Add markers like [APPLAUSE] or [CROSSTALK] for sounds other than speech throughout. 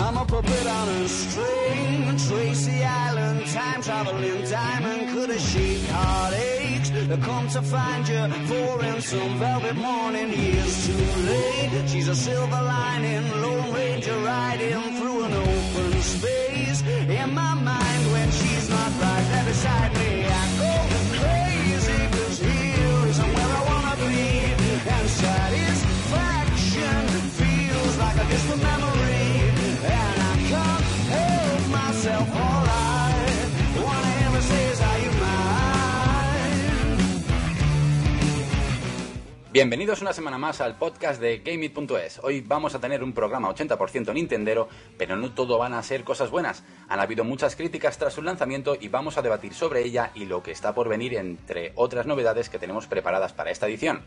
I'm a puppet on a string. Tracy Island, time traveling diamond. Could have shaped heartaches. Come to find you for in some velvet morning. Years too late. She's a silver lining. Lone Ranger riding through an open space. In my mind when she's not right there beside me, I Bienvenidos una semana más al podcast de GameIt.es. Hoy vamos a tener un programa 80% Nintendero, pero no todo van a ser cosas buenas. Han habido muchas críticas tras su lanzamiento y vamos a debatir sobre ella y lo que está por venir, entre otras novedades que tenemos preparadas para esta edición.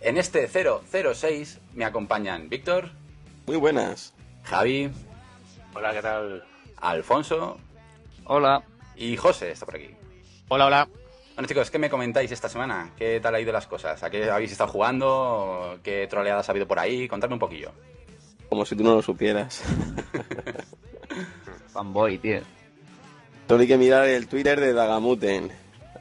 En este 006 me acompañan Víctor, Muy buenas. Javi, Hola, ¿qué tal? Alfonso Hola. y José está por aquí. Hola, hola. Bueno chicos, ¿qué me comentáis esta semana? ¿Qué tal ha ido las cosas? ¿A qué habéis estado jugando? ¿Qué troleadas ha habido por ahí? Contadme un poquillo. Como si tú no lo supieras. [LAUGHS] Fanboy, tío. Solo hay que mirar el Twitter de Dagamuten.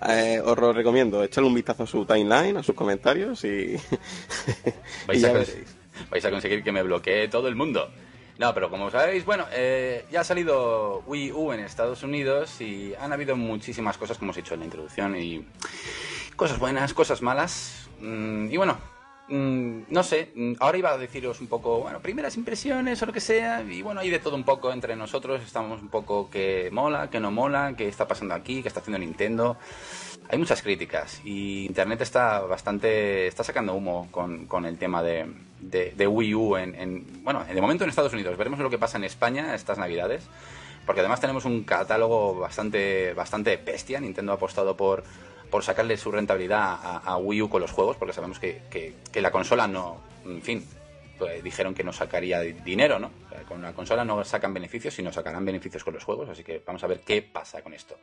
Eh, os lo recomiendo. Echarle un vistazo a su timeline, a sus comentarios y, [LAUGHS] a cons- vais a conseguir que me bloquee todo el mundo. No, pero como sabéis, bueno, eh, ya ha salido Wii U en Estados Unidos y han habido muchísimas cosas, como os he dicho en la introducción, y cosas buenas, cosas malas. Mm, y bueno, mm, no sé, mm, ahora iba a deciros un poco, bueno, primeras impresiones o lo que sea, y bueno, hay de todo un poco entre nosotros, estamos un poco que mola, que no mola, qué está pasando aquí, qué está haciendo Nintendo. Hay muchas críticas y Internet está bastante. está sacando humo con, con el tema de, de- Wii U en, en- Bueno, de momento en Estados Unidos. Veremos lo que pasa en España estas navidades. Porque además tenemos un catálogo bastante, bastante bestia. Nintendo ha apostado por, por sacarle su rentabilidad a, Wii U con los juegos, porque sabemos que- que la consola no. En fin, pues dijeron que no sacaría dinero, ¿no? Con la consola no sacan beneficios, sino sacarán beneficios con los juegos. Así que vamos a ver qué pasa con esto.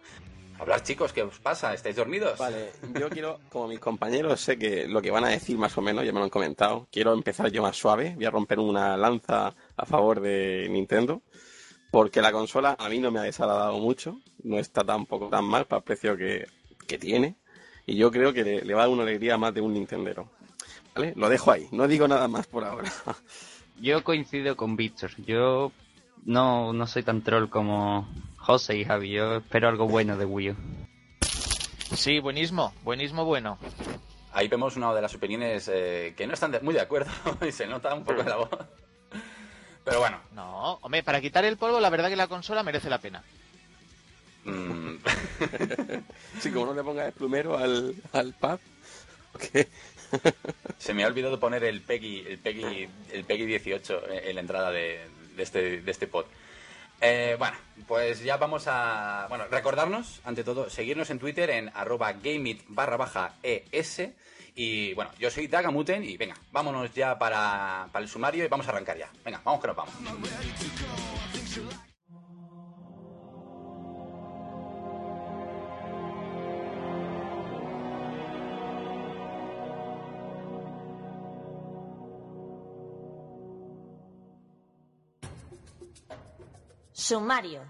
Hablar, chicos, ¿qué os pasa? ¿Estáis dormidos? Vale, yo quiero, como mis compañeros, sé que lo que van a decir más o menos, ya me lo han comentado. Quiero empezar yo más suave. Voy a romper una lanza a favor de Nintendo. Porque la consola a mí no me ha desagradado mucho. No está tampoco tan mal para el precio que, que tiene. Y yo creo que le, le va a dar una alegría más de un Nintendero. ¿Vale? Lo dejo ahí. No digo nada más por ahora. [LAUGHS] Yo coincido con Víctor. Yo no, no soy tan troll como José y Javi. Yo espero algo bueno de Wii U. Sí, buenismo, buenismo bueno. Ahí vemos una de las opiniones eh, que no están de- muy de acuerdo [LAUGHS] y se nota un poco en la voz. Pero bueno, No, hombre, para quitar el polvo, la verdad que la consola merece la pena. mm, [LAUGHS] Sí, como no le pongas el plumero al, al pad. porque- se me ha olvidado poner el Peggy, el Peggy, el Peggy 18 en la entrada de, este, de este pod. Eh, bueno, pues ya vamos a... Bueno, recordarnos, ante todo, seguirnos en Twitter en arroba gameit barra baja ES. Y bueno, yo soy Dagamuten y venga, vámonos ya para, para el sumario y vamos a arrancar ya. Venga, vamos que nos vamos. Sumario.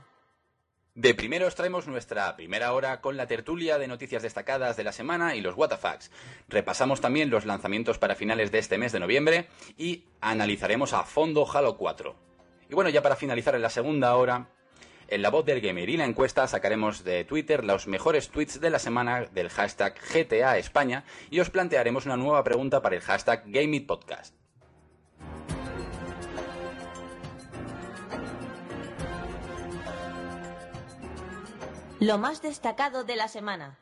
De primero os traemos nuestra primera hora con la tertulia de noticias destacadas de la semana y los WTFs. Repasamos también los lanzamientos para finales de este mes de noviembre y analizaremos a fondo Halo 4. Y bueno, ya para finalizar en la segunda hora, en la voz del gamer y la encuesta sacaremos de Twitter los mejores tweets de la semana del hashtag GTA España y os plantearemos una nueva pregunta para el hashtag GameItPodcast. Lo más destacado de la semana.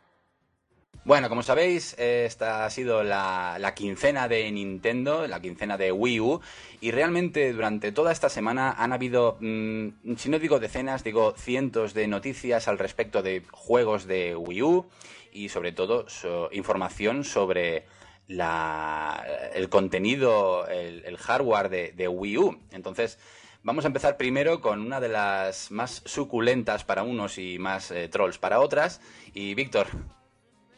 Bueno, como sabéis, esta ha sido la, la quincena de Nintendo, la quincena de Wii U, y realmente durante toda esta semana han habido, mm, si no digo decenas, digo cientos de noticias al respecto de juegos de Wii U y sobre todo información sobre la, el contenido, el, el hardware de Wii U. Entonces, vamos a empezar primero con una de las más suculentas para unos y más eh, trolls para otras. Y Víctor,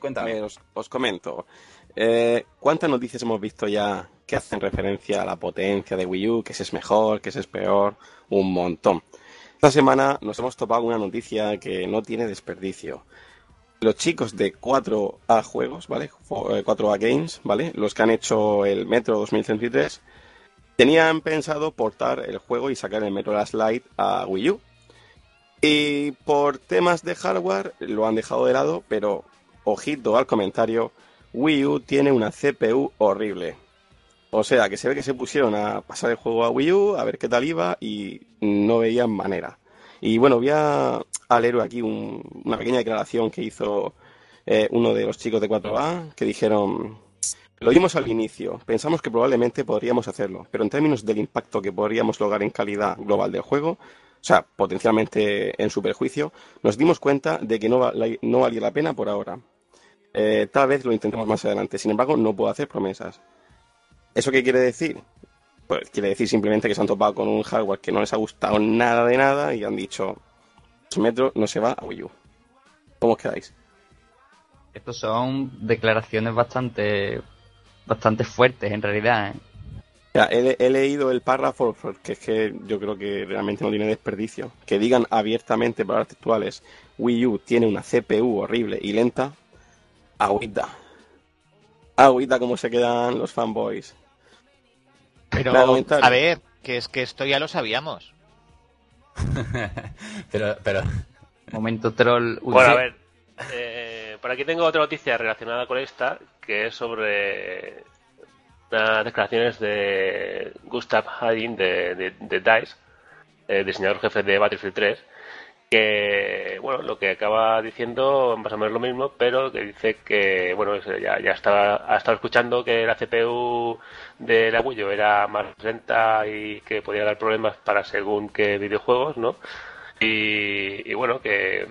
cuéntame. os, comento. Eh, ¿Cuántas noticias hemos visto ya que hacen referencia a la potencia de Wii U, que es mejor, que es peor? Un montón. Esta semana nos hemos topado una noticia que no tiene desperdicio. Los chicos de 4A Juegos, ¿vale? 4A Games, ¿vale? Los que han hecho el Metro 2033, tenían pensado portar el juego y sacar el Metro Last Light a Wii U. Y por temas de hardware lo han dejado de lado, pero ojito al comentario, Wii U tiene una CPU horrible. O sea, que se ve que se pusieron a pasar el juego a Wii U, a ver qué tal iba y no veían manera. Y bueno, voy a, leer aquí una pequeña declaración que hizo eh, uno de los chicos de 4A, que dijeron, lo dimos al inicio, pensamos que probablemente podríamos hacerlo, pero en términos del impacto que podríamos lograr en calidad global del juego, o sea, potencialmente en su perjuicio, nos dimos cuenta de que no, no valía la pena por ahora. Eh, tal vez lo intentemos más adelante. Sin embargo, no puedo hacer promesas. ¿Eso qué quiere decir? Pues quiere decir simplemente que se han topado con un hardware que no les ha gustado nada de nada y han dicho, Metro no se va a Wii U. ¿Cómo os quedáis? Estos son declaraciones bastante bastante fuertes en realidad. ¿eh? he, leído el párrafo porque es que yo creo que realmente no tiene desperdicio. Que digan abiertamente, palabras textuales, Wii U tiene una CPU horrible y lenta, agüita. Agüita como se quedan los fanboys. Pero, a ver, que es que esto ya lo sabíamos. [LAUGHS] pero, pero... Momento troll. Bueno, a ver. Eh, por aquí tengo otra noticia relacionada con esta, que es sobre unas declaraciones de Gustav Hagen de, de, DICE, eh, diseñador jefe de Battlefield 3, que bueno lo que acaba diciendo más o menos lo mismo pero que dice que bueno ya, ya estaba ha estado escuchando que la CPU del agullo era más lenta y que podía dar problemas para según qué videojuegos no y, bueno que,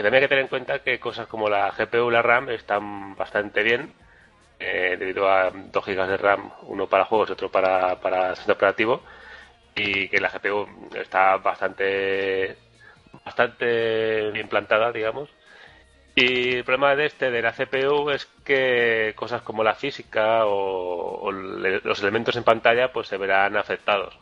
que también hay que tener en cuenta que cosas como la GPU y la RAM están bastante bien eh, debido a 2 GB de RAM uno para juegos y otro para para sistema operativo y que la GPU está bastante bastante bien plantada, digamos. Y el problema de este, de la CPU, es que cosas como la física o, los elementos en pantalla pues se verán afectados.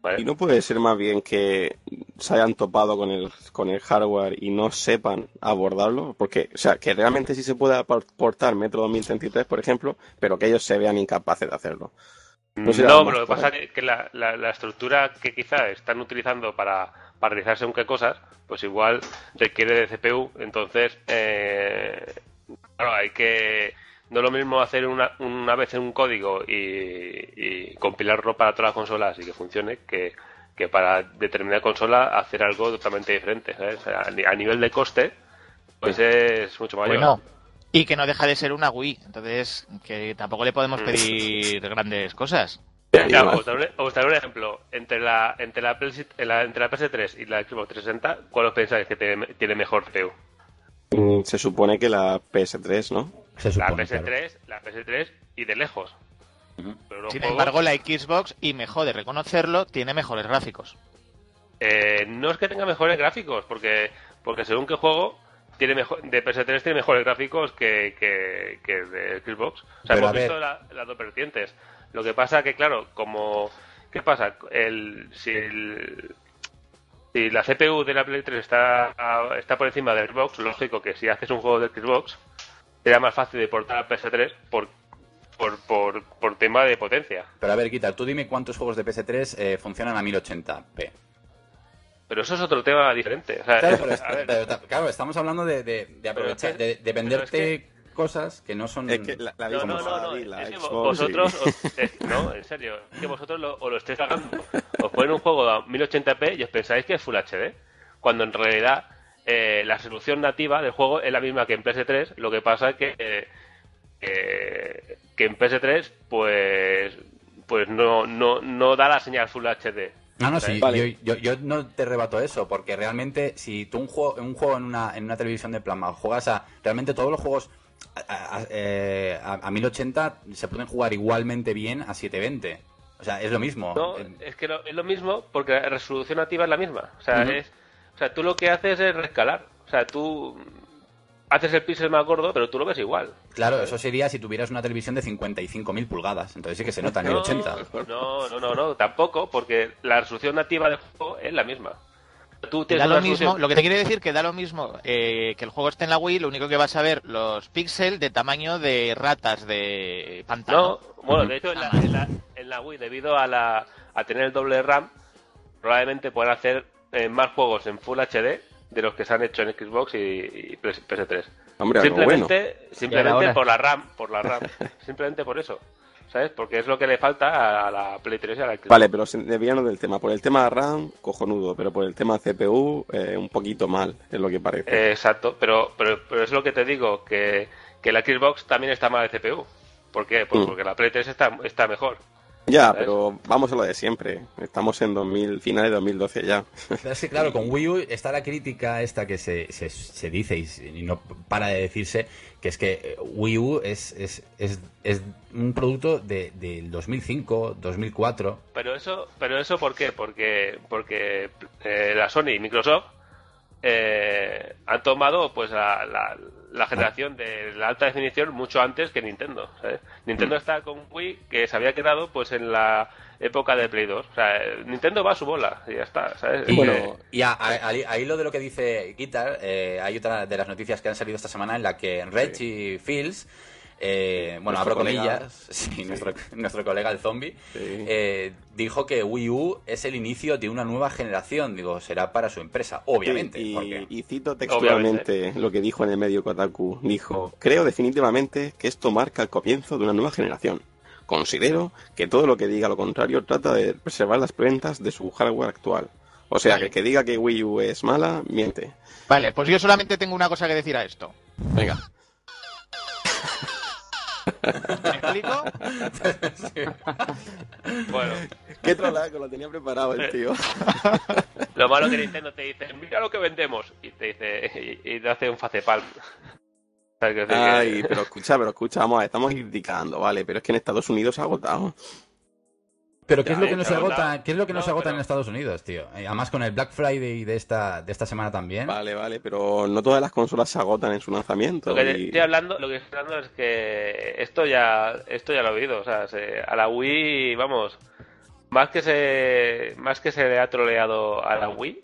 ¿Vale? Y no puede ser más bien que se hayan topado con el, con el hardware y no sepan abordarlo, porque, o sea, que realmente sí se puede aportar Metro 2033, por ejemplo, pero que ellos se vean incapaces de hacerlo. No, pero lo que pasa es que la, la, estructura que quizá están utilizando para, para realizar según qué cosas, pues igual requiere de CPU. Entonces, eh, claro, hay que. No es lo mismo hacer una, una vez un código y, compilarlo para todas las consolas y que funcione que, que para determinada consola hacer algo totalmente diferente. a nivel de coste, pues es mucho mayor. Bueno y que no deja de ser una Wii, entonces que tampoco le podemos mm. pedir [LAUGHS] grandes cosas. os, daré, un ejemplo. Entre la, entre, la, entre la PS3 y la Xbox 360, ¿cuál os pensáis que tiene, mejor CPU? Mm, se supone que la PS3, ¿no? La PS3, la PS3 y de lejos. Sin embargo, la Xbox, y me jode reconocerlo, tiene mejores gráficos. Eh, no es que tenga mejores gráficos, porque, porque según qué juego, tiene mejor, de PS3 tiene mejores gráficos que, que, de Xbox. O sea, hemos visto las dos vertientes. Lo que pasa que, claro, como... ¿Qué pasa? El, si, si la CPU de la Play 3 está, está por encima del Xbox, lógico que si haces un juego de Xbox, será más fácil de portar a PS3 por, por, por, por tema de potencia. Pero a ver, Guitar, tú dime cuántos juegos de PS3 eh, funcionan a 1080p. Pero eso es otro tema diferente. [LAUGHS] claro, estamos hablando de, de, aprovechar, de, venderte cosas que no son. Es que la, la no, no, no, no. es que vosotros, no, en serio, es que vosotros lo, os lo estáis cagando. Os ponen un juego a 1080p y os pensáis que es Full HD, cuando en realidad eh, la resolución nativa del juego es la misma que en PS3. Lo que pasa es que, eh, que en PS3, pues, pues no, no, no da la señal Full HD no, no, sí, yo, yo, no te rebato eso, porque realmente si tú un juego, un juego en, una, en una televisión de plasma juegas a... Realmente todos los juegos a, a, 1080 eh, se pueden jugar igualmente bien a 720. O sea, es lo mismo. No, es que es lo mismo porque la resolución nativa es la misma. O sea, es, o sea, tú lo que haces es rescalar. O sea, tú haces el píxel más gordo, pero tú lo ves igual. Claro, eso sería si tuvieras una televisión de 55.000 pulgadas. Entonces sí que se nota en el 80. No, no, no, no, tampoco, porque la resolución nativa del juego es la misma. Tú Da lo resolución- mismo, lo que te quiere decir que da lo mismo eh, que el juego esté en la Wii, lo único que vas a ver los píxeles de tamaño de ratas de pantano. No, bueno, de hecho en la, en, la, en la Wii, debido a, la, a tener el doble RAM, probablemente puedan hacer eh, más juegos en Full HD de los que se han hecho en Xbox y, y PS- PS3. Hombre, algo bueno. simplemente simplemente por la RAM, por la RAM, [LAUGHS] simplemente por eso. ¿Sabes? Porque es lo que le falta a, la Play 3 y a la Xbox. Vale, pero se del tema. Por el tema RAM, cojonudo, pero por el tema CPU, eh, un poquito mal, es lo que parece. Eh, exacto, pero, pero, pero es lo que te digo, que, que la Xbox también está mal de CPU. ¿Por qué? Pues Mm. porque la Play 3 está, está mejor. Ya, ¿sabes? pero vamos a lo de siempre. Estamos en 2000, finales de 2012 ya. Pero es que, claro, [LAUGHS] con Wii U está la crítica esta que se, se, se dice y, no para de decirse, que es que eh, Wii U es, es, es, es un producto de, del 2005, 2004. Pero eso, pero eso ¿por qué? Porque, porque eh, la Sony y Microsoft eh, han tomado pues la, la, la generación de la alta definición mucho antes que Nintendo. ¿sabes? Nintendo está con Wii que se había quedado pues en la época de Play 2. O sea, Nintendo va a su bola y ya está. ¿sabes? Y, Bueno. eh, y a- a- ahí, lo de lo que dice Guitar, eh, hay otra de las noticias que han salido esta semana en la que Reggie Fields, eh, bueno, abro colega. comillas, [LAUGHS] sí, Nuestro, nuestro colega el zombie, Sí. eh, dijo que Wii U es el inicio de una nueva generación. Digo, será para su empresa, obviamente. Y, porque- y cito textualmente lo que dijo en el medio Kotaku. Dijo, creo definitivamente que esto marca el comienzo de una nueva generación. Considero que todo lo que diga lo contrario trata de preservar las preventas de su hardware actual. O sea, que el que diga que Wii U es mala, miente. Vale, pues yo solamente tengo una cosa que decir a esto. Venga. ¿Me explico? Bueno, Qué trolaco, lo tenía preparado el tío. lo malo que Nintendo te dice, mira lo que vendemos. Y te dice, y, y te hace un facepalm. Ay, pero escucha, pero escucha, vamos estamos criticando, vale, pero es que en Estados Unidos se ha agotado. Pero ¿qué es lo que no se agota? ¿Qué es lo que no, se agota en Estados Unidos, tío? Eh, Además con el Black Friday de esta de esta semana también. Vale, vale, pero no todas las consolas se agotan en su lanzamiento. Lo que y- estoy hablando, lo que estoy hablando es que esto ya, esto ya lo he oído, o sea, se- a la Wii, vamos, más que se, más que se le ha troleado a la Wii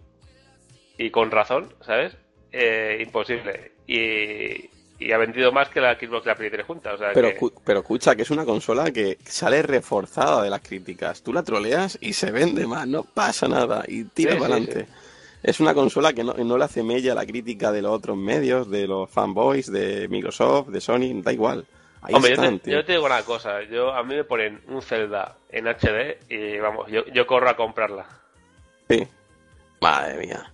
y con razón, ¿sabes? Eh, imposible y, y ha vendido más que la Xbox y la Play 3 juntas, o sea, Pero, que- pero escucha, que es una consola que sale reforzada de las críticas. Tú la troleas y se vende más, no pasa nada y tira Sí, para sí, adelante. Es una consola que no, no le hace mella la crítica de los otros medios, de los fanboys, de Microsoft, de Sony, da igual. Ahí Hombre, yo te, yo te digo una cosa, yo a mí me ponen un Zelda en HD y vamos, yo, yo corro a comprarla. Sí. Madre mía.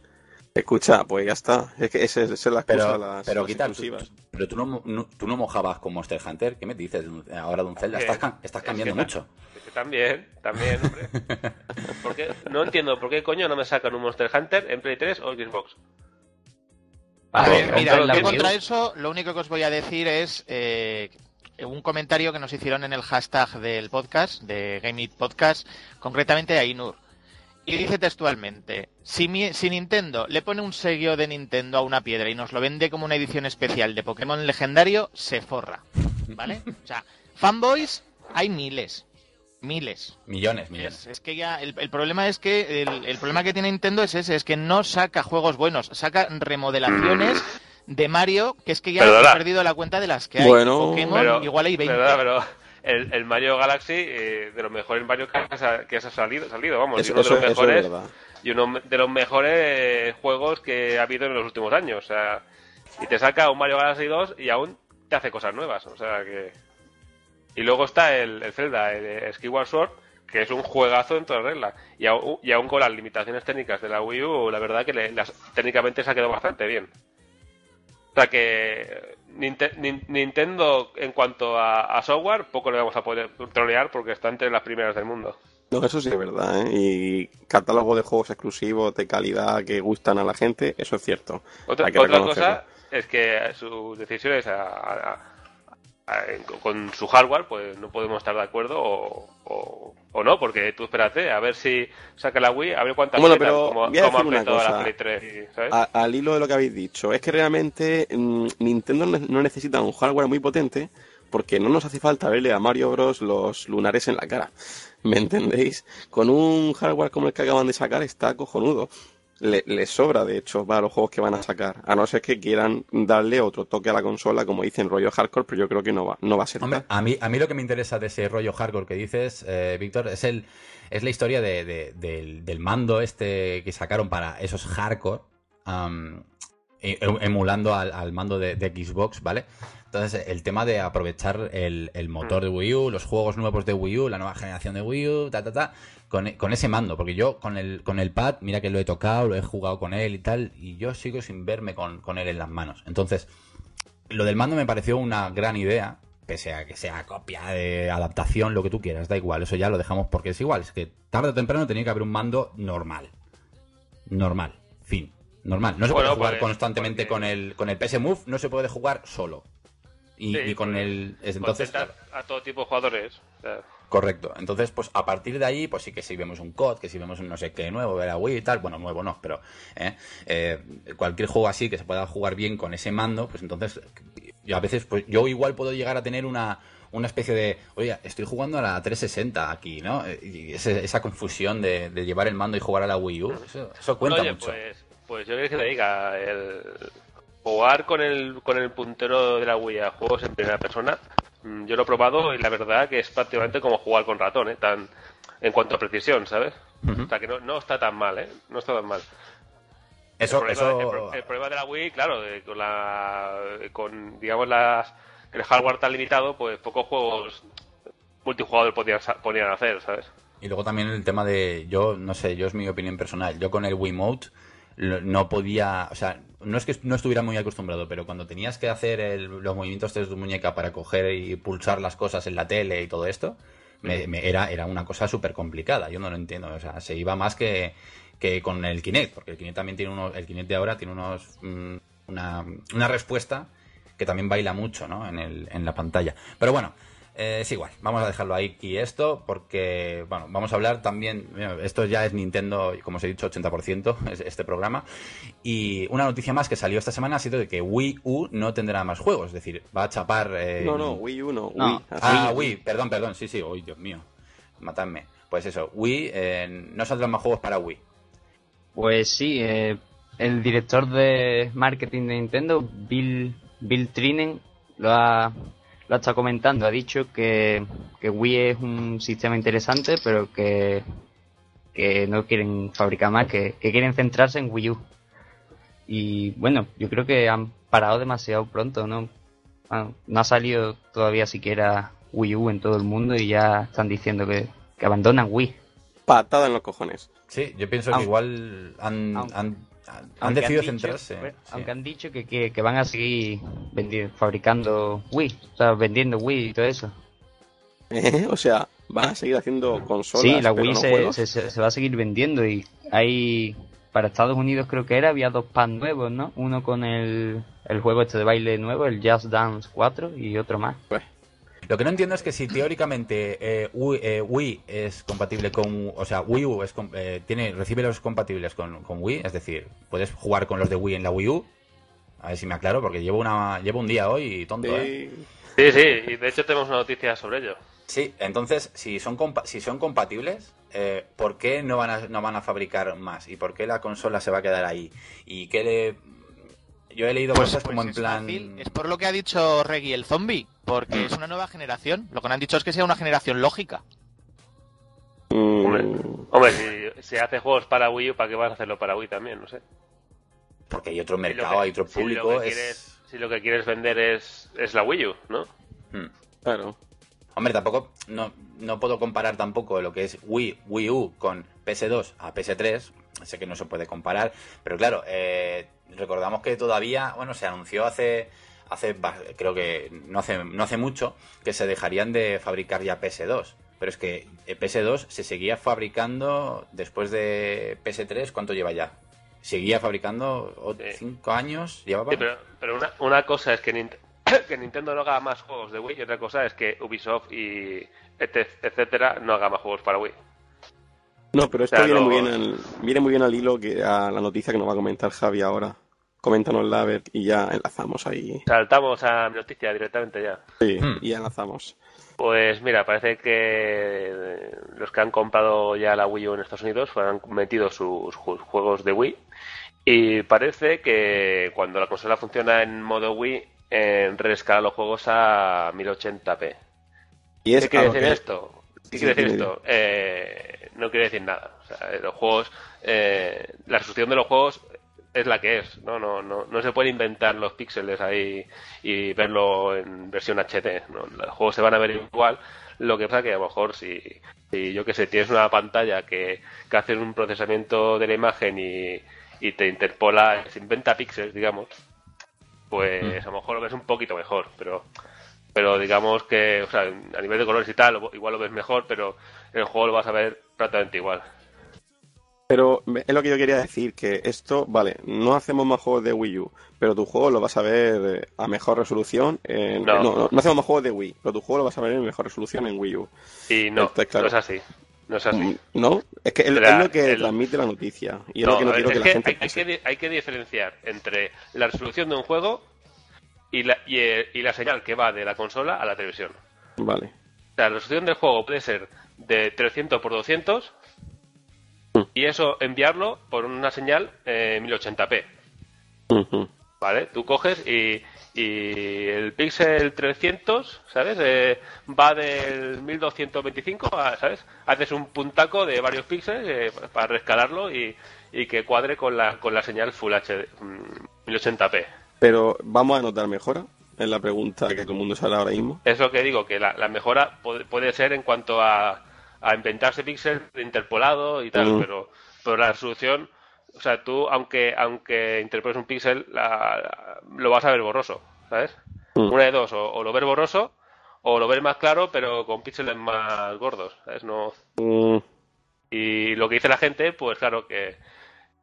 Escucha, pues ya está. Es que esa, esa es la excusa Pero, las, pero las tú, pero tú no, mo- no- tú no mojabas con Monster Hunter. ¿Qué me dices ahora de un Zelda? Estás, estás Es cambiando que mucho. es que también, también, hombre. [LAUGHS] ¿Por qué? No entiendo por qué coño no me sacan un Monster Hunter en Play 3 o Xbox. A Vale, ver, mira, la yo Wii U. contra eso, lo único que os voy a decir es eh, un comentario que nos hicieron en el hashtag del podcast, de Game It Podcast, concretamente a Inur. Y dice textualmente, si, mi- si Nintendo le pone un sello de Nintendo a una piedra y nos lo vende como una edición especial de Pokémon legendario, se forra. ¿Vale? [LAUGHS] O sea, fanboys hay miles. Miles. Millones, millones. Es, es que ya el, el problema es que el, el problema que tiene Nintendo es ese, es que no saca juegos buenos, saca remodelaciones de Mario, que es que ya he perdido la cuenta de las que hay. Bueno, Pokémon Pero, igual hay 20. ¿verdad? Pero el, el Mario Galaxy, eh, de los mejores Mario que que ha salido, salido, vamos, y Eso, uno de los es mejores verdad. y uno de los mejores juegos que ha habido en los últimos años. O sea, y te saca un Mario Galaxy 2 y aún te hace cosas nuevas. O sea que. Y luego está el, el Zelda, el Skyward Sword, que es un juegazo en toda regla. Y, aún- y aún con las limitaciones técnicas de la Wii U, la verdad que le- las- técnicamente se ha quedado bastante bien. O sea que Nintendo, en cuanto a, a software, poco le vamos a poder trolear porque está entre las primeras del mundo. No, eso sí es verdad, ¿eh? Y catálogo de juegos exclusivos de calidad que gustan a la gente, eso es cierto. Otra, otra cosa es que sus decisiones a- a- con su hardware, pues no podemos estar de acuerdo o, o- o no, porque tú espérate, a ver si saca la Wii, a ver cuántas Bueno, pero como, voy a como decir una apretó la. Play 3, y- ¿sabes? A- al hilo de lo que habéis dicho, es que realmente mm, Nintendo no necesita un hardware muy potente porque no nos hace falta verle a Mario Bros los lunares en la cara. ¿Me entendéis? Con un hardware como el que acaban de sacar está cojonudo. Le, le sobra, de hecho, para los juegos que van a sacar. A no ser que quieran darle otro toque a la consola, como dicen rollo hardcore, pero yo creo que no va, no va a ser Hombre, a mí, a mí lo que me interesa de ese rollo hardcore que dices, eh, Víctor, es el es la historia de, de- del, del mando este que sacaron para esos hardcore, e- emulando al, al mando de, de Xbox, ¿vale? Entonces, el tema de aprovechar el, el motor de Wii U, los juegos nuevos de Wii U, la nueva generación de Wii U, ta, ta, ta, con, con ese mando, porque yo con el, con el pad, mira que lo he tocado, lo he jugado con él y tal, y yo sigo sin verme con, con él en las manos. Entonces, lo del mando me pareció una gran idea, pese a que sea copia de adaptación, lo que tú quieras, da igual, eso ya lo dejamos porque es igual, es que tarde o temprano tenía que haber un mando normal. Normal, fin, normal. No se Bueno, puede jugar pues, constantemente porque- con el con el PS Move, no se puede jugar solo. Y, Sí, y con porque el es- entonces a todo tipo de jugadores. Correcto. Entonces, pues a partir de ahí, pues sí que si vemos un COD, que si vemos un no sé qué nuevo de la Wii y tal, bueno, nuevo no, pero ¿eh? Eh, cualquier juego así que se pueda jugar bien con ese mando, pues entonces yo a veces, pues yo igual puedo llegar a tener una, una especie de, oye, estoy jugando a la 360 aquí, ¿no? Eh, Y ese- esa confusión de, de llevar el mando y jugar a la Wii U, eso, eso cuenta Oye, mucho. pues, pues yo creo que te diga, el jugar con el, con el puntero de la Wii a juegos en primera persona, mm, yo lo he probado y la verdad que es prácticamente como jugar con ratón, ¿eh? Tan, en cuanto a precisión, ¿sabes? Ujú. O sea que no, no está tan mal, ¿eh? No está tan mal. Eso, el, problema, eso- el pro- el problema de la Wii, claro, eh, con la con digamos las el hardware tan limitado, pues pocos juegos multijugador podían, podían hacer, ¿sabes? Y luego también el tema de, yo no sé, yo es mi opinión personal, yo con el Wiimote no podía, o sea, no es que no estuviera muy acostumbrado, pero cuando tenías que hacer el- los movimientos de tu muñeca para coger y pulsar las cosas en la tele y todo esto, me, me- era, era una cosa súper complicada, yo no lo entiendo, o sea, se iba más que, que con el Kinect, porque el Kinect también tiene unos, el Kinect de ahora tiene unos, mm, una, una respuesta que también baila mucho, ¿no? En, el, en la pantalla. Pero bueno, eh, es igual, vamos a dejarlo ahí y esto, porque, bueno, vamos a hablar también, esto ya es Nintendo, como os he dicho, 80% [LAUGHS] es este programa, y una noticia más que salió esta semana ha sido de que Wii U no tendrá más juegos, es decir, va a chapar... eh, No, no, Wii U no, No. Wii. Ah, Wii, perdón, perdón, sí, sí, uy, Dios mío, matadme. Pues eso, Wii, eh, no saldrán más juegos para Wii. Pues sí, eh, el director de marketing de Nintendo, Bill, Bill Trinen, lo ha, lo ha estado comentando. Ha dicho que, que Wii es un sistema interesante, pero que, que no quieren fabricar más, que, que quieren centrarse en Wii U. Y bueno, yo creo que han parado demasiado pronto, ¿no? Ah, no ha salido todavía siquiera Wii U en todo el mundo y ya están diciendo que, que abandonan Wii. Patada en los cojones. Sí, yo pienso que igual han, aunque- han, han Aunque decidido centrarse. sí. Aunque han dicho que, que, que van a seguir vendi- fabricando Wii, o sea, vendiendo Wii y todo eso. ¿Eh? O sea, van a seguir haciendo consolas. sí, la pero Wii no se, se, se- se va a seguir vendiendo y hay, para Estados Unidos creo que era, había dos pads nuevos, ¿no? Uno con el, el juego este de baile nuevo, el Just Dance 4 y otro más. Pues, Lo que no entiendo es que si teóricamente eh, Wii, eh, Wii es compatible con, o sea, Wii U es, eh, tiene, recibe los compatibles con, con Wii, es decir, puedes jugar con los de Wii en la Wii U. A ver si me aclaro, porque llevo una, llevo un día hoy tonto, ¿eh? sí. Sí, sí, y de hecho tenemos una noticia sobre ello. Sí, entonces, si son, compa- si son compatibles, eh, ¿por qué no van, a, no van a fabricar más? ¿Y por qué la consola se va a quedar ahí? ¿Y qué le...? Yo he leído cosas como en es plan... fácil. Es por lo que ha dicho Reggie el zombie, porque es una nueva generación. Lo que no han dicho es que sea una generación lógica. Mm, Hombre, hombre si, si hace juegos para Wii U, ¿para qué vas a hacerlo para Wii también? No sé. Porque hay otro Si mercado, que- hay otro si lo público. que es... quieres- si lo que quieres vender es, es la Wii U, ¿no? Hmm. claro. Hombre, tampoco, no, no puedo comparar tampoco lo que es Wii, Wii U con PS2 a PS3. Sé que no se puede comparar, pero claro, eh, recordamos que todavía, bueno, se anunció hace, hace, creo que no hace, no hace mucho, que se dejarían de fabricar ya PS2. Pero es que eh, PS2 se seguía fabricando después de PS3, ¿cuánto lleva ya? Seguía fabricando o- Sí. cinco años, llevaba. Sí, pero, pero una, una cosa es que, Nint- [COUGHS] que Nintendo no haga más juegos de Wii y otra cosa es que Ubisoft y etc- etcétera no haga más juegos para Wii. No, pero esto O sea, viene, no- muy bien al, viene muy bien al hilo que a la noticia que nos va a comentar Javi ahora. Coméntanosla a ver y ya enlazamos ahí. Saltamos a mi noticia directamente ya. Sí, Hmm. y ya enlazamos. Pues mira, parece que los que han comprado ya la Wii U en Estados Unidos pues, han metido sus ju- juegos de Wii y parece que cuando la consola funciona en modo Wii eh, reescala los juegos a 1080p. Y es ¿Qué quiere decir que- esto? ¿Qué Sí, quiere decir esto? Eh, no quiere decir nada. O sea, los juegos, eh, la resolución de los juegos es la que es. ¿no? No, no, no se puede inventar los píxeles ahí y verlo en versión HD. ¿no? Los juegos se van a ver igual. Lo que pasa que a lo mejor si, si yo que sé, tienes una pantalla que, que hace un procesamiento de la imagen y, y te interpola, se inventa píxeles, digamos, pues Mm. a lo mejor lo ves un poquito mejor, pero pero digamos que, o sea, a nivel de colores y tal, igual lo ves mejor, pero en el juego lo vas a ver prácticamente igual. Pero es lo que yo quería decir, que esto, vale, no hacemos más juegos de Wii U, pero tu juego lo vas a ver eh, a mejor resolución. En, No. no. no, no hacemos más juegos de Wii, pero tu juego lo vas a ver en mejor resolución en Wii U. Y no, claro. no es así. No es así. ¿No? Es que es, lo que el- transmite la noticia. Y es No, lo que no quiero que la gente hay, que, hay que diferenciar entre la resolución de un juego y la, y, eh, y la señal que va de la consola a la televisión. Vale. O sea, la resolución del juego puede ser de 300 por 200 Mm. y eso enviarlo por una señal eh, 1080p. Ujú. ¿Vale? Tú coges y, y el píxel 300, ¿sabes? Eh, va del 1225, a, ¿sabes? Haces un puntaco de varios píxeles eh, para rescalarlo y, y que cuadre con la, con la señal Full HD mm, 1080p. Pero vamos a notar mejora. Es la pregunta que todo el mundo sale ahora mismo. Es lo que digo, que la, la mejora puede, puede ser en cuanto a, a inventarse píxel interpolado y tal, Mm. pero, pero la resolución, o sea, tú, aunque, aunque interpoles un píxel, lo vas a ver borroso, ¿sabes? Mm. Una de dos, o, o lo ves borroso, o lo ves más claro, pero con píxeles más gordos, ¿sabes? No, Mm, y lo que dice la gente, pues claro que,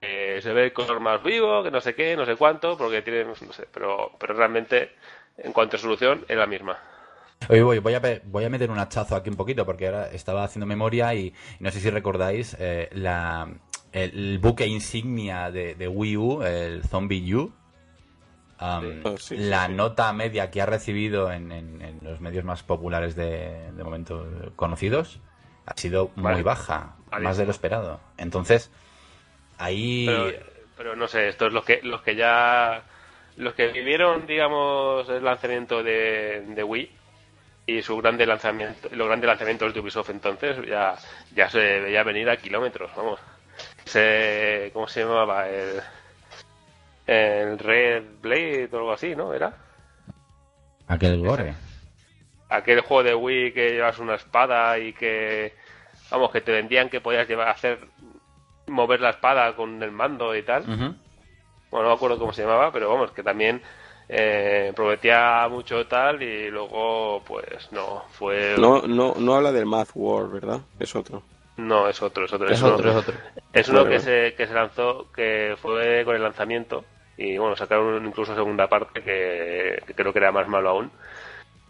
se ve el color más vivo, que no sé qué, no sé cuánto, porque tiene, no sé, pero, pero realmente, en cuanto a resolución, es la misma. Oye, voy, voy, a, voy a meter un hachazo aquí un poquito porque ahora estaba haciendo memoria y, no sé si recordáis eh, la, el, buque insignia de, de Wii U, el Zombie U. Um, Sí. Oh, sí, sí, la sí. nota media que ha recibido en, en- en los medios más populares de, de momento conocidos ha sido muy Vale. baja, Vale. más de lo esperado. Entonces, ahí... Pero, pero no sé, estos los que los que ya los que vivieron, digamos, el lanzamiento de, de Wii y su grande lanzamiento, los grandes lanzamientos de Ubisoft entonces ya ya se veía venir a kilómetros, vamos. Se, ¿Cómo se llamaba? El, el Red Blade o algo así, ¿no? ¿Era? Aquel gore. aquel juego de Wii que llevas una espada y que vamos que te vendían que podías llevar hacer mover la espada con el mando y tal bueno no me acuerdo cómo se llamaba pero vamos que también eh, prometía mucho tal y luego pues no fue no, no, no habla del Math War, ¿verdad? Es otro. no es otro es otro Es uno- otro, es otro. es uno Vale, que vale. se que se lanzó que fue con el lanzamiento y bueno sacaron incluso segunda parte que, que creo que era más malo aún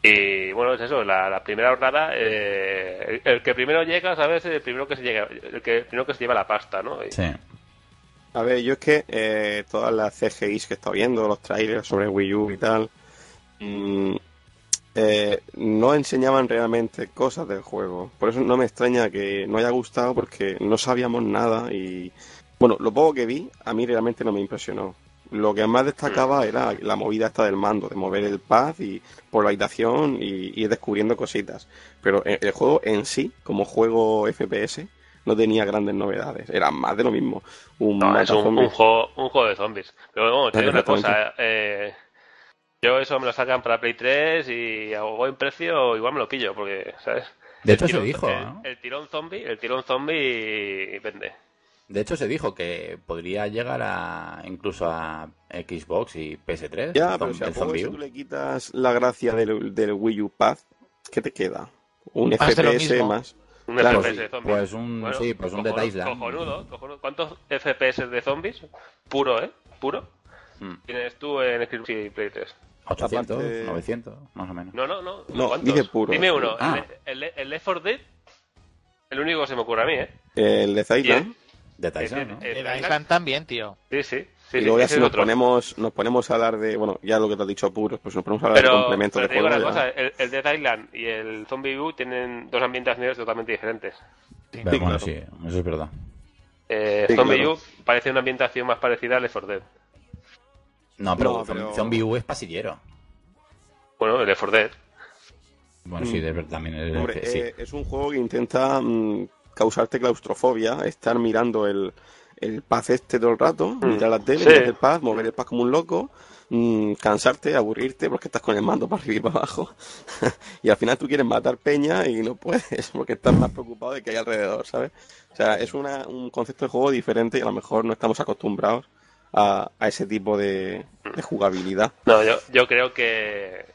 y bueno es eso la, la primera jornada eh, el, el que primero llega sabes el primero que se llega el que el primero que se lleva la pasta no Y- Sí. A ver, yo es que eh, todas las CGIs que he estado viendo, los trailers sobre Wii U y tal, mm, eh, no enseñaban realmente cosas del juego. Por eso no me extraña que no haya gustado porque no sabíamos nada y, bueno, lo poco que vi a mí realmente no me impresionó. Lo que más destacaba era la movida esta del mando, de mover el pad y por la habitación y ir descubriendo cositas. Pero el, el juego en sí, como juego FPS, no tenía grandes novedades. Era más de lo mismo. Un No, es un, juego, un juego de zombies. Pero bueno, te digo una cosa. eh, yo eso me lo sacan para Play 3 y a buen precio igual me lo pillo, porque, ¿sabes? De hecho, se dijo, El, ¿no? el tirón zombie, el tirón zombie vende. De hecho, se dijo que podría llegar a incluso a Xbox y PS3. Ya, el pero si a el si tú le quitas la gracia del, del Wii U Pad, ¿qué te queda? Un FPS más. Un Claro, FPS de zombies. Pues un- sí, pues un Dead cojonudo, Island. Cojonudo, cojonudo. ¿Cuántos FPS de zombies? Puro, ¿eh? Puro. Mm. Tienes tú en Xbox y Play 3. 800, Aparte- 900, más o menos. No, no, no. No, ¿Cuántos? dice puro. Dime uno. Ah. El, el, el Left 4 Dead el único que se me ocurre a mí, ¿eh? El de Zaydan. De Tyson, ¿no? El Island. Island también, tío. Sí, sí. sí, y sí, luego ya si nos otro. ponemos, nos ponemos a hablar de, bueno, ya lo que te has dicho puros, pues nos ponemos a hablar de complementos pero de te digo juego. una cosa, el, el Dead Island y el Zombie U tienen dos ambientaciones totalmente diferentes. Pero Sí, bueno, claro. sí, eso es verdad. Eh, Sí, Zombie claro. U parece una ambientación más parecida a Left 4 Dead. No, pero, No, pero- Zombie U es pasillero. Bueno, el Left 4 Dead. Bueno, sí, de verdad, también es, Hombre, sí. eh, es un juego que intenta mm, causarte claustrofobia, estar mirando el, el pad este todo el rato, mirar la tele, Mm. Sí. mirar el pad, mover el pad como un loco, mm, cansarte, aburrirte porque estás con el mando para arriba y para abajo. [LAUGHS] y al final tú quieres matar peña y no puedes [LAUGHS] porque estás más preocupado de que hay alrededor, ¿sabes? O sea, es una, un concepto de juego diferente y a lo mejor no estamos acostumbrados a, a ese tipo de, de jugabilidad. No, yo, yo creo que.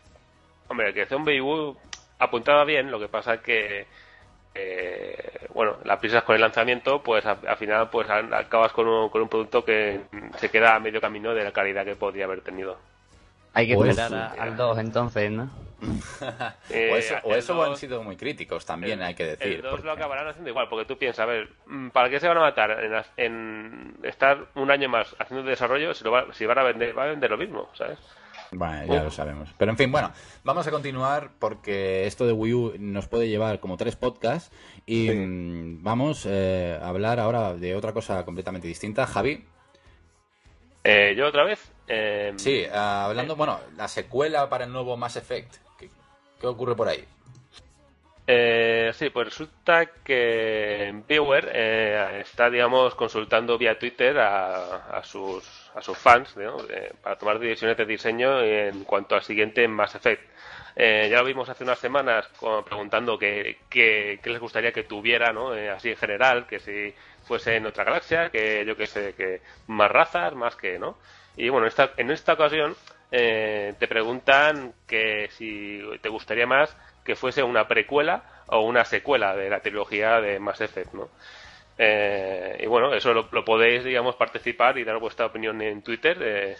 Hombre, que Zombie U apuntaba bien, lo que pasa es que. Eh, bueno, las prisas con el lanzamiento, pues a- al final pues acabas con un, con un producto que se queda a medio camino de la calidad que podría haber tenido. Hay que Pues, esperar a- al 2 entonces, ¿no? [LAUGHS] Eh, o eso, o eso han sido muy críticos también, el- hay que decir. El 2 porque- lo acabarán haciendo igual, porque tú piensas, a ver, mm, ¿para qué se van a matar en, en estar un año más haciendo desarrollo si, lo va- si van a vender, va a vender lo mismo, ¿sabes? Bueno, ya Uf. lo sabemos. Pero en fin, bueno, vamos a continuar porque esto de Wii U nos puede llevar como tres podcasts y Sí. mm, vamos eh, a hablar ahora de otra cosa completamente distinta. Javi, Eh, yo otra vez. eh, sí, ah, hablando, bueno, la secuela para el nuevo Mass Effect. ¿Qué, qué ocurre por ahí? Eh, sí, pues resulta que BioWare eh, está, digamos, consultando vía Twitter a, a sus, a sus fans ¿no? Eh, para tomar decisiones de diseño en cuanto al siguiente Mass Effect. Eh, ya lo vimos hace unas semanas preguntando qué qué- qué les gustaría que tuviera, ¿no? Eh, así en general, que si fuese en otra galaxia, que yo que sé, que más razas, más que, ¿no? Y bueno, esta, en esta ocasión eh, te preguntan que si te gustaría más que fuese una precuela o una secuela de la trilogía de Mass Effect, ¿no? Eh, y bueno, eso lo, podéis, digamos, participar y dar vuestra opinión en Twitter. eh,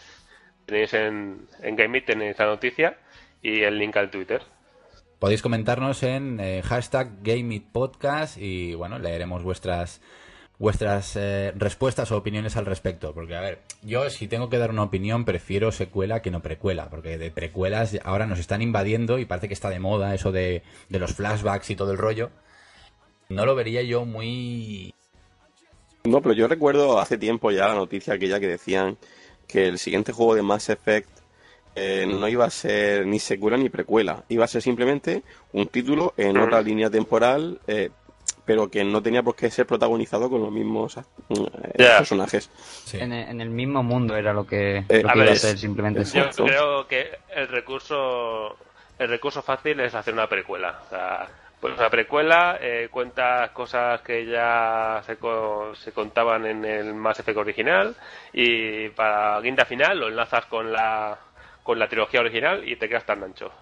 tenéis en, en tenéis la noticia y el link al Twitter. Podéis comentarnos en eh, hashtag GameItPodcast y bueno, leeremos vuestras vuestras eh, respuestas o opiniones al respecto. Porque, a ver, yo si tengo que dar una opinión, prefiero secuela que no precuela. Porque de precuelas ahora nos están invadiendo y parece que está de moda eso de, de los flashbacks y todo el rollo. No lo vería yo muy... No, pero yo recuerdo hace tiempo ya la noticia aquella que decían que el siguiente juego de Mass Effect eh, no iba a ser ni secuela ni precuela, iba a ser simplemente un título en otra línea temporal, eh, pero que no tenía por qué ser protagonizado con los mismos eh, Ya. personajes. Sí. En, el, en el mismo mundo era lo que, Eh, lo a que ver, iba a es- ser simplemente. es- Yo creo que el recurso el recurso fácil es hacer una precuela. O sea, pues una precuela eh, cuenta cosas que ya se, co- se contaban en el Mass Effect original y para guinda final lo enlazas con la con la trilogía original y te quedas tan ancho.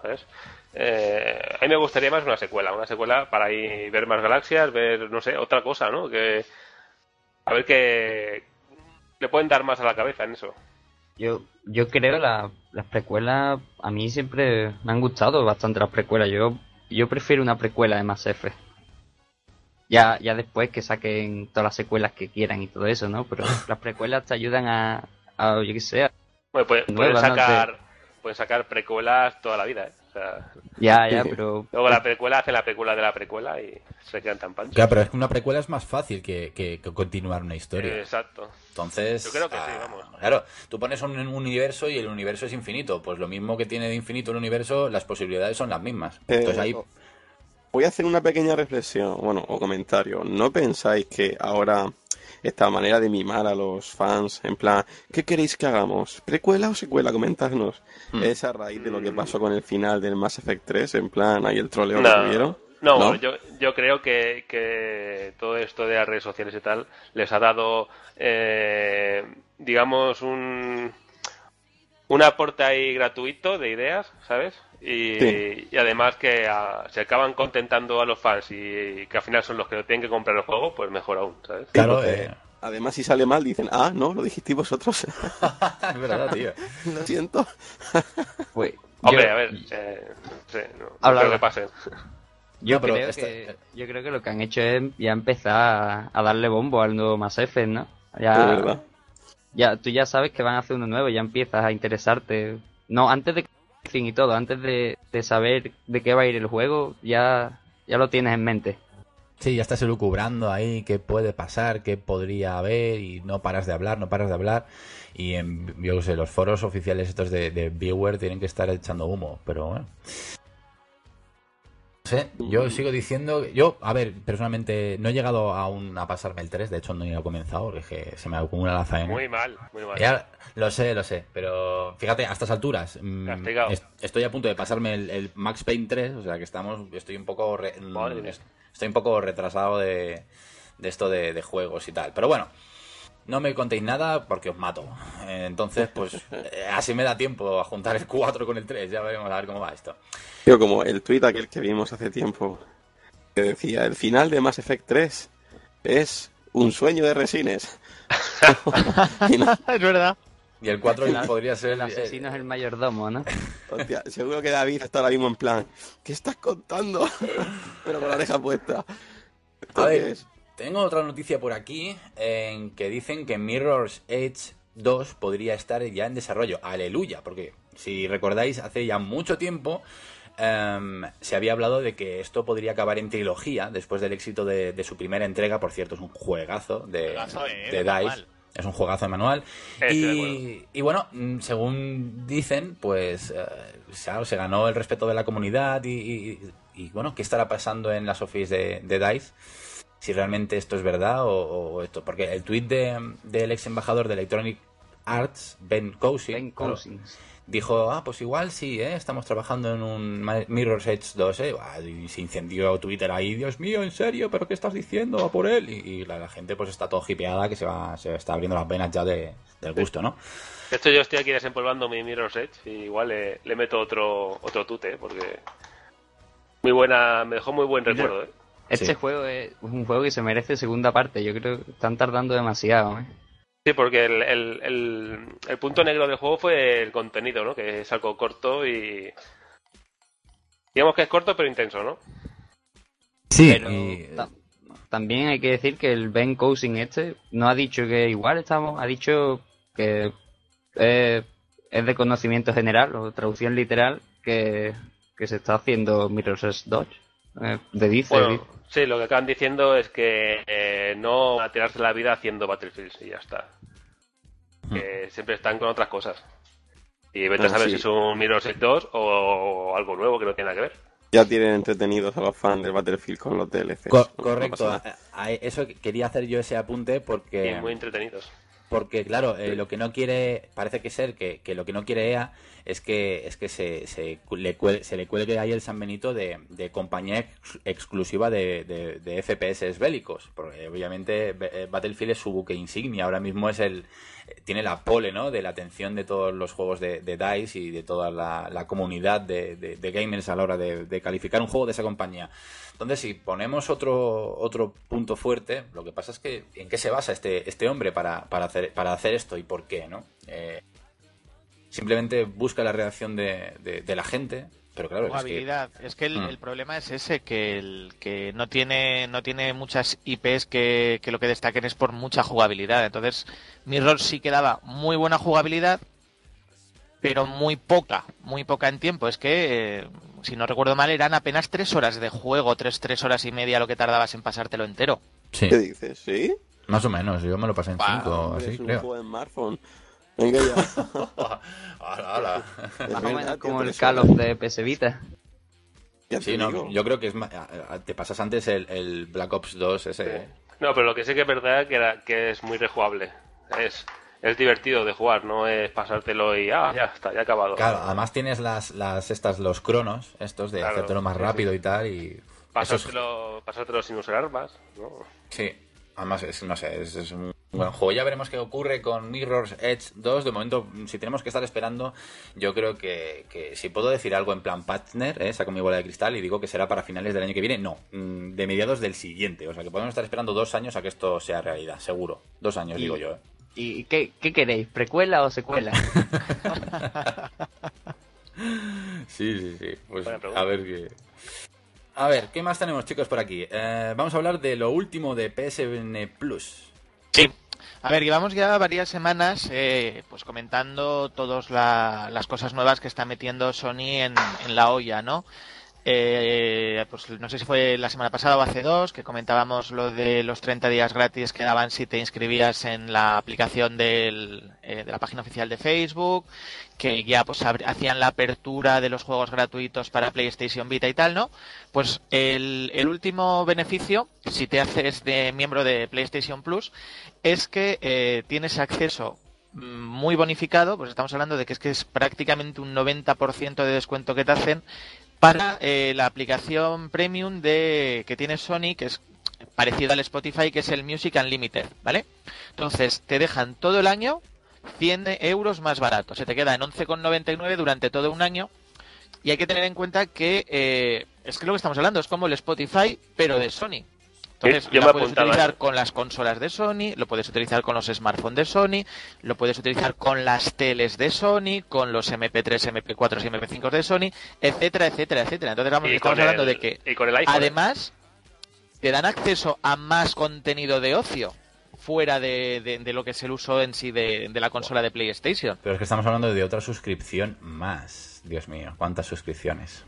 Eh, a mí me gustaría más una secuela, una secuela para ahí ver más galaxias, ver, no sé, otra cosa, ¿no? Que a ver qué le pueden dar más a la cabeza en eso. Yo, yo creo la, las precuelas, a mí siempre me han gustado bastante las precuelas. Yo, yo prefiero una precuela de Mass Effect. Ya, ya después que saquen todas las secuelas que quieran y todo eso, ¿no? Pero [LAUGHS] las precuelas te ayudan a, a yo qué sé, a- Bueno, pueden, pueden Nueva, ¿no? sacar pueden sacar precuelas toda la vida, ¿eh? O sea, ya, ya, Sí. pero luego la precuela hace la precuela de la precuela y se quedan tan panchos. Claro, pero es que una precuela es más fácil que, que- que continuar una historia. Exacto. Entonces, Yo creo que sí, ah, vamos. Claro, tú pones un, un universo y el universo es infinito. Pues lo mismo que tiene de infinito el universo, las posibilidades son las mismas. Eh, Entonces ahí, Voy a hacer una pequeña reflexión, bueno, o comentario. ¿No pensáis que ahora esta manera de mimar a los fans, en plan, ¿qué queréis que hagamos? ¿Precuela o secuela? Comentadnos. Hmm. Es a raíz de lo que pasó con el final del Mass Effect 3, en plan, ahí el troleo que No, tuvieron. no, ¿No? Yo, yo creo que, que todo esto de las redes sociales y tal les ha dado, eh, digamos, un, un aporte ahí gratuito de ideas, ¿sabes? Y, Sí. y además que ah, se acaban contentando a los fans y, que al final son los que tienen que comprar el juego, pues mejor aún, ¿sabes? Claro, porque eh. Además, si sale mal, dicen, ah, no, lo dijisteis vosotros. [LAUGHS] [LAUGHS] es verdad, tío. lo siento. [LAUGHS] pues, Hombre, yo- a ver, eh, no sé, no, no Habla, creo habla. que pase. Yo, No, creo esta- que, yo creo que lo que han hecho es ya empezar a, a darle bombo al nuevo Mass Effect, ¿no? De Ya, verdad. ya, tú ya sabes que van a hacer uno nuevo, ya empiezas a interesarte. No, antes de que y todo, antes de, de saber de qué va a ir el juego, ya, ya lo tienes en mente. Sí, ya estás elucubrando ahí qué puede pasar, qué podría haber y no paras de hablar, no paras de hablar. Y en, yo sé, los foros oficiales estos de, de Viewer tienen que estar echando humo, pero bueno. Sé, yo sigo diciendo, yo, a ver, personalmente no he llegado aún a pasarme el 3, de hecho no he comenzado, porque es que se me acumula la faena. Muy mal, muy mal. Ya, lo sé, lo sé, pero fíjate, a estas alturas mm, est- estoy a punto de pasarme el, el Max Payne 3, o sea que estamos, estoy un poco re- mm, estoy un poco retrasado de, de esto de, de juegos y tal, pero bueno, no me contéis nada porque os mato. Eh, Entonces, pues eh, así me da tiempo a juntar el 4 con el 3, ya veremos a ver cómo va esto. Tío, como el tweet aquel que vimos hace tiempo, que decía, el final de Mass Effect 3 es un sueño de resines. [LAUGHS] No- es verdad. Y el 4 El- podría ser El asesino es el mayordomo, ¿no? [LAUGHS] hostia, seguro que David está ahora mismo en plan, ¿qué estás contando? [LAUGHS] Pero con la oreja puesta. A ver, Entonces, tengo otra noticia por aquí en que dicen que Mirror's Edge 2 podría estar ya en desarrollo. Aleluya, porque si recordáis, hace ya mucho tiempo em, se había hablado de que esto podría acabar en trilogía después del éxito de, de su primera entrega. Por cierto, es un juegazo de, Juegazo, eh, de de DICE. manual. Es un juegazo de manual. Y, y bueno, mm, según dicen, pues eh, se ganó el respeto de la comunidad y, y- y, bueno, ¿qué estará pasando en las office de DICE? Si realmente esto es verdad o, o esto. Porque el tweet de, del ex embajador de Electronic Arts, Ben Cousy, Ben claro, Cousins. dijo, ah, pues igual sí, ¿eh? estamos trabajando en un Mirror's Edge 2, ¿eh? Y se incendió Twitter ahí, Dios mío, ¿en serio? ¿Pero qué estás diciendo? A por él. Y, y la, la gente pues está todo hipeada que se va se está abriendo las venas ya de, del gusto, ¿no? De hecho, yo estoy aquí desempolvando mi Mirror's Edge y igual le, le meto otro otro tute, porque muy buena, me dejó muy buen recuerdo, ¿eh? Este Sí. juego es un juego que se merece segunda parte. Yo creo que están tardando demasiado, ¿eh? Sí, porque el, el, el, el punto negro del juego fue el contenido, ¿no? Que es algo corto y... Digamos que es corto pero intenso, ¿no? Sí, Pero ta- también hay que decir que el Ben Cousing este no ha dicho que igual estamos, ha dicho que eh, es de conocimiento general o traducción literal que, que se está haciendo Mirror's Edge 2. Eh, de dice, Bueno, dice. Sí, lo que acaban diciendo es que eh, no a tirarse la vida haciendo Battlefields y ya está. Que siempre están con otras cosas. Y vete a Ah, saber sí. si es un Mirror's Edge 2 o algo nuevo que no tiene nada que ver. ya tienen entretenidos a los fans del Battlefield con los DLCs. Co- No pasa correcto. nada. A- a- Eso quería hacer yo ese apunte porque... Y muy entretenidos. Porque, claro, eh, lo que no quiere, parece que ser que, que lo que no quiere EA es que es que se, se, le, cuel- se le cuelgue ahí el San Benito de, de compañía ex- exclusiva de, de, de FPS bélicos. Porque obviamente eh, Battlefield es su buque insignia. Ahora mismo es el tiene la pole, ¿no? De la atención de todos los juegos de, de DICE y de toda la, la comunidad de, de- gamers a la hora de, calificar un juego de esa compañía. Entonces, si ponemos otro, otro punto fuerte, lo que pasa es que en qué se basa este, este hombre para, para, hacer, para hacer esto y por qué, ¿no? Eh, simplemente busca la reacción de- de la gente, pero claro, es que, Jugabilidad. Es que el, Mm. el problema es ese, que, el, que no tiene no tiene muchas IPs que, que lo que destaquen es por mucha jugabilidad. Entonces, Mirror sí que daba muy buena jugabilidad, pero muy poca, muy poca en tiempo. Es que, eh, si no recuerdo mal, eran apenas tres horas de juego, tres, tres horas y media lo que tardabas en pasártelo entero. sí, ¿Qué dices? ¿Sí? más o menos, yo me lo pasé en Guau, 5 Hombre, así, es un creo. juego de smartphone. Venga ya. [LAUGHS] Hala. Es Más o menos como el Call of de PS Vita. Sí, no, yo creo que es a- te pasas antes el, el Black Ops 2 ese. No, pero lo que sí que es verdad que, era, que es muy rejugable. Es, es divertido de jugar, no es pasártelo y ah, ya está, ya he acabado. Claro, además tienes las, las estas los cronos, estos de Claro, hacértelo más sí, rápido y tal y eso es- Pasártelo, pasártelo sin usar armas, ¿no? Sí, además es, no sé, es, es un buen juego. Ya veremos qué ocurre con Mirror's Edge 2. De momento, si tenemos que estar esperando, yo creo que, que si puedo decir algo en plan partner, ¿eh? saco mi bola de cristal y digo que será para finales del año que viene. No, mm, de mediados del siguiente. O sea que podemos estar esperando dos años a que esto sea realidad, seguro. Dos años, Y- digo yo. ¿eh? ¿Y qué, qué queréis? ¿Precuela o secuela? [LAUGHS] Sí, sí, sí. Pues a ver qué. A ver, ¿qué más tenemos, chicos, por aquí? Eh, vamos a hablar de lo último de PSN Plus. Sí. A ver, llevamos ya varias semanas eh, pues comentando todas la- las cosas nuevas que está metiendo Sony en, en la olla, ¿no? Eh, pues no sé si fue la semana pasada o hace dos, que comentábamos lo de los 30 días gratis que daban si te inscribías en la aplicación del, eh, de la página oficial de Facebook, que ya pues hacían la apertura de los juegos gratuitos para PlayStation Vita y tal, ¿no? Pues el, el último beneficio, si te haces de miembro de PlayStation Plus, es que eh, tienes acceso muy bonificado, pues estamos hablando de que es que es prácticamente un 90% de descuento que te hacen para eh, la aplicación premium de que tiene Sony, que es parecido al Spotify, que es el Music Unlimited, ¿vale? Entonces, te dejan todo el año 100 euros más barato. Se te queda en 11,99 durante todo un año. Y hay que tener en cuenta que eh, es que lo que estamos hablando es como el Spotify, pero de Sony. Entonces, yo me puedes utilizar con las consolas de Sony, lo puedes utilizar con los smartphones de Sony, lo puedes utilizar con las teles de Sony, con los MP3, MP4 y MP5 de Sony, etcétera, etcétera, etcétera. Entonces, vamos, estamos hablando el- de que y con el iPhone, además te dan acceso a más contenido de ocio fuera de, de- de lo que es el uso en sí de, de la consola de PlayStation. Pero es que estamos hablando de otra suscripción más. Dios mío, ¿cuántas suscripciones?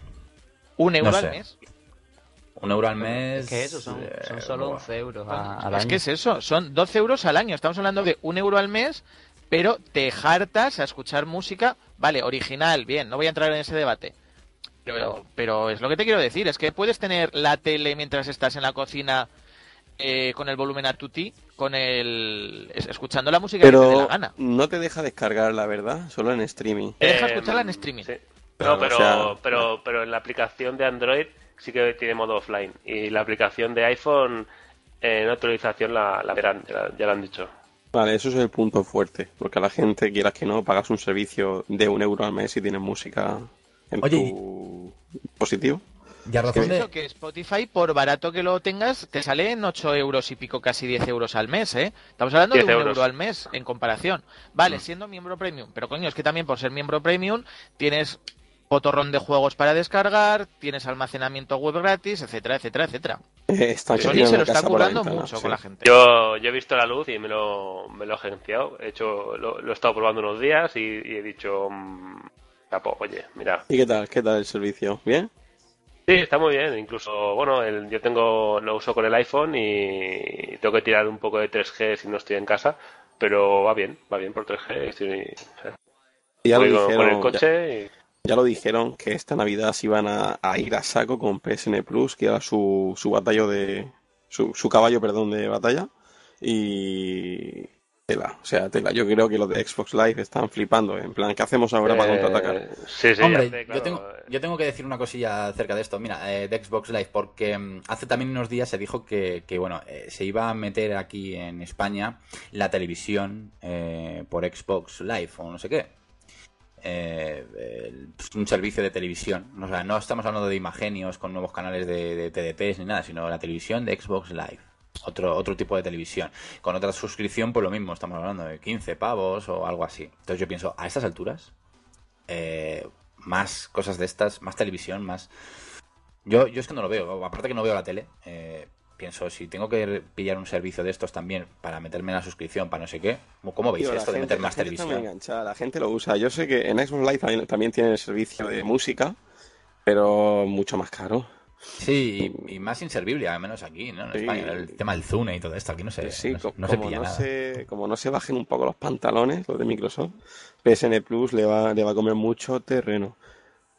Un euro No al mes. Un euro al mes. Es que eso son, eh, son solo buah. 11 euros a- al es año. que es eso, son 12 euros al año. Estamos hablando de un euro al mes, pero te hartas a escuchar música, vale, original, bien, no voy a entrar en ese debate. Pero, pero es lo que te quiero decir, es que puedes tener la tele mientras estás en la cocina eh, con el volumen a tutti, con el es- escuchando la música que te dé la Pero gana. no te deja descargar, la verdad, solo en streaming. Te deja Eh, escucharla en streaming. sí. No, pero, o sea, pero, pero en la aplicación de Android sí que tiene modo offline. Y la aplicación de iPhone en actualización la, la verán, ya, la- ya lo han dicho. Vale, eso es el punto fuerte, porque a la gente, quieras que no, pagas un servicio de un euro al mes y tienes música en Oye, tu dispositivo. Y a razón de... Que Spotify, por barato que lo tengas, te sale en 8 euros y pico, casi 10 euros al mes, ¿eh? Estamos hablando de 10 un euros. euro al mes en comparación. Vale, siendo miembro premium, pero coño, es que también por ser miembro premium tienes potorrón de juegos para descargar, tienes almacenamiento web gratis, etcétera, etcétera, etcétera. Eh, está Sony se lo está ventana, mucho sí. con la gente. Yo, yo he visto la luz y me lo, me lo he agenciado. He hecho, lo, lo he estado probando unos días y, y he dicho, mm, capo, oye, mira. ¿Y qué tal? ¿Qué tal el servicio? ¿Bien? Sí, está muy bien. Incluso, bueno, el- yo tengo, lo uso con el iPhone y tengo que tirar un poco de 3G si no estoy en casa, pero va bien, va bien por 3G. Estoy, o sea, Ya lo voy con- el dijeron, ya, coche y... ya lo dijeron que esta Navidad se iban a, a ir a saco con PSN Plus, que era su, su batalla de. Su, su caballo, perdón, de batalla. Y. Tela, o sea, tela. Yo creo que los de Xbox Live están flipando. En plan, ¿qué hacemos ahora para Eh, contraatacar? Sí, sí, Hombre, sé, yo, claro. tengo, yo tengo que decir una cosilla acerca de esto, mira, eh, de Xbox Live, porque mm, hace también unos días se dijo que, que, bueno, eh, se iba a meter aquí en España la televisión eh, por Xbox Live o no sé qué. Eh, pues, un servicio de televisión. O sea, no estamos hablando de imagenios con nuevos canales de, de ni nada, sino la televisión de Xbox Live. Otro, otro tipo de televisión. Con otra suscripción, pues lo mismo, estamos hablando de 15 pavos o algo así. Entonces yo pienso, a estas alturas, eh, más cosas de estas, más televisión, más... Yo, yo es que no lo veo, aparte que no veo la tele, eh, pienso, si tengo que pillar un servicio de estos también para meterme en la suscripción, para no sé qué, ¿cómo veis Tío, esto de meter la más gente está muy televisión? enganchada, la gente lo usa. Yo sé que en Xbox Live también, también tienen el servicio de música, pero mucho más caro. Sí, y, y más inservible, al menos aquí, ¿no? En Sí. España, el tema del Zune y todo esto, aquí no se, Sí, no, se- co- no se como, pilla no nada. se, como no se bajen un poco los pantalones, los de Microsoft, PSN Plus le va, le va a comer mucho terreno.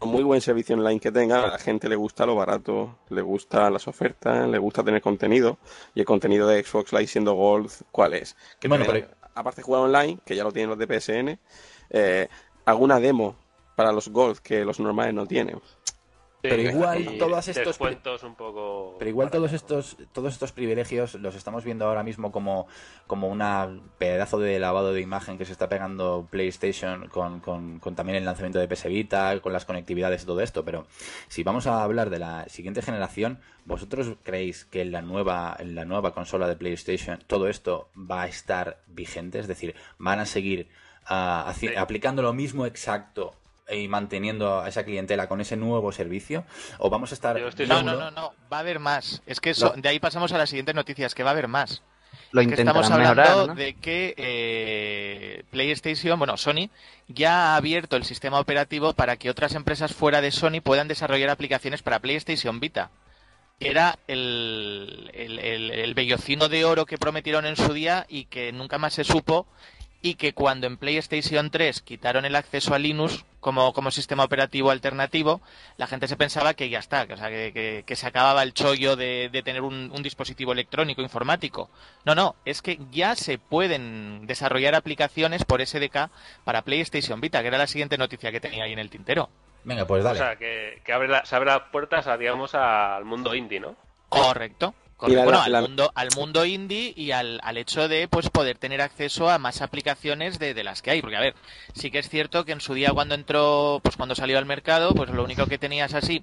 Muy buen servicio online que tenga, a la gente le gusta lo barato, le gustan las ofertas, le gusta tener contenido. Y el contenido de Xbox Live siendo Gold, ¿cuál es? Que Bueno, pero- aparte de jugar online, que ya lo tienen los de PSN, eh, alguna demo para los Gold que los normales no tienen. Pero igual todos estos un poco Pero igual todos estos, todos estos privilegios los estamos viendo ahora mismo como, como una pedazo de lavado de imagen que se está pegando PlayStation con, con, con también el lanzamiento de PS Vita, con las conectividades y todo esto. Pero si vamos a hablar de la siguiente generación, ¿vosotros creéis que en la nueva, en la nueva consola de PlayStation todo esto va a estar vigente? Es decir, van a seguir ah, Sí. aplicando lo mismo exacto y manteniendo a esa clientela con ese nuevo servicio? ¿O vamos a estar... Estoy No, no, no, no, va a haber más. Es que eso- de ahí pasamos a las siguientes noticias, que va a haber más. Lo que estamos hablando mejorar, ¿no? de que eh, PlayStation, bueno, Sony, ya ha abierto el sistema operativo para que otras empresas fuera de Sony puedan desarrollar aplicaciones para PlayStation Vita. Era el, el, el- el bellocino de oro que prometieron en su día y que nunca más se supo y que cuando en PlayStation 3 quitaron el acceso a Linux como, como sistema operativo alternativo, la gente se pensaba que ya está, que, o sea, que, que- que se acababa el chollo de, de tener un, un dispositivo electrónico informático. No, no, es que ya se pueden desarrollar aplicaciones por SDK para PlayStation Vita, que era la siguiente noticia que tenía ahí en el tintero. Venga, pues O dale. sea, que, que abre la- se abre las puertas, a, digamos, al mundo indie, ¿no? Correcto. La- bueno, la- al, la- mundo, al mundo indie y al, al hecho de pues poder tener acceso a más aplicaciones de, de las que hay. Porque, a ver, sí que es cierto que en su día cuando entró, pues cuando salió al mercado, pues lo único que tenías así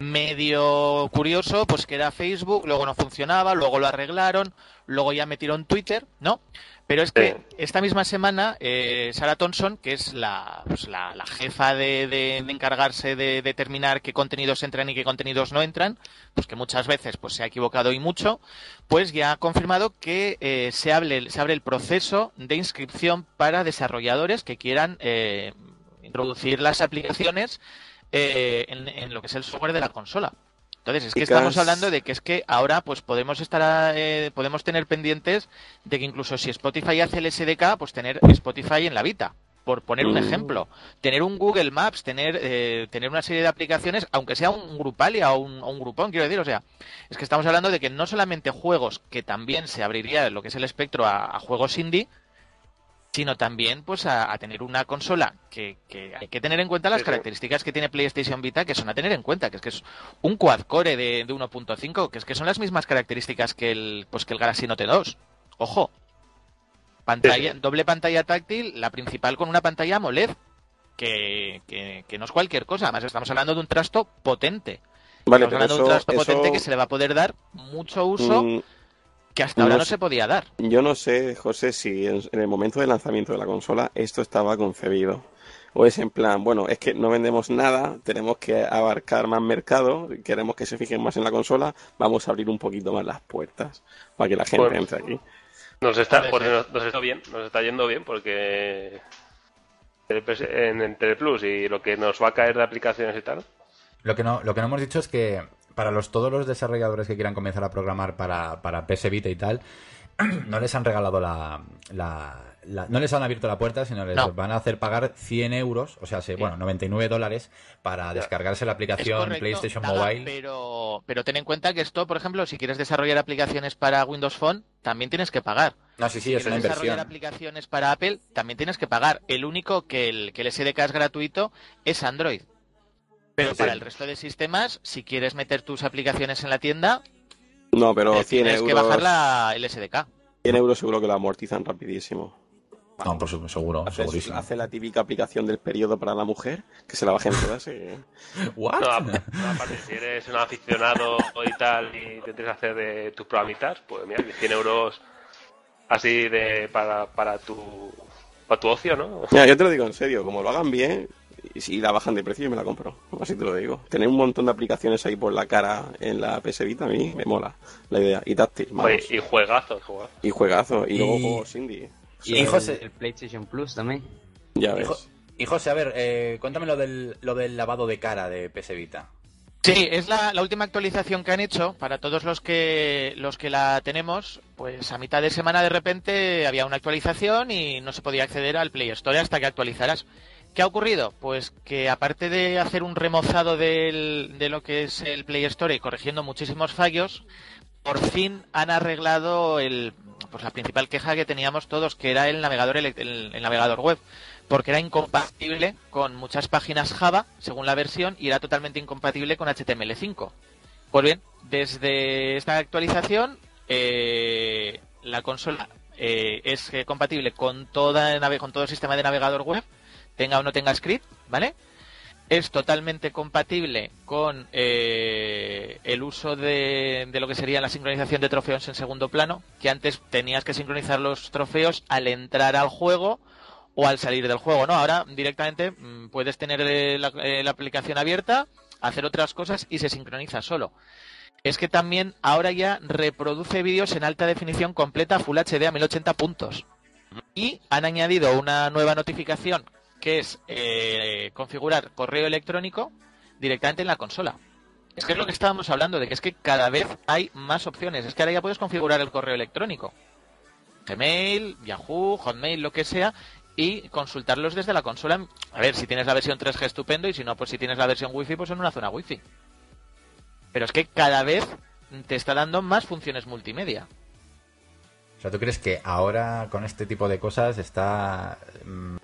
medio curioso, pues que era Facebook, luego no funcionaba, luego lo arreglaron, luego ya metieron Twitter, ¿no? Pero es que esta misma semana, eh, Sarah Thompson, que es la, pues la, la jefa de, de- de encargarse de determinar qué contenidos entran y qué contenidos no entran, pues que muchas veces pues se ha equivocado y mucho, pues ya ha confirmado que eh, se, abre, se abre el proceso de inscripción para desarrolladores que quieran eh, introducir las aplicaciones eh, en, en lo que es el software de la consola. Entonces, es que estamos hablando de que es que ahora pues podemos estar eh, podemos tener pendientes de que incluso si Spotify hace el SDK, pues tener Spotify en la Vita, por poner un Mm. ejemplo. Tener un Google Maps, tener eh, tener una serie de aplicaciones, aunque sea un Grupalia o un, o un grupón, quiero decir, o sea, es que estamos hablando de que no solamente juegos, que también se abriría lo que es el espectro a, a juegos indie, sino también pues a, a tener una consola que, que hay que tener en cuenta las características que tiene PlayStation Vita, que son a tener en cuenta, que es que es un quad core de, de 1.5, que es que son las mismas características que el pues que el Galaxy Note 2. Ojo. Pantalla, Sí, doble pantalla táctil, la principal con una pantalla AMOLED, que, que, que no es cualquier cosa, además estamos hablando de un trasto potente. Vale, estamos hablando de un eso, trasto potente que se le va a poder dar mucho uso mm, que hasta ahora no se podía dar. yo no sé, José, si en, en el momento del lanzamiento de la consola esto estaba concebido. O es en plan, bueno, es que no vendemos nada, tenemos que abarcar más mercado, queremos que se fijen más en la consola, vamos a abrir un poquito más las puertas para que la gente Bueno. entre aquí. Nos está, pues nos, nos está bien, nos está yendo bien porque en, en TV Plus y lo que nos va a caer de aplicaciones y tal. Lo que no, lo que no hemos dicho es que para los todos los desarrolladores que quieran comenzar a programar para, para PS Vita y tal, [CLEARS THROAT] no les han regalado la, la- la- no les han abierto la puerta, sino les No. van a hacer pagar 100 euros, o sea, se- bueno, 99 dólares para descargarse la aplicación correcto, PlayStation nada, Mobile. Pero, pero ten en cuenta que esto, por ejemplo, si quieres desarrollar aplicaciones para Windows Phone, también tienes que pagar. No, sí, sí, si es una quieres desarrollar inversión. aplicaciones para Apple, también tienes que pagar. El único que el, que el SDK es gratuito es Android. Pero Sí. para el resto de sistemas, si quieres meter tus aplicaciones en la tienda, No, pero eh, 100 tienes que euros, bajar la, el SDK. 100 euros seguro que lo amortizan rapidísimo. No, por su- seguro, Hace, segurísimo. hace la típica aplicación del periodo para la mujer, que se la bajen todas. y- [LAUGHS] ¿What? No, ap- no, aparte, si eres un aficionado y tal y te tienes que hacer de tus programitas, pues mira, 100 euros así de para, para tu para tu ocio, ¿no? Mira, yo te lo digo en serio, como lo hagan bien, y si la bajan de precio, yo me la compro. Así te lo digo. Tener un montón de aplicaciones ahí por la cara en la PS Vita, a mí me mola la idea. Y táctil. Oye, y juegazos, juegazos. Y juegazo. Y, luego Y- juegos indie. Y, Y el, José- el PlayStation Plus también. Ya Y, ves. Jo- y José, a ver, eh, cuéntame lo del, lo del lavado de cara de PS Vita. Sí, es la, la última actualización que han hecho para todos los que los que la tenemos. Pues a mitad de semana de repente había una actualización y no se podía acceder al Play Store hasta que actualizaras. ¿Qué ha ocurrido? Pues que aparte de hacer un remozado de lo que es el Play Store y corrigiendo muchísimos fallos, por fin han arreglado el, pues la principal queja que teníamos todos, que era el navegador el- el navegador web porque era incompatible con muchas páginas Java, según la versión, y era totalmente incompatible con HTML5. Pues bien, desde esta actualización, eh, la consola eh, es eh, compatible con, toda todo el sistema de navegador web, tenga o no tenga script, ¿vale? Es totalmente compatible con eh, el uso de, lo que sería la sincronización de trofeos en segundo plano, que antes tenías que sincronizar los trofeos al entrar al juego o al salir del juego, ¿no? Ahora directamente mm, puedes tener eh, la, eh, la aplicación abierta, hacer otras cosas y se sincroniza solo. Es que también ahora ya reproduce vídeos en alta definición completa Full HD a 1080 puntos. Y han añadido una nueva notificación que es eh, configurar correo electrónico directamente en la consola. Es que es lo que estábamos hablando, de que es que cada vez hay más opciones. Es que ahora ya puedes configurar el correo electrónico. Gmail, Yahoo, Hotmail, lo que sea, y consultarlos desde la consola. A ver, si tienes la versión 3G estupendo y si no, pues si tienes la versión Wi-Fi, pues en una zona Wi-Fi. Pero es que cada vez te está dando más funciones multimedia. O sea, ¿tú crees que ahora con este tipo de cosas está mm,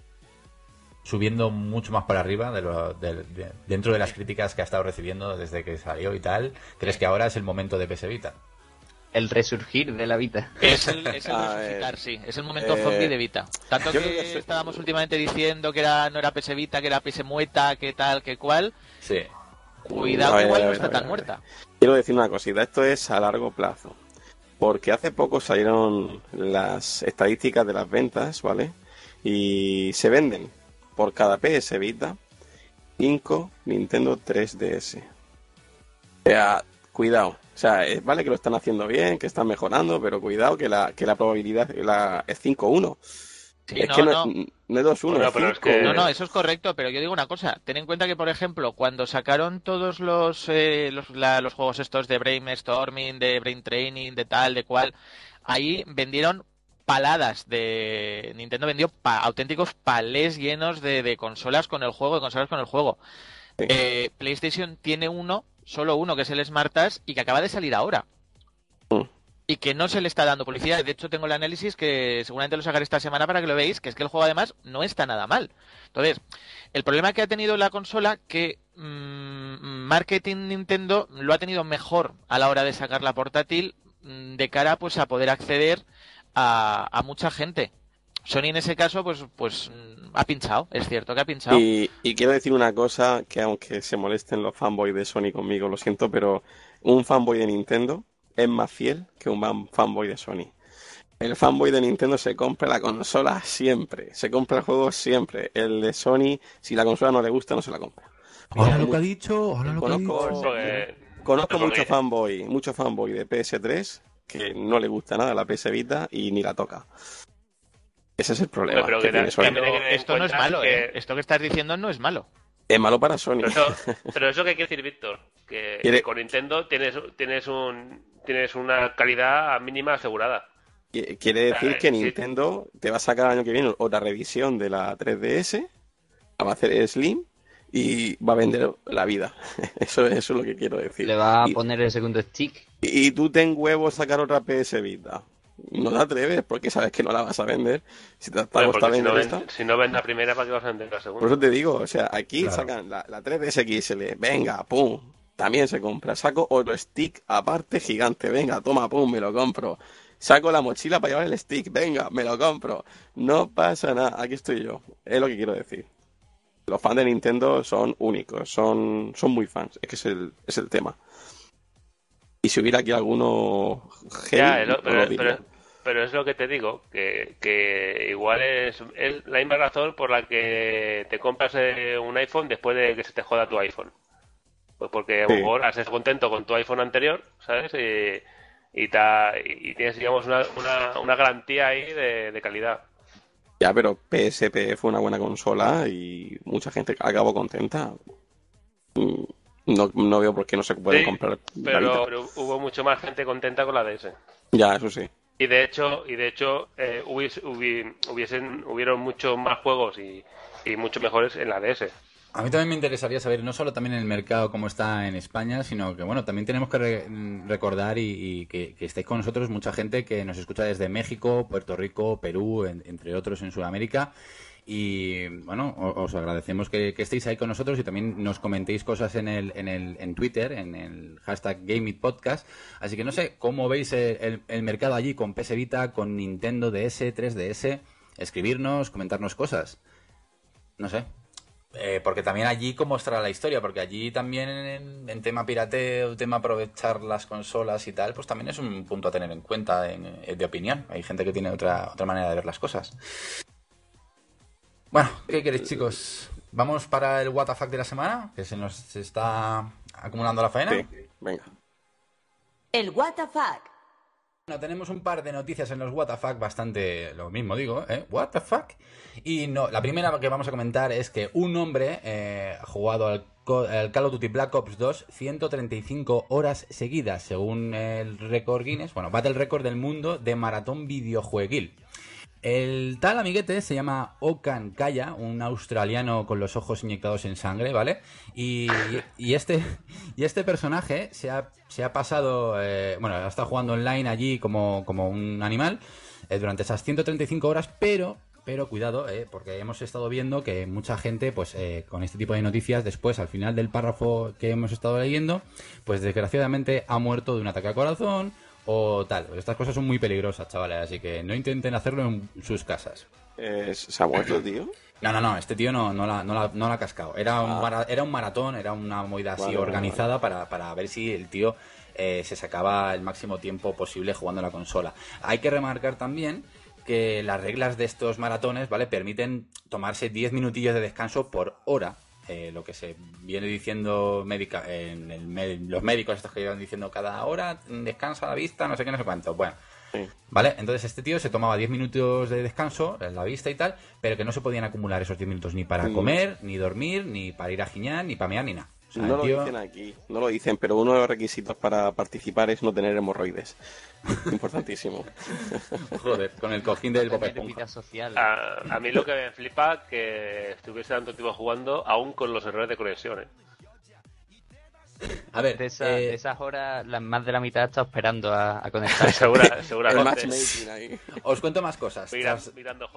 subiendo mucho más para arriba de lo, de- de- dentro de las críticas que ha estado recibiendo desde que salió y tal? ¿Crees que ahora es el momento de PS Vita? El resurgir de la vida. Es el, es el [LAUGHS] A resucitar, ver. sí. Es el momento Eh, zombie de Vita. Tanto que, que estábamos últimamente diciendo que era, no era PS Vita, que era PS Mueta, que tal, que cual. Sí. Cuidado, igual no está tan muerta. Quiero decir una cosita, esto es a largo plazo. Porque hace poco salieron las estadísticas de las ventas, ¿vale? Y se venden por cada PS Vita 5 Nintendo 3DS. O sea, cuidado. O sea, eh, vale que lo están haciendo bien, que están mejorando, pero cuidado que la, que la probabilidad la, es 5-1. Sí, es no, que no, no. es- no es 2-1, Bueno, es es 5-1. que- No, no, eso es correcto, pero yo digo una cosa. Ten en cuenta que, por ejemplo, cuando sacaron todos los, eh, los, la- los juegos estos de Brainstorming, de Brain Training, de tal, de cual, ahí vendieron paladas de... Nintendo vendió pa- auténticos palés llenos de, de consolas con el juego, de consolas con el juego. Sí. Eh, PlayStation tiene uno, solo uno, que es el Smart Touch, y que acaba de salir ahora. Mm. Y que no se le está dando publicidad. De hecho, tengo el análisis que seguramente lo sacaré esta semana para que lo veáis, que es que el juego además no está nada mal. Entonces, el problema que ha tenido la consola, que mm, marketing Nintendo lo ha tenido mejor a la hora de sacar la portátil mm, de cara pues a poder acceder a, a mucha gente. Sony en ese caso pues pues mm, ha pinchado, es cierto que ha pinchado. Y, y quiero decir una cosa que aunque se molesten los fanboys de Sony conmigo, lo siento, pero un fanboy de Nintendo es más fiel que un fan- fanboy de Sony. El fanboy de Nintendo se compra la consola siempre, se compra el juego siempre. El de Sony, si la consola no le gusta, no se la compra. Ahora lo que ha dicho, ahora lo que ha Conozco- dicho. Mucho fanboy, mucho fanboy de PS3 que no le gusta nada la PS Vita y ni la toca. Ese es el problema. Pero que tiene Sony. Esto no es malo, que- ¿eh? Esto que estás diciendo no es malo. Es malo para Sony. Pero eso, [LAUGHS] pero eso que quiere decir Víctor, que, con Nintendo tienes, tienes un tienes una calidad mínima asegurada. Qui- Quiere decir que sí. Nintendo te va a sacar el año que viene otra revisión de la 3DS, la va a hacer Slim y va a vender la vida. [LAUGHS] Eso, eso es lo que quiero decir. Le va a Y- poner el segundo stick. Y tú ten huevo sacar otra PS Vita. No te atreves porque sabes que no la vas a vender. Si te gusta porque si no, vender ven, si no ven la primera, ¿para qué vas a vender la Por segunda? eso te digo, o sea, aquí Claro. sacan la, la 3DS XL, venga, pum, también se compra. Saco otro stick aparte gigante, venga, toma, pum, me lo compro. Saco la mochila para llevar el stick, venga, me lo compro. No pasa nada, aquí estoy yo. Es lo que quiero decir. Los fans de Nintendo son únicos, son, son muy fans, es que es el, es el tema. Y si hubiera aquí alguno Ya, no pero, es lo que te digo, que, que igual es, es la misma razón por la que te compras eh, un iPhone después de que se te joda tu iPhone. Pues porque a lo mejor has estado contento con tu iPhone anterior, ¿sabes? Y, y, ta- y tienes, digamos, una, una, una garantía ahí de, de calidad. Ya, pero PSP fue una buena consola y mucha gente acabó contenta. Mm, No, no veo por qué no se puede Sí, comprar Pero, pero hubo mucho más gente contenta con la DS. Ya, eso sí. Y de hecho, y de hecho eh, hubies- hubi- hubiesen, hubieron muchos más juegos y, y mucho mejores en la DS. A mí también me interesaría saber no solo también el mercado cómo está en España, sino que bueno, también tenemos que re- recordar y, y que, que estáis con nosotros mucha gente que nos escucha desde México, Puerto Rico, Perú, en- entre otros en Sudamérica. Y bueno, os agradecemos que, estéis ahí con nosotros y también nos comentéis cosas en el, en el en Twitter, en el hashtag GameItPodcast. Así que no sé cómo veis el, mercado allí con PS Vita, con Nintendo DS, 3DS. Escribirnos, comentarnos cosas. No sé. Eh, porque también allí cómo estará la historia, porque allí también en, en tema pirateo, tema aprovechar las consolas y tal, pues también es un punto a tener en cuenta en- eh, de opinión. Hay gente que tiene otra, otra manera de ver las cosas. Bueno, ¿qué queréis, chicos? ¿Vamos para el WTF de la semana? Que se nos está acumulando la faena. Sí, venga. El WTF. Bueno, tenemos un par de noticias en los WTF bastante lo mismo, digo, ¿eh? What the fuck? Y no, la primera que vamos a comentar es que un hombre eh, ha jugado al, co- al Call of Duty Black Ops 2 135 horas seguidas, según el récord Guinness, bueno, bate el récord del mundo de maratón videojueguil. El tal amiguete se llama Okan Kaya, un australiano con los ojos inyectados en sangre, ¿vale? Y, y este, y este personaje se ha, pasado, eh, bueno, ha estado jugando online allí como, como un animal eh, durante esas 135 horas, pero, pero cuidado, eh, porque hemos estado viendo que mucha gente, pues eh, con este tipo de noticias, después, al final del párrafo que hemos estado leyendo, pues desgraciadamente ha muerto de un ataque al corazón o tal. Estas cosas son muy peligrosas, chavales, así que no intenten hacerlo en sus casas. ¿Se ha muerto, tío? No, no, no, este tío no, no, la, no, la, no la ha cascado. Era un, Ah. era un maratón, era una movida así Vale, vale, organizada Para, para ver si el tío eh, se sacaba el máximo tiempo posible jugando a la consola. Hay que remarcar también que las reglas de estos maratones, ¿vale? Permiten tomarse 10 minutillos de descanso por hora. Eh, lo que se viene diciendo médica, en el los médicos estos que llevan diciendo cada hora mm, descansa la vista, no sé qué, no sé cuánto. Bueno, Sí. ¿Vale? Entonces este tío se tomaba 10 minutos de descanso en la vista y tal, pero que no se podían acumular esos 10 minutos ni para comer, ni dormir, ni para ir a giñar, ni para mear, ni nada. No lo dicen aquí, no lo dicen, pero uno de los requisitos para participar es no tener hemorroides. [LAUGHS] Importantísimo. [LAUGHS] Joder, con el cojín del Bob social. A, a mí lo que me flipa que estuviese tanto tiempo jugando, aún con los errores de conexión. ¿eh? A ver, De, esa- eh, de esas horas, la- más de la mitad está esperando a, a conectarse. [LAUGHS] Segura, seguramente. ahí. os cuento más cosas. Mira- Tras- mirando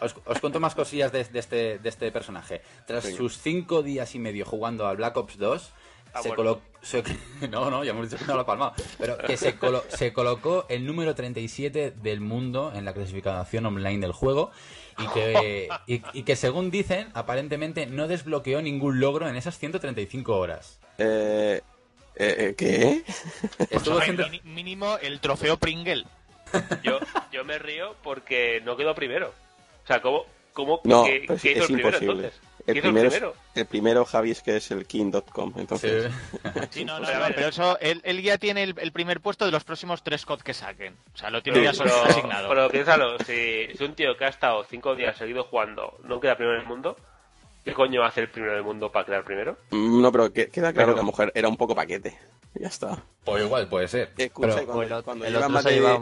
os, os cuento más cosillas de, de este, de este personaje. Tras Venga. sus 5 días y medio jugando al Black Ops 2, Ah, se bueno. colocó... se- [LAUGHS] no, no, ya hemos dicho que no lo ha palmado. Pero que se, colo- se colocó el número 37 del mundo en la clasificación online del juego y que, y, y que según dicen, aparentemente no desbloqueó ningún logro en esas 135 horas. Eh, eh, eh, ¿Qué? Estuvo Hombre, haciendo- mini- mínimo el trofeo Pringle. Yo, yo me río porque no quedó primero. O sea, ¿cómo, cómo No, qué, pues qué hizo es el primero imposible. entonces? El ¿Qué hizo primero, el primero? El primero, Javi, es que es el king.com. Entonces, Sí, no, [LAUGHS] no, Pero a no, ver, pero eso, él, él ya tiene el, el primer puesto de los próximos tres COD que saquen. O sea, lo tiene ya solo pero, asignado. pero piénsalo, si, si un tío que ha estado cinco días seguidos jugando no queda primero en el mundo, ¿qué coño hace el primero del mundo para quedar primero? Mm, no, pero que- queda claro Pero- que la mujer era un poco paquete. Ya está. O igual puede ser. Escucha, Pero- cuando, el el lleva más de, lleva,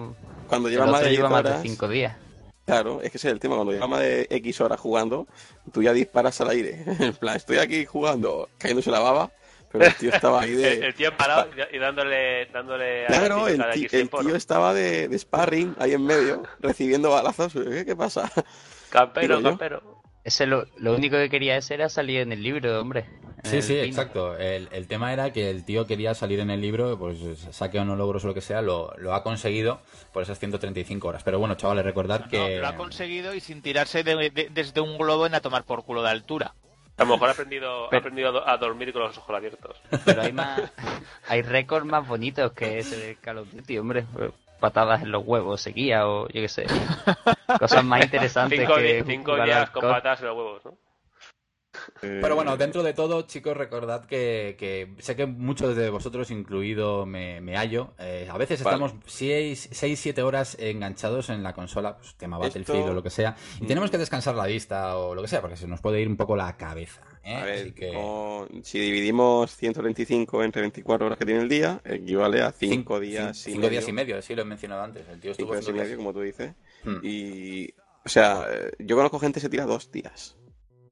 cuando el lleva más de 10 lleva más de horas, 5 días. Claro, es que ese es el tema. Cuando lleva más de X horas jugando, tú ya disparas al aire. [LAUGHS] En plan, estoy aquí jugando, cayéndose la baba, pero el tío estaba ahí de. El, el tío parado y dándole, dándole a Claro, el, cada ti- X el tiempo, tío ¿no? estaba de, de sparring ahí en medio, recibiendo balazos. ¿Qué, qué pasa? Campero, yo. campero. Ese lo, lo único que quería ese era salir en el libro, hombre. Sí, sí, pino. exacto. El, el tema era que el tío quería salir en el libro, pues saque o no logros o lo que sea, lo, lo ha conseguido por esas 135 horas. Pero bueno, chavales, recordad No, que... lo ha conseguido y sin tirarse de- de- desde un globo en a tomar por culo de altura. A lo mejor ha aprendido, ha aprendido a, do- a dormir con los ojos abiertos. Pero hay más, hay récords más bonitos que ese de Call of Duty, hombre. Patadas en los huevos, seguía o yo qué sé. Cosas más [LAUGHS] interesantes Cinco, que cinco días con patadas en los huevos, ¿no? Pero bueno, dentro de todo, chicos, recordad que, que sé que muchos de vosotros, incluido me, me hallo, eh, a veces Vale. estamos 6-7 horas enganchados en la consola, pues, tema Battlefield Esto- o lo que sea, y tenemos que descansar la vista o lo que sea, porque se nos puede ir un poco la cabeza. ¿eh? A ver, Así que... como- si dividimos 125 entre 24 horas que tiene el día, equivale a 5 días, cinco, y cinco medio. días y medio, sí, lo he mencionado antes. El tío estuvo Cinco días y medio, como tú dices. Hmm. Y, o sea, eh, yo conozco gente que se tira dos días,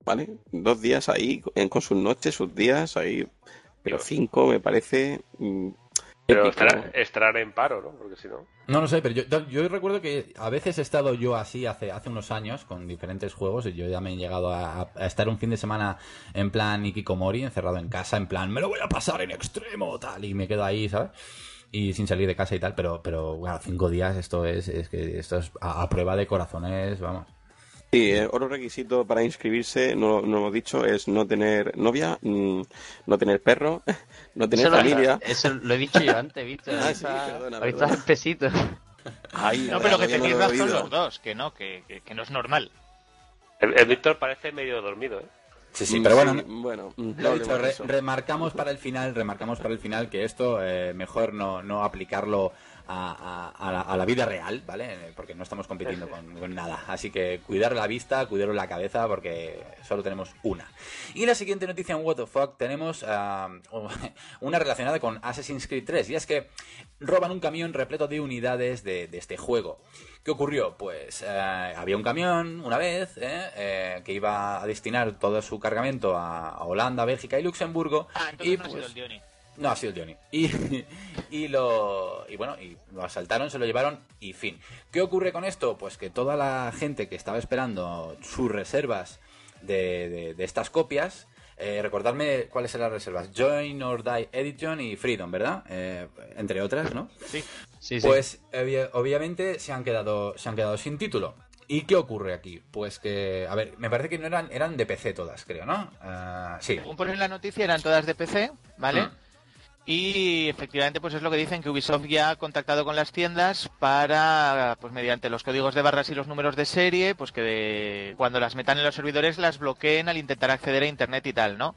¿vale? Dos días ahí, con sus noches, sus días ahí. Pero cinco me parece. mm, Pero estará, estará en paro, ¿no? Porque si no... No lo sé, pero yo, yo recuerdo que a veces he estado yo así hace, hace unos años con diferentes juegos y yo ya me he llegado a, a estar un fin de semana en plan Ikikomori, encerrado en casa, en plan, me lo voy a pasar en extremo, tal, y me quedo ahí, ¿sabes? Y sin salir de casa y tal, pero, pero bueno, cinco días esto es, es que esto es a, a prueba de corazones, vamos. Sí, eh, otro requisito para inscribirse, no, no lo hemos dicho, es no tener novia, mm, no tener perro, [LAUGHS] no tener Eso lo- familia. Eso lo he dicho yo antes, ¿viste? Ah, sí, perdona, ahorita perdona. Ay, No, pero que no tenéis he razón los dos, que no, que, que- que no es normal. El, el Víctor parece medio dormido, ¿eh? Sí, sí, pero bueno, bueno, Lo no he dicho, re- remarcamos para el final, remarcamos para el final que esto eh, mejor no, no aplicarlo a, la, a la vida real, ¿vale? Porque no estamos compitiendo con, con nada. Así que cuidar la vista, cuidar la cabeza, porque solo tenemos una. Y la siguiente noticia en What the Fuck tenemos ah, [LAUGHS] una relacionada con Assassin's Creed 3. Y es que roban un camión repleto de unidades de, de este juego. ¿Qué ocurrió? Pues eh, había un camión una vez eh, eh, que iba a destinar todo su cargamento a, a Holanda, Bélgica y Luxemburgo. Ah, entonces y no ha sido pues. No ha sido el Johnny. Y, [LAUGHS] y lo y bueno, y lo asaltaron, se lo llevaron y fin. ¿Qué ocurre con esto? Pues que toda la gente que estaba esperando sus reservas de, de- de estas copias, eh, recordadme cuáles eran las reservas. Join or Die Edition y Freedom, ¿verdad? Eh, entre otras, ¿no? Sí. Sí, sí. Pues obvia- obviamente se han quedado se han quedado sin título. ¿Y qué ocurre aquí? Pues que, a ver, me parece que no eran eran de PC todas, creo, ¿no? Ah, sí. En la noticia, eran todas de PC, ¿vale? Mm. Y efectivamente, pues es lo que dicen, que Ubisoft ya ha contactado con las tiendas para, pues mediante los códigos de barras y los números de serie, pues que de- cuando las metan en los servidores las bloqueen al intentar acceder a Internet y tal, ¿no?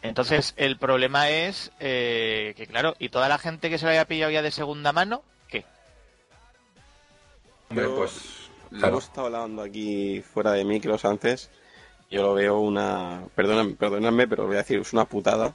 Entonces, el problema es eh, que, claro, y toda la gente que se lo haya pillado ya de segunda mano, ¿qué? Hombre, pues Lo claro. hemos estado hablando aquí fuera de micros antes. Yo lo veo una. Perdóname, perdóname, pero lo voy a decir, es una putada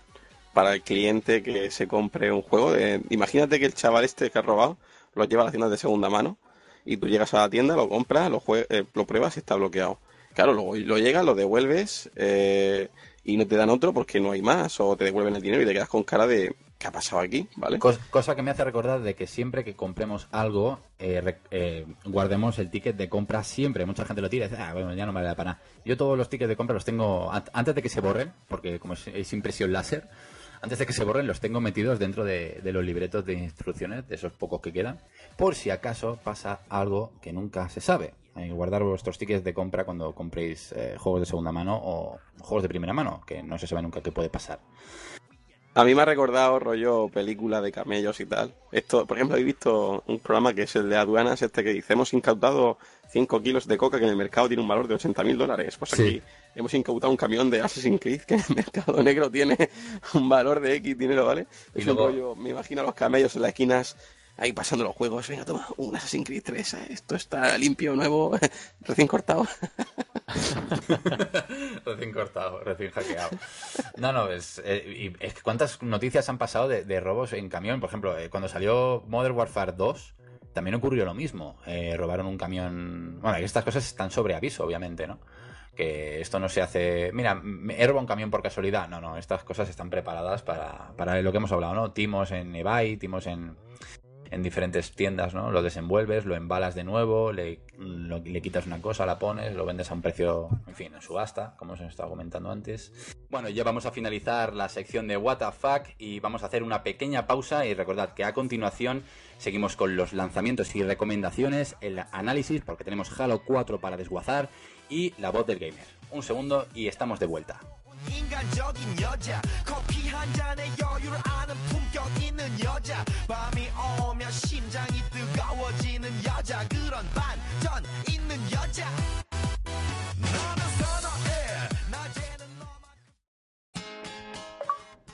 para el cliente que se compre un juego. de- Imagínate que el chaval este que ha robado lo lleva a las tiendas de segunda mano y tú llegas a la tienda, lo compras, lo, jue- eh, lo pruebas y está bloqueado. Claro, luego lo llegas, lo devuelves eh, y no te dan otro porque no hay más o te devuelven el dinero y te quedas con cara de ¿qué ha pasado aquí? ¿Vale? Cos- cosa que me hace recordar de que siempre que compremos algo, eh, eh, guardemos el ticket de compra siempre. Mucha gente lo tira y dice, ah, bueno, ya no me vale la pena. Yo todos los tickets de compra los tengo an- antes de que se borren, porque como es impresión láser, antes de que se borren los tengo metidos dentro de, de los libretos de instrucciones, de esos pocos que quedan, por si acaso pasa algo que nunca se sabe. Hay que guardar vuestros tickets de compra cuando compréis eh, juegos de segunda mano o juegos de primera mano, que no se sabe nunca qué puede pasar. A mí me ha recordado rollo película de camellos y tal. Esto, por ejemplo, he visto un programa que es el de aduanas, este que dice, hemos incautado 5 kilos de coca que en el mercado tiene un valor de 80 mil dólares. Pues Sí. Hemos incautado un camión de Assassin's Creed que en [LAUGHS] el mercado negro tiene un valor de X dinero, ¿vale? Y Es luego- un rollo, me imagino a los camellos en las esquinas ahí pasando los juegos. Venga, toma, un Assassin's Creed 3, ¿eh? esto está limpio, nuevo, [LAUGHS] recién cortado. [LAUGHS] recién cortado, recién hackeado. No, no, es, eh, y es que cuántas noticias han pasado de, de robos en camión. Por ejemplo, eh, cuando salió Modern Warfare 2, también ocurrió lo mismo. Eh, robaron un camión. Bueno, estas cosas están sobre aviso, obviamente, ¿no? Que esto no se hace. Mira, me he robado un camión por casualidad. No, no, estas cosas están preparadas para, para lo que hemos hablado, ¿no? Timos en eBay, timos en, en diferentes tiendas, ¿no? Lo desenvuelves, lo embalas de nuevo, le, le quitas una cosa, la pones, lo vendes a un precio, en fin, en subasta, como os he estado comentando antes. Bueno, ya vamos a finalizar la sección de What the Fuck y vamos a hacer una pequeña pausa y recordad que a continuación seguimos con los lanzamientos y recomendaciones, el análisis, porque tenemos Halo 4 para desguazar y La Voz del Gamer. Un segundo y estamos de vuelta.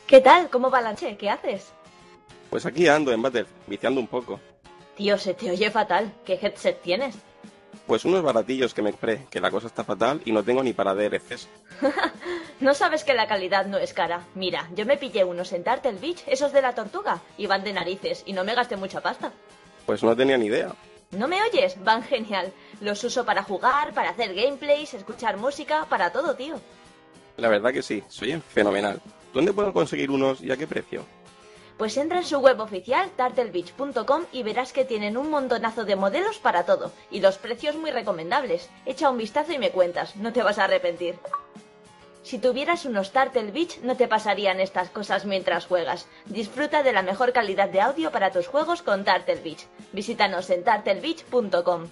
¿Qué tal? ¿Cómo va ¿Qué haces? Pues aquí ando en Battle, viciando un poco. Tío, se te oye fatal. ¿Qué headset tienes? Pues unos baratillos que me compré, que la cosa está fatal y no tengo ni para DLCs. [LAUGHS] No sabes que la calidad no es cara. Mira, yo me pillé unos en Turtle Beach, esos de la tortuga, y van de narices, y no me gasté mucha pasta. Pues no tenía ni idea. ¿No me oyes? Van genial. Los uso para jugar, para hacer gameplays, escuchar música, para todo, tío. La verdad que sí, soy fenomenal. ¿Dónde puedo conseguir unos y a qué precio? Pues entra en su web oficial, turtlebeach.com, y verás que tienen un montonazo de modelos para todo, y los precios muy recomendables. Echa un vistazo y me cuentas, no te vas a arrepentir. Si tuvieras unos Turtle Beach, no te pasarían estas cosas mientras juegas. Disfruta de la mejor calidad de audio para tus juegos con Turtle Beach. Visítanos en turtlebeach.com.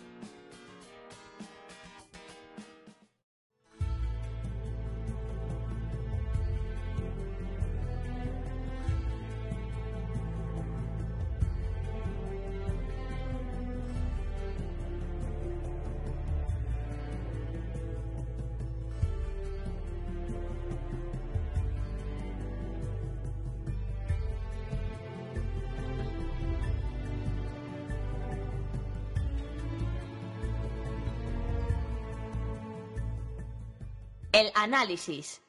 análisis.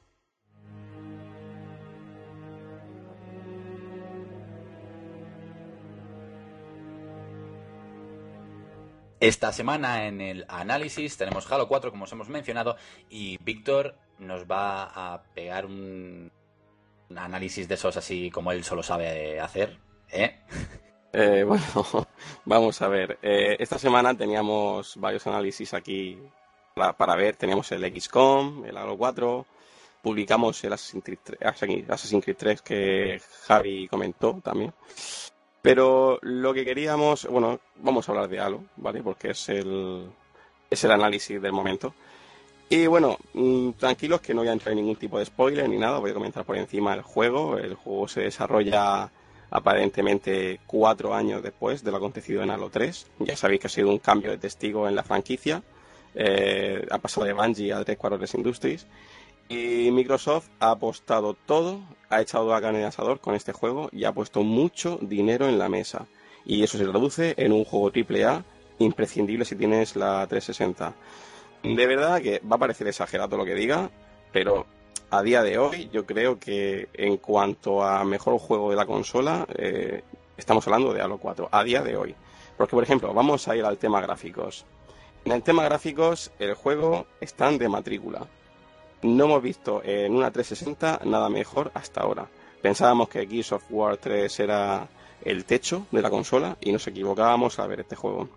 Esta semana en el análisis tenemos Halo 4, como os hemos mencionado, y Víctor nos va a pegar un, un análisis de esos así como él solo sabe hacer. ¿eh? [LAUGHS] Eh, bueno, [LAUGHS] vamos a ver. Eh, esta semana teníamos varios análisis aquí para, ver. Teníamos el XCOM, el Halo 4, publicamos el Assassin's Creed 3, Assassin's- Creed 3 que Javi comentó también. Pero lo que queríamos, bueno, vamos a hablar de Halo, ¿vale? Porque es el, es el análisis del momento. Y bueno, mm, tranquilos que no voy a entrar en ningún tipo de spoiler ni nada, voy a comentar por encima el juego. El juego se desarrolla aparentemente cuatro años después de lo acontecido en Halo 3. Ya sabéis que ha sido un cambio de testigo en la franquicia. Eh, ha pasado de Bungie a 343 Industries. Y Microsoft ha apostado todo, ha echado la carne de asador con este juego y ha puesto mucho dinero en la mesa. Y eso se traduce en un juego AAA imprescindible si tienes la 360. De verdad que va a parecer exagerado lo que diga, pero a día de hoy yo creo que en cuanto a mejor juego de la consola, eh, estamos hablando de Halo 4, a día de hoy. Porque, por ejemplo, vamos a ir al tema gráficos. En el tema gráficos, el juego está de matrícula. No hemos visto en una 360 nada mejor hasta ahora. Pensábamos que Gears of War 3 era el techo de la consola y nos equivocábamos al ver este juego.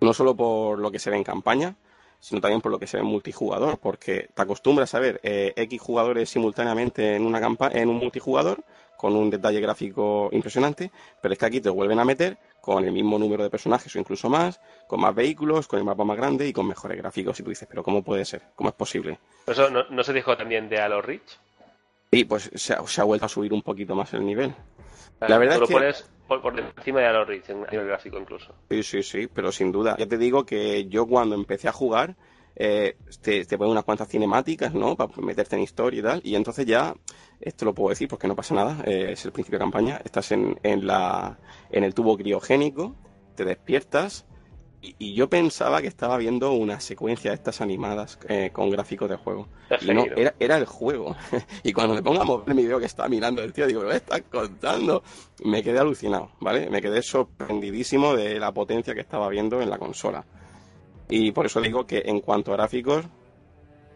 No solo por lo que se ve en campaña, sino también por lo que se ve en multijugador, porque te acostumbras a ver eh, X jugadores simultáneamente en una campa en un multijugador con un detalle gráfico impresionante, pero es que aquí te vuelven a meter con el mismo número de personajes o incluso más, con más vehículos, con el mapa más grande y con mejores gráficos. Y tú dices, pero ¿cómo puede ser? ¿Cómo es posible? ¿Eso no, no se dijo también de Halo Reach? Y pues se ha, se ha vuelto a subir un poquito más el nivel. La verdad Tú es lo que- pones por, por encima de Halo Reach en a nivel gráfico incluso. Sí, sí, sí, pero sin duda. Ya te digo que yo cuando empecé a jugar, eh, te, te ponen unas cuantas cinemáticas, ¿no? Para meterte en historia y tal. Y entonces ya, esto lo puedo decir porque no pasa nada, eh, es el principio de campaña. Estás en, en, la, en el tubo criogénico, te despiertas. Y, y yo pensaba que estaba viendo una secuencia de estas animadas eh, con gráficos de juego. Y no, era, era el juego. [LAUGHS] y cuando me pongo a mover mi video que estaba mirando el tío, digo, ¿me estás contando? Me quedé alucinado, ¿vale? Me quedé sorprendidísimo de la potencia que estaba viendo en la consola. Y por eso digo que en cuanto a gráficos,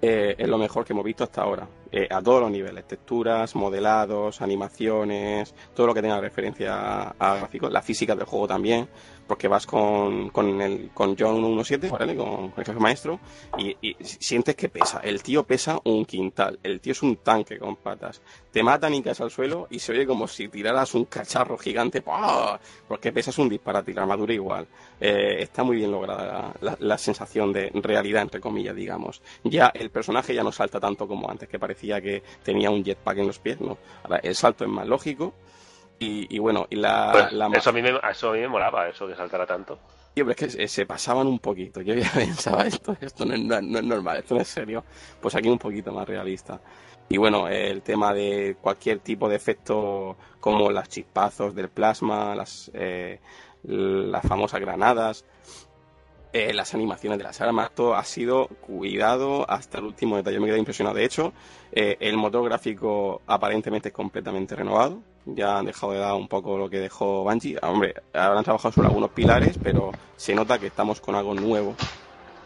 eh, es lo mejor que hemos visto hasta ahora. Eh, a todos los niveles, texturas, modelados, animaciones, todo lo que tenga referencia a, gráficos, la física del juego también, porque vas con, con, el, con John 117, ¿vale? con, el jefe maestro, y, sientes que pesa. El tío pesa un quintal, el tío es un tanque con patas. Te matan y caes al suelo y se oye como si tiraras un cacharro gigante, ¡pah! porque pesas un disparate y la armadura igual. Eh, está muy bien lograda la- la sensación de realidad, entre comillas, digamos. Ya el personaje ya no salta tanto como antes, que parecía que tenía un jetpack en los pies, ¿no? Ahora el salto es más lógico. Y, y bueno, y la, Pues la eso, a mí me, eso a mí me molaba, eso que saltara tanto. Pero es que se, se pasaban un poquito. Yo ya [LAUGHS] pensaba, esto, esto no, es, no- no es normal, esto no es serio. Pues aquí un poquito más realista. Y bueno, el tema de cualquier tipo de efecto, como las chispazos del plasma, las, eh, las famosas granadas, eh, las animaciones de las armas, todo ha sido cuidado hasta el último detalle. Me quedé impresionado. De hecho, eh, el motor gráfico aparentemente es completamente renovado. Ya han dejado de dar un poco lo que dejó Bungie. Ah, Hombre, habrán trabajado sobre algunos pilares, pero se nota que estamos con algo nuevo.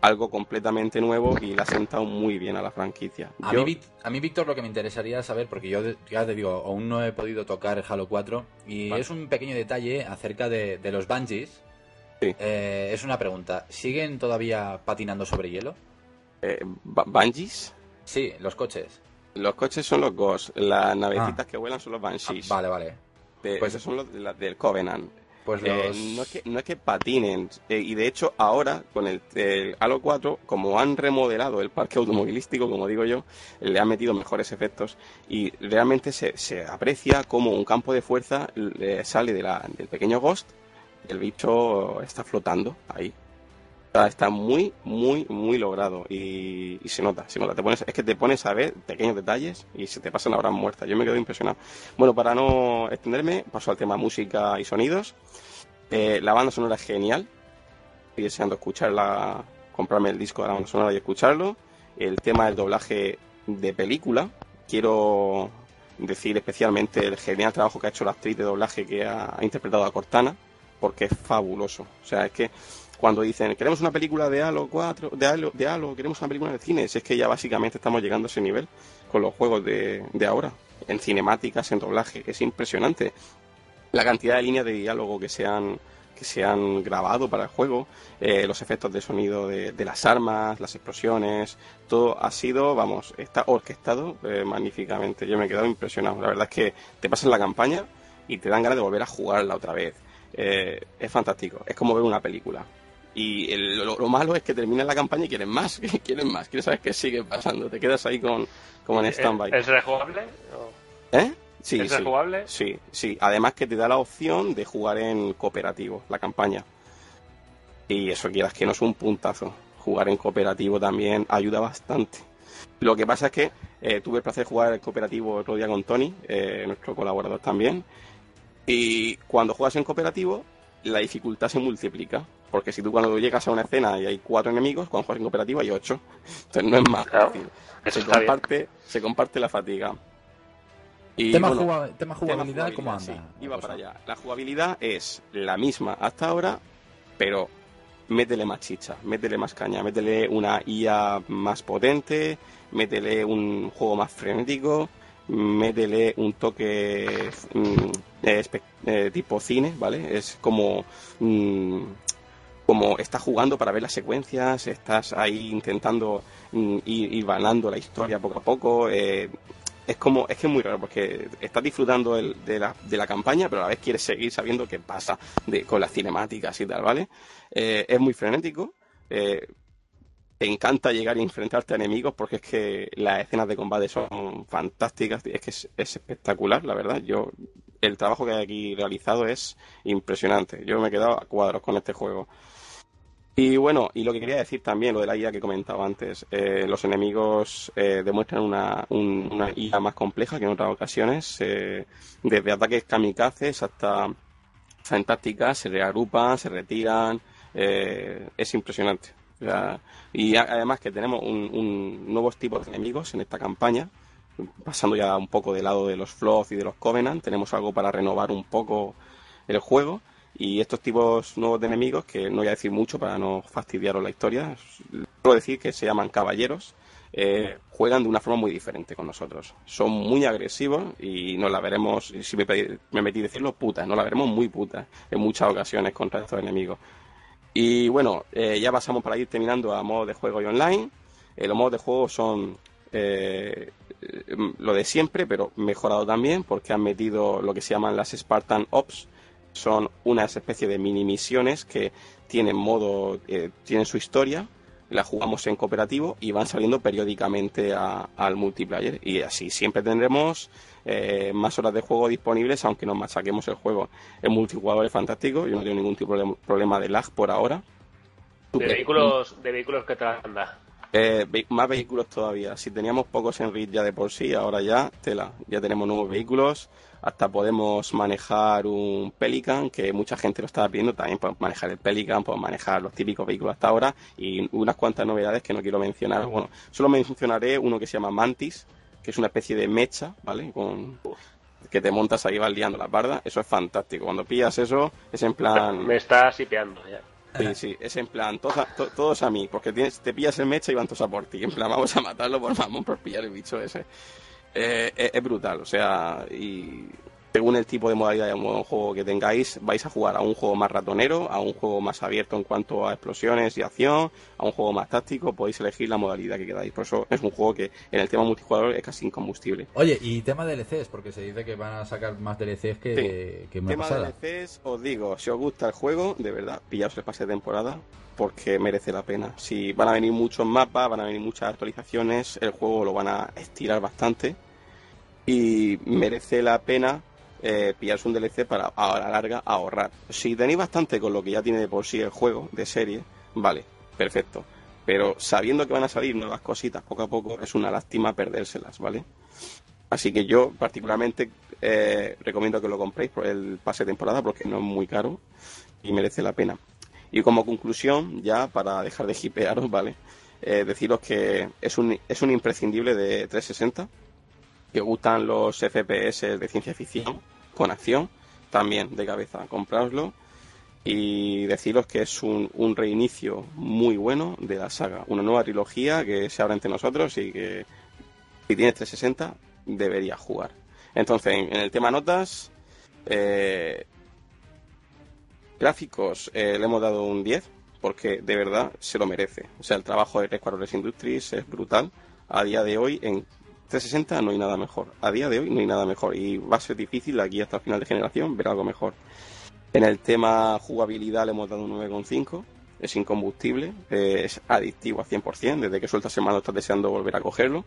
Algo completamente nuevo y le ha sentado muy bien a la franquicia. A, Yo- mí, a mí, Víctor, lo que me interesaría saber, porque yo ya te digo, aún no he podido tocar Halo 4, y Vale. es un pequeño detalle acerca de, de los Bungies. Sí. Eh, es una pregunta, ¿siguen todavía patinando sobre hielo? eh, Bu- Bungies, Sí, los coches. los coches son los Ghosts, las navecitas que vuelan son los Ah, Banshees. vale, vale. De- Pues- esos son los de la- del Covenant. Pues Eh, los... no, es que, no es que patinen, eh, y de hecho ahora con el, el Halo 4, como han remodelado el parque automovilístico, como digo yo, le han metido mejores efectos y realmente se, se aprecia como un campo de fuerza eh, sale de la- del pequeño Ghost el bicho está flotando ahí. Está muy, muy, muy logrado y, se nota, se nota. Te pones, es que te pones a ver pequeños detalles y se te pasan la hora muerta. Yo me quedo impresionado. Bueno, para no extenderme, paso al tema música y sonidos. Eh, la banda sonora es genial. Estoy deseando escucharla, comprarme el disco de la banda sonora y escucharlo. el tema del doblaje de película. Quiero decir especialmente el genial trabajo que ha hecho la actriz de doblaje que ha, interpretado a Cortana, porque es fabuloso. O sea, es que cuando dicen, queremos una película de Halo 4, de Halo, de Halo queremos una película de cine, es que ya básicamente estamos llegando a ese nivel con los juegos de, de ahora, en cinemáticas, en doblaje, es impresionante. La cantidad de líneas de diálogo que se han, que se han grabado para el juego, eh, los efectos de sonido de, las armas, las explosiones, todo ha sido, vamos, está orquestado eh, magníficamente. Yo me he quedado impresionado. La verdad es que te pasas la campaña y te dan ganas de volver a jugarla otra vez. Eh, es fantástico, es como ver una película. Y lo, malo es que termina la campaña y quieren más, [LAUGHS] quieren más, quieres saber qué sigue pasando. Te quedas ahí con, como en stand-by. ¿Es rejugable? ¿Eh? Sí, ¿Es rejugable? Sí, sí. Además que te da la opción de jugar en cooperativo, la campaña. Y eso quieras que no es un puntazo. Jugar en cooperativo también ayuda bastante. Lo que pasa es que eh, tuve el placer de jugar en cooperativo otro día con Tony, eh, nuestro colaborador también. Y cuando juegas en cooperativo, la dificultad se multiplica. Porque si tú cuando llegas a una escena y hay cuatro enemigos, cuando juegas en cooperativo hay ocho. Entonces no es más fácil. Se comparte, se comparte la fatiga. Y, tema, jugabilidad, ¿cómo anda? iba para allá. La jugabilidad es la misma hasta ahora, pero métele más chicha, métele más caña, métele una IA más potente, métele un juego más frenético, métele un toque mm, eh, tipo cine, ¿vale? Es como... Mm, como estás jugando para ver las secuencias, estás ahí intentando mm, ir, ganando la historia poco a poco. Eh, es como es que es muy raro porque estás disfrutando de, la, de, la, campaña pero a la vez quieres seguir sabiendo qué pasa de, con las cinemáticas y tal vale eh, es muy frenético eh, te encanta llegar y enfrentarte a enemigos porque es que las escenas de combate son fantásticas es que es, espectacular la verdad. Yo el trabajo que hay aquí realizado es impresionante. Yo me he quedado a cuadros con este juego. Y bueno, y lo que quería decir también, lo de la IA que comentaba antes, eh, los enemigos eh, demuestran una, una, IA más compleja que en otras ocasiones, eh, desde ataques kamikazes hasta fantásticas, se reagrupan, se retiran, es impresionante. Y además que tenemos un, nuevos tipos de enemigos en esta campaña, pasando ya un poco del lado de los Floth y de los Covenant, tenemos algo para renovar un poco el juego y estos tipos nuevos de enemigos, que no voy a decir mucho para no fastidiaros la historia, puedo decir que se llaman caballeros, eh, juegan de una forma muy diferente con nosotros. Son muy agresivos y nos la veremos, si me, me metí a decirlo, putas, nos la veremos muy putas en muchas ocasiones contra estos enemigos. Y bueno, eh, ya pasamos para ir terminando a modo de juego y online. Eh, los modos de juego son lo de siempre, pero mejorado también, porque han metido lo que se llaman las Spartan Ops, son unas especies de mini misiones que tienen modo, eh, tienen su historia, la jugamos en cooperativo y van saliendo periódicamente al multiplayer y así siempre tendremos eh, más horas de juego disponibles aunque nos machaquemos el juego. El multijugador es fantástico, yo no tengo ningún tipo de problema de lag por ahora. ¿De vehículos, de vehículos que te anda? Eh, más vehículos todavía. Si teníamos pocos en RID ya de por sí, ahora ya, tela, ya tenemos nuevos vehículos. Hasta podemos manejar un Pelican, que mucha gente lo estaba pidiendo. También podemos manejar el Pelican, podemos manejar los típicos vehículos hasta ahora. Y unas cuantas novedades que no quiero mencionar. Bueno, solo mencionaré uno que se llama Mantis, que es una especie de mecha, ¿vale? Con, que te montas ahí vas liando la parda. Eso es fantástico. Cuando pillas eso, es en plan. Me está sipeando ya. Sí, sí, es en plan, todos a, todos a mí, porque tienes, te pillas el mecha y van todos a por ti. En plan, vamos a matarlo por mamón por pillar el bicho ese. Eh, es, brutal, o sea, y según el tipo de modalidad de juego que tengáis, vais a jugar a un juego más ratonero, a un juego más abierto en cuanto a explosiones y acción, a un juego más táctico, podéis elegir la modalidad que queráis. Por eso es un juego que en el tema multijugador es casi incombustible. Oye, y tema DLCs, porque se dice que van a sacar más DLCs que, que tema DLCs, os digo, si os gusta el juego, de verdad, pillaos el pase de temporada, porque merece la pena. Si van a venir muchos mapas, van a venir muchas actualizaciones, el juego lo van a estirar bastante y merece la pena eh, pillarse un DLC para a la larga ahorrar. Si tenéis bastante con lo que ya tiene de por sí el juego de serie, vale, perfecto. Pero sabiendo que van a salir nuevas cositas poco a poco, es una lástima perdérselas, ¿vale? Así que yo particularmente eh, recomiendo que lo compréis por el pase de temporada porque no es muy caro y merece la pena. Y como conclusión, ya para dejar de hipearos, [LAUGHS] ¿vale? eh, deciros que es un, es un imprescindible de 360, que gustan los FPS de ciencia ficción con acción, también de cabeza, comprároslo y deciros que es un, un, reinicio muy bueno de la saga, una nueva trilogía que se abre entre nosotros y que si tienes 360 debería jugar. Entonces, en, el tema notas, eh, gráficos eh, le hemos dado un 10 porque de verdad se lo merece. O sea, el trabajo de Resquadrones Industries es brutal. A día de hoy en 360 no hay nada mejor. A día de hoy no hay nada mejor y va a ser difícil aquí hasta el final de generación ver algo mejor. En el tema jugabilidad le hemos dado un 9,5. Es incombustible, es adictivo a 100%. Desde que sueltas el mando estás deseando volver a cogerlo.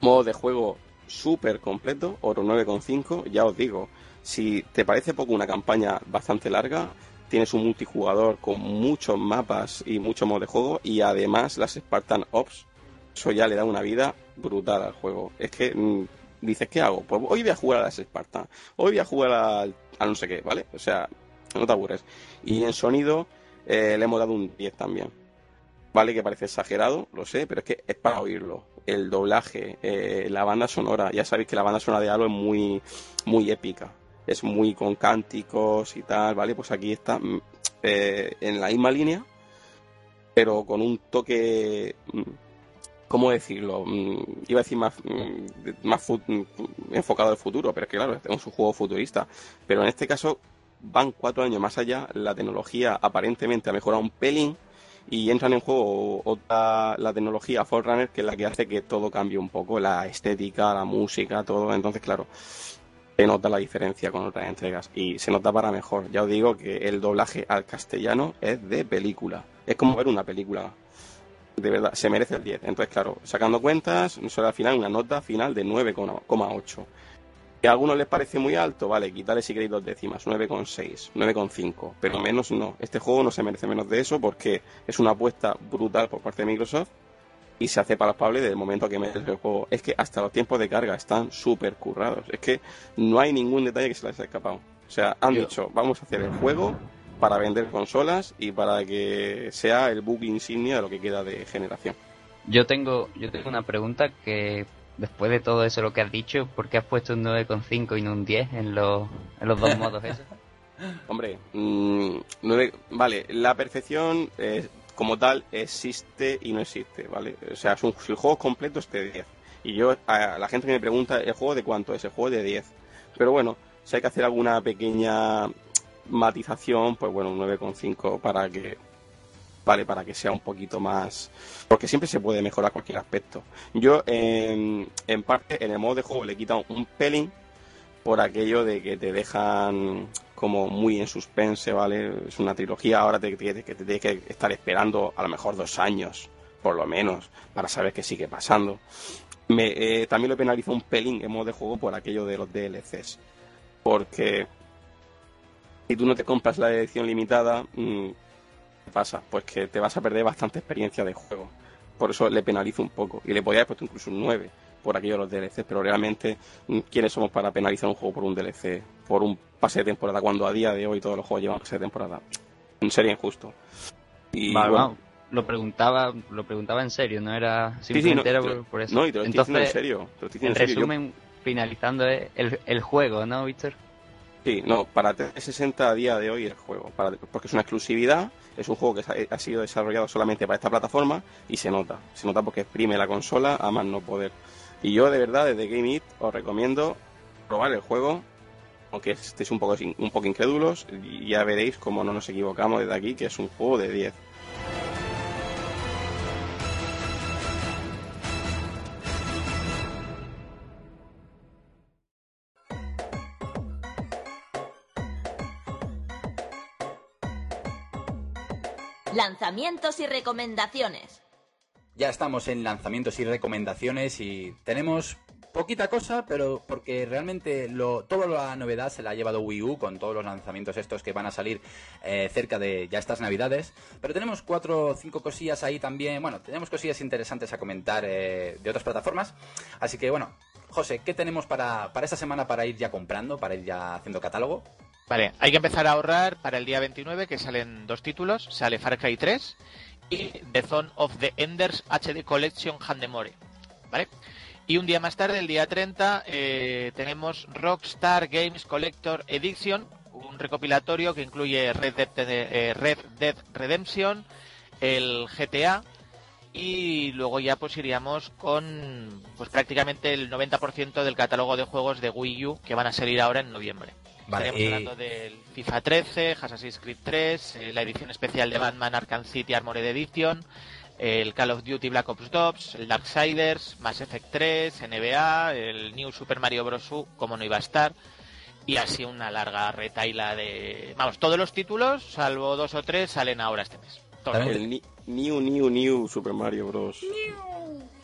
Modo de juego súper completo, otro 9,5. Ya os digo, si te parece poco una campaña bastante larga, tienes un multijugador con muchos mapas y mucho modo de juego y además las Spartan Ops, eso ya le da una vida brutal al juego. Es que mm, dices, ¿qué hago? Pues hoy voy a jugar a las Spartan, hoy voy a jugar al, a no sé qué, ¿vale? O sea, no te aburres. Y en sonido eh, le hemos dado un 10 también. Vale, que parece exagerado, lo sé, pero es que es para oírlo. El doblaje, eh, la banda sonora, ya sabéis que la banda sonora de Halo es muy, muy épica es muy con cánticos y tal, ¿vale? Pues aquí está mm, eh, en la misma línea, pero con un toque, mm, ¿cómo decirlo? Mm, iba a decir más, más enfocado al futuro, pero es que claro, es un juego futurista. Pero en este caso van cuatro años más allá, la tecnología aparentemente ha mejorado un pelín y entran en juego otra, la tecnología Forerunner que es la que hace que todo cambie un poco, la estética, la música, todo. Entonces, claro, se nota la diferencia con otras entregas y se nota para mejor. Ya os digo que el doblaje al castellano es de película. Es como ver una película. De verdad, se merece el 10. Entonces, claro, sacando cuentas, solo al final una nota final de 9,8. Que a algunos les parece muy alto, vale, quitarle si queréis dos décimas, 9,6, 9,5. Pero menos no. Este juego no se merece menos de eso porque es una apuesta brutal por parte de Microsoft y se hace palpable desde el momento que metes el juego. Es que hasta los tiempos de carga están súper currados. Es que no hay ningún detalle que se les haya escapado. O sea, han dicho, vamos a hacer el juego para vender consolas y para que sea el book insignia de lo que queda de generación. Yo tengo, yo tengo una pregunta que después de todo eso lo que has dicho, ¿por qué has puesto un 9,5 y no un 10 en los, en los dos modos esos? [LAUGHS] Hombre, mmm, vale, la perfección eh, como tal existe y no existe, ¿vale? O sea, si el juego completo es de 10. Y yo, a la gente que me pregunta, ¿el juego de cuánto es? El juego de 10. Pero bueno, si hay que hacer alguna pequeña matización, pues bueno, un 9,5 para que vale para que sea un poquito más porque siempre se puede mejorar cualquier aspecto yo en, en parte en el modo de juego le he quitado un pelín por aquello de que te dejan como muy en suspense, ¿vale? Es una trilogía, ahora te, tienes que estar esperando a lo mejor dos años, por lo menos, para saber qué sigue pasando. Me, eh, también lo penalizo un pelín en modo de juego por aquello de los DLCs, porque si tú no te compras la edición limitada, mm, ¿qué pasa? Pues que te vas a perder bastante experiencia de juego. Por eso le penalizo un poco, y le podría haber puesto incluso un 9 por aquello de los DLCs, pero realmente, mm, ¿quiénes somos para penalizar un juego por un DLC, por un pase de temporada, cuando a día de hoy todos los juegos llevan pase de temporada? Sería injusto. Y bueno, lo preguntaba lo preguntaba en serio, no era simplemente por, eso. No, y te lo estoy Entonces, en serio. en, resumen, finalizando es el, el juego, ¿no, Víctor? Sí, no, para 360 a día de hoy el juego, porque es una exclusividad, es un juego que ha sido desarrollado solamente para esta plataforma y se nota, se nota porque exprime la consola a más no poder. Y yo de verdad desde Game It os recomiendo probar el juego, aunque estéis un poco, un poco incrédulos, ya veréis cómo no nos equivocamos desde aquí, que es un juego de 10. Lanzamientos y recomendaciones. Ya estamos en lanzamientos y recomendaciones y tenemos poquita cosa, pero porque realmente lo, toda la novedad se la ha llevado Wii U con todos los lanzamientos estos que van a salir eh, cerca de ya estas navidades. Pero tenemos cuatro o cinco cosillas ahí también. Bueno, tenemos cosillas interesantes a comentar eh, de otras plataformas. Así que bueno, José, ¿qué tenemos para, para esta semana para ir ya comprando, para ir ya haciendo catálogo? Vale, hay que empezar a ahorrar para el día 29 que salen dos títulos. Sale Far Cry 3 y The Zone of the Enders HD Collection Handemore. ¿Vale? Y un día más tarde, el día 30, eh, tenemos Rockstar Games Collector Edition, un recopilatorio que incluye Red Dead, eh, Red Dead Redemption, el GTA y luego ya pues iríamos con pues prácticamente el 90% del catálogo de juegos de Wii U que van a salir ahora en noviembre. Vale, Estaríamos y- hablando del FIFA 13, Assassin's Creed 3, eh, la edición especial de Batman Arkham City Armored Edition, el Call of Duty Black Ops 2, el Darksiders, Mass Effect 3, NBA, el New Super Mario Bros. U, como no iba a estar, y así una larga retaila de... Vamos, todos los títulos, salvo dos o tres, salen ahora este mes. Todos. El ni- New, New, New Super Mario Bros.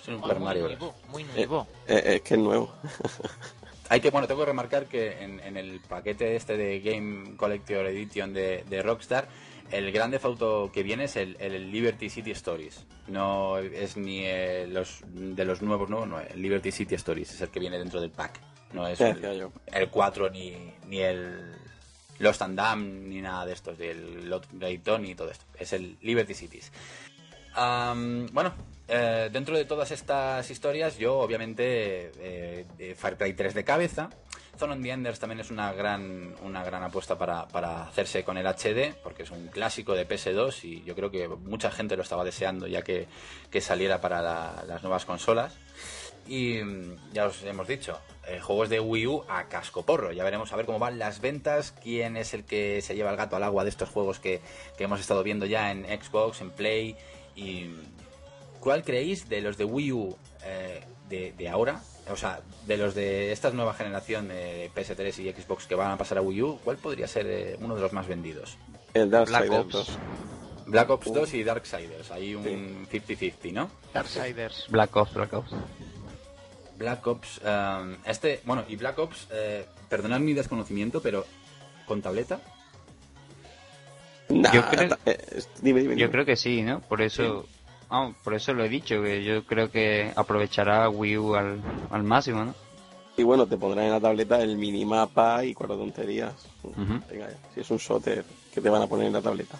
Super muy Mario nuevo, Bros. muy nuevo. Eh, es que es nuevo. [LAUGHS] Hay que, bueno, tengo que remarcar que en, en el paquete este de Game Collector Edition de, de Rockstar, el grande auto que viene es el, el Liberty City Stories. No es ni eh, los de los nuevos, no, no, el Liberty City Stories es el que viene dentro del pack. No es el, el 4 ni, ni el Lost and ni nada de estos, del Lot Gayton y todo esto. Es el Liberty Cities. Bueno, eh, dentro de todas estas historias, yo obviamente eh, Far Cry 3 de cabeza. Zone of the Enders también es una gran, una gran apuesta para, para hacerse con el HD, porque es un clásico de PS2 y yo creo que mucha gente lo estaba deseando ya que, saliera para la- las nuevas consolas. Y mm, ya os hemos dicho, eh, juegos de Wii U a casco porro. Ya veremos a ver cómo van las ventas, quién es el que se lleva el gato al agua de estos juegos que, que hemos estado viendo ya en Xbox, en Play. Y ¿cuál creéis de los de Wii U eh, de, de ahora? O sea, de los de esta nueva generación de PS3 y Xbox que van a pasar a Wii U, ¿cuál podría ser eh, uno de los más vendidos? El Black Darksiders Ops. 2. Black Ops Uh. 2 y Darksiders, hay un 50-50, ¿no? Darksiders. Black Ops, Black Ops. Black Ops, um, este, bueno, y Black Ops, eh, perdonad mi desconocimiento, pero ¿con tableta? Nah, Yo creo- eh, es- dime, dime, Yo creo que sí, ¿no? Por eso, por eso lo he dicho, que yo creo que aprovechará Wii U al, al máximo, ¿no? Y bueno, te pondrán en la tableta el minimapa y cuatro tonterías. Venga. Si es un shooter, que te van a poner en la tableta?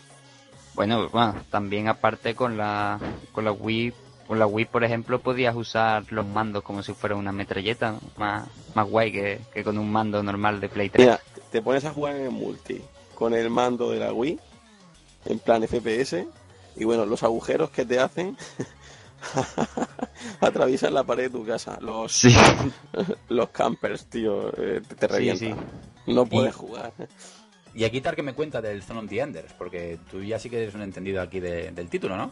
Bueno, bueno, también aparte con la, con la Wii, con la Wii, por ejemplo, podías usar los mandos como si fuera una metralleta, ¿no? más, más guay que, que con un mando normal de Play 3. Mira, te pones a jugar en el multi con el mando de la Wii, en plan FPS, y bueno, los agujeros que te hacen [LAUGHS] atraviesan la pared de tu casa. Los, Sí, [LAUGHS] los campers, tío, eh, te, revientan. sí. No puedes Y- jugar. Y aquí tal que me cuenta del Zone of the Enders, porque tú ya sí que eres un entendido aquí de- del título, ¿no?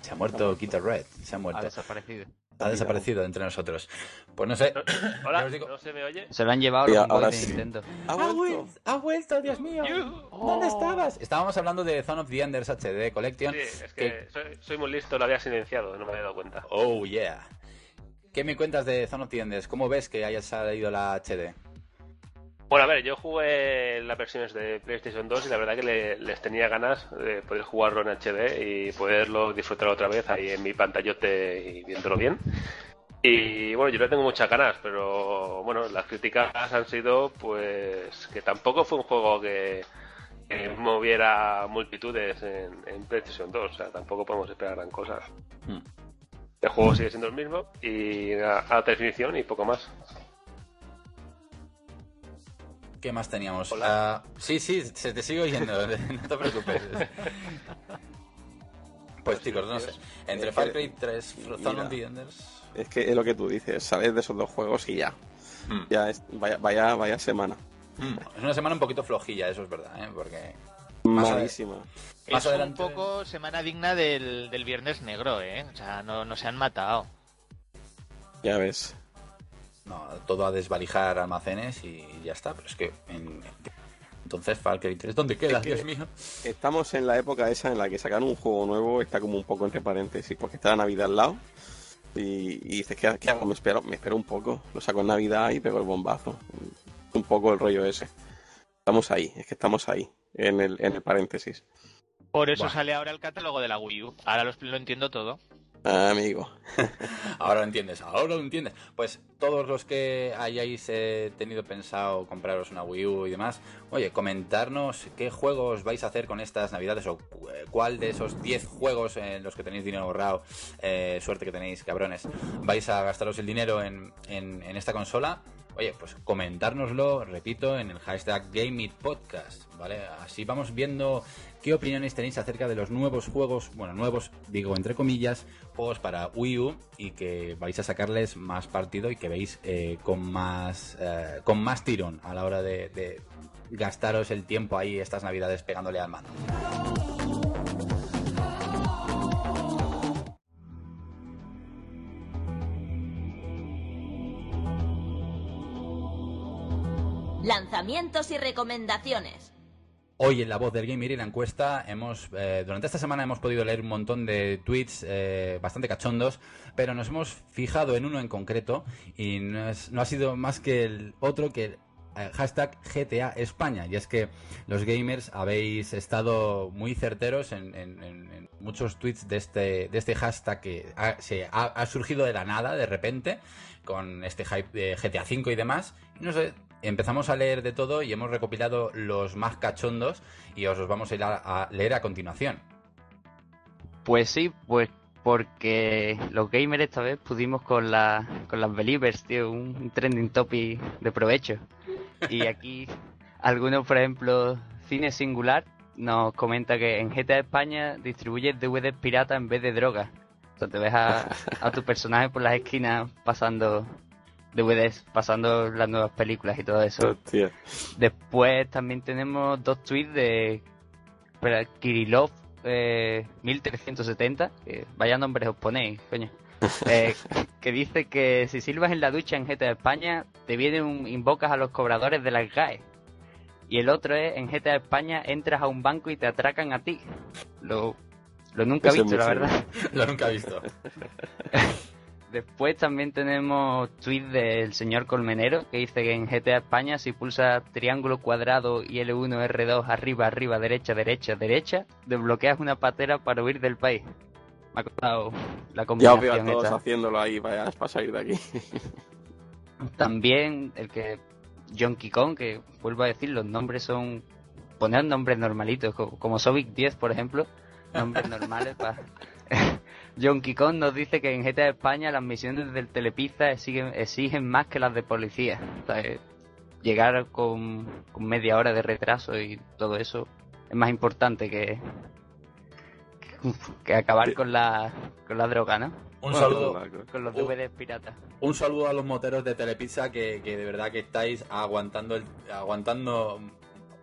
Se ha muerto Kito Red, se ha Ha muerto. desaparecido. Ha desaparecido de entre nosotros. Pues no sé. [CLEARS THROAT] Hola, digo- ¿no se me oye? Se lo han llevado los ahora de sí. Nintendo. Ha vuelto. ha vuelto, Dios mío. ¿Dónde estabas? Estábamos hablando de Zone of the Enders HD Collection. Sí, es que soy, soy muy listo, lo había silenciado, no me había dado cuenta. Oh, yeah. ¿Qué me cuentas de Zone of the Enders? ¿Cómo ves que haya salido la HD? Bueno, a ver, yo jugué las versiones de PlayStation 2 y la verdad que le- les tenía ganas de poder jugarlo en HD y poderlo disfrutar otra vez ahí en mi pantallote y viéndolo bien. Y bueno, yo le tengo muchas ganas, pero bueno, las críticas han sido pues que tampoco fue un juego que, que moviera multitudes en, en PlayStation 2, o sea, tampoco podemos esperar gran cosa. Hmm. El juego sigue siendo el mismo y a alta definición y poco más. ¿Qué más teníamos? Hola. Ah, sí, sí, se te sigue oyendo, [LAUGHS] no te preocupes. Pues chicos, no sé. Entre Es Far Cry 3, Zone mira. of the Enders... Es que es lo que tú dices, sales de esos dos juegos y ya. Hmm. Ya es, vaya, vaya, vaya semana. Mm, Es una semana un poquito flojilla, eso es verdad, ¿eh? Porque... Malísima. Más es adelante- un poco semana digna del, del Viernes Negro, ¿eh? O sea, no, no se han matado. Ya ves. No, todo a desvalijar almacenes y ya está. Pero es que... en- Entonces Far Cry 3, ¿dónde queda? que- Dios mío. Estamos en la época esa en la que sacar un juego nuevo está como un poco entre paréntesis, porque está la Navidad al lado. Y, y dices, ¿qué, qué hago? Me espero, me espero un poco. Lo saco en Navidad y pego el bombazo. Un poco el rollo ese. Estamos ahí, es que estamos ahí, en el, en el paréntesis. Por eso sale ahora el catálogo de la Wii U. Ahora lo entiendo todo. Amigo. [LAUGHS] ahora lo entiendes, ahora lo entiendes. Pues todos los que hayáis eh, tenido pensado compraros una Wii U y demás, oye, comentarnos qué juegos vais a hacer con estas navidades o eh, cuál de esos 10 juegos en los que tenéis dinero ahorrado, eh, suerte que tenéis, cabrones, vais a gastaros el dinero en, en, en esta consola oye, pues comentárnoslo, repito, en el hashtag GameItPodcast, ¿vale? Así vamos viendo qué opiniones tenéis acerca de los nuevos juegos, bueno, nuevos, digo entre comillas, juegos para Wii U y que vais a sacarles más partido y que veis eh, con más eh, con más tirón a la hora de, de gastaros el tiempo ahí estas navidades pegándole al mando. Lanzamientos y recomendaciones. Hoy en la voz del gamer y la encuesta hemos eh, durante esta semana hemos podido leer un montón de tweets eh, bastante cachondos, pero nos hemos fijado en uno en concreto y no, es- no ha sido más que el otro que el eh, hashtag GTA España y es que los gamers habéis estado muy certeros en, muchos tweets de este de este hashtag que ha, se ha, surgido de la nada de repente con este hype de GTA V y demás. No sé, empezamos a leer de todo y hemos recopilado los más cachondos y os los vamos a, ir a- leer a continuación. Pues sí, pues porque los gamers esta vez pudimos con, la, con las Believers, tío, un, trending topic de provecho. Y aquí [LAUGHS] algunos, por ejemplo, Cine Singular nos comenta que en GTA España distribuyes DVDs pirata en vez de drogas. O te ves a, a tu personaje por las esquinas pasando DVDs, pasando las nuevas películas y todo eso. Hostia. Después también tenemos dos tweets de Kirillov eh, 1370, que vaya nombres os ponéis, coño. [LAUGHS] Eh, que dice que si silbas en la ducha en GTA España, te viene un invocas a los cobradores de las GAE. Y el otro es en GTA España entras a un banco y te atracan a ti. Lo, lo nunca he visto, la verdad. [LAUGHS] Lo nunca he visto. [LAUGHS] Después también tenemos tweet del señor Colmenero que dice que en GTA España si pulsa triángulo cuadrado y L1 R2 arriba arriba derecha derecha derecha desbloqueas una patera para huir del país. Me ha costado la Ya os veo a combinación todos esta. haciéndolo ahí para, para salir de aquí. [LAUGHS] También el que Jonky Kong que vuelvo a decir los nombres son poner nombres normalitos co- como Sovic 10 por ejemplo nombres normales [LAUGHS] para Jonky Kong nos dice que en GTA España las misiones del Telepizza exigen, exigen más que las de policía. O sea, eh, llegar con, con media hora de retraso y todo eso es más importante que, que acabar con la, con la droga, ¿no? Un Bueno, saludo. Con los. DVDs piratas. Un saludo a los moteros de Telepizza que, que de verdad que estáis aguantando el, aguantando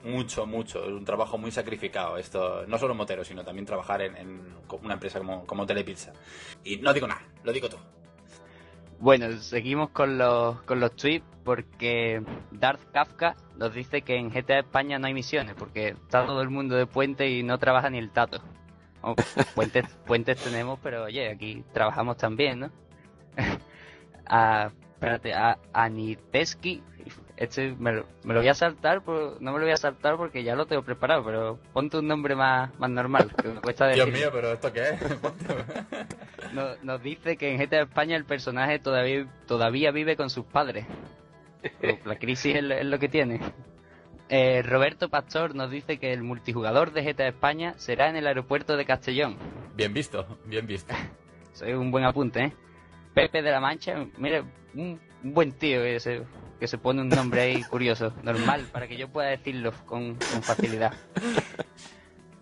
mucho, mucho. Es un trabajo muy sacrificado. Esto, no solo moteros, sino también trabajar en, en una empresa como, como Telepizza. Y no digo nada, lo digo tú. Bueno, seguimos con los, con los tweets porque Darth Kafka nos dice que en GTA España no hay misiones porque está todo el mundo de puente y no trabaja ni el tato. Oh, [LAUGHS] puentes, puentes tenemos, pero oye, aquí trabajamos también, ¿no? a, [LAUGHS] espérate, a Aniteski, este me lo, me lo voy a saltar, pero no me lo voy a saltar porque ya lo tengo preparado, pero ponte un nombre más, más normal, que me cuesta Dios mío, pero ¿esto qué es? [LAUGHS] Nos, nos dice que en GTA España el personaje todavía, todavía vive con sus padres. Pero La crisis es, lo- es lo que tiene. Eh, Roberto Pastor nos dice que el multijugador de GTA España será en el aeropuerto de Castellón. bien visto, bien visto. Es un buen apunte, ¿eh? Pepe de la Mancha, mira, un, buen tío que se, que se pone un nombre ahí curioso, normal, para que yo pueda decirlo con, facilidad.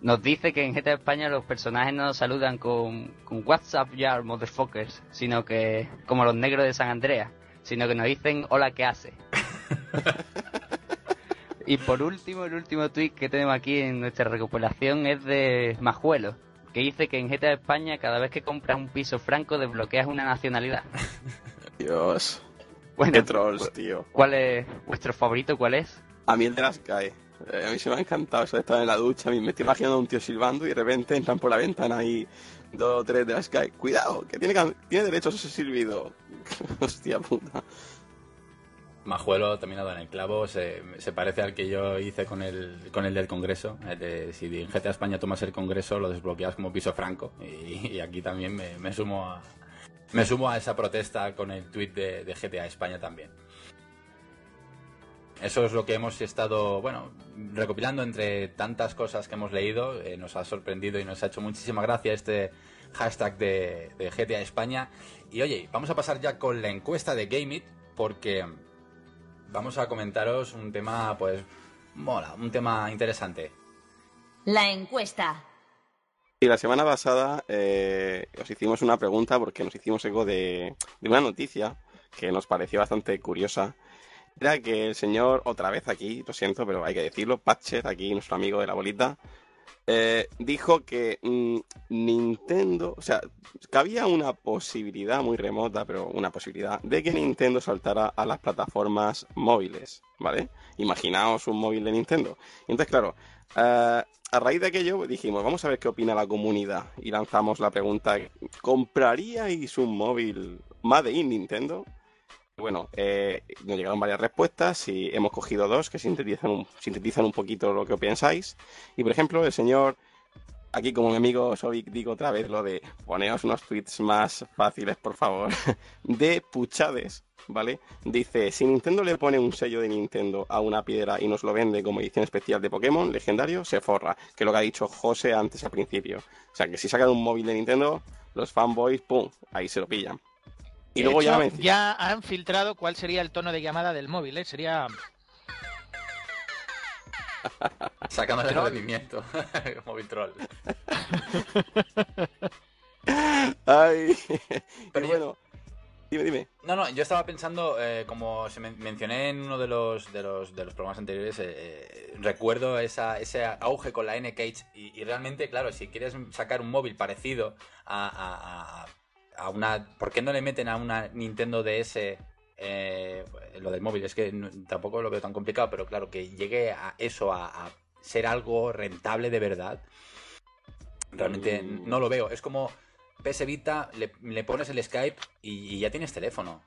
Nos dice que en GTA España los personajes no saludan con, con WhatsApp ya, motherfuckers, sino que, como los negros de San Andreas, sino que nos dicen hola, ¿qué hace? y por último, el último tweet que tenemos aquí en nuestra recopilación es de Majuelo, que dice que en GTA España cada vez que compras un piso franco desbloqueas una nacionalidad. Dios. Bueno, Qué trolls, tío. ¿cuál es vuestro favorito? ¿Cuál es? A mí el de las cae. Eh, a mí se me ha encantado eso de estar en la ducha. A mí me estoy imaginando a un tío silbando y de repente entran por la ventana y dos o tres de las cae. Cuidado, que tiene, tiene derecho a ser silbido. [LAUGHS] Hostia puta. Majuelo también ha dado en el clavo, se, se parece al que yo hice con el, con el del Congreso. el de, si en GTA España tomas el Congreso, lo desbloqueas como piso franco. Y, y aquí también me, me sumo a, me sumo a esa protesta con el tweet de, GTA España también. Eso es lo que hemos estado, bueno, recopilando entre tantas cosas que hemos leído. Eh, nos ha sorprendido y nos ha hecho muchísima gracia este hashtag de, de GTA España. Y oye, vamos a pasar ya con la encuesta de Gameit, porque vamos a comentaros un tema, pues, mola, un tema interesante. La encuesta. Y la semana pasada eh, os hicimos una pregunta porque nos hicimos eco de, de una noticia que nos pareció bastante curiosa. Era que el señor, otra vez aquí, lo siento, pero hay que decirlo, Patchet, aquí nuestro amigo de la bolita, eh, dijo que mm, Nintendo, o sea, que había una posibilidad muy remota, pero una posibilidad, de que Nintendo saltara a las plataformas móviles, ¿vale? Imaginaos un móvil de Nintendo. Entonces, claro, eh, a raíz de aquello dijimos, vamos a ver qué opina la comunidad. Y lanzamos la pregunta, ¿compraríais un móvil Made in Nintendo? Bueno, eh, nos llegaron varias respuestas y hemos cogido dos que sintetizan un, sintetizan un poquito lo que pensáis. Y por ejemplo, el señor, aquí como mi amigo Sovic, digo otra vez lo de poneos unos tweets más fáciles, por favor, [LAUGHS] de Puchades, ¿vale? Dice, si Nintendo le pone un sello de Nintendo a una piedra y nos lo vende como edición especial de Pokémon, legendario, se forra, que es lo que ha dicho José antes al principio. O sea, que si sacan un móvil de Nintendo, los fanboys, ¡pum!, ahí se lo pillan. Y De luego hecho, ya me... ya han filtrado cuál sería el tono de llamada del móvil, ¿eh? Sería... [LAUGHS] Sacando el rendimiento. [LAUGHS] Móvil troll. [LAUGHS] Ay, Pero y yo- bueno, dime, dime. No, no, yo estaba pensando, eh, como se men- mencioné en uno de los, de los, de los programas anteriores, eh, eh, recuerdo esa, ese auge con la N-Cage y, y realmente, claro, si quieres sacar un móvil parecido a, a- a- a una... ¿Por qué no le meten a una Nintendo DS lo del móvil? Es que no- tampoco lo veo tan complicado, pero claro, que llegue a eso, a, a ser algo rentable de verdad, realmente Mm. no lo veo. Es como... PS Vita, le, le pones el Skype y, y ya tienes teléfono.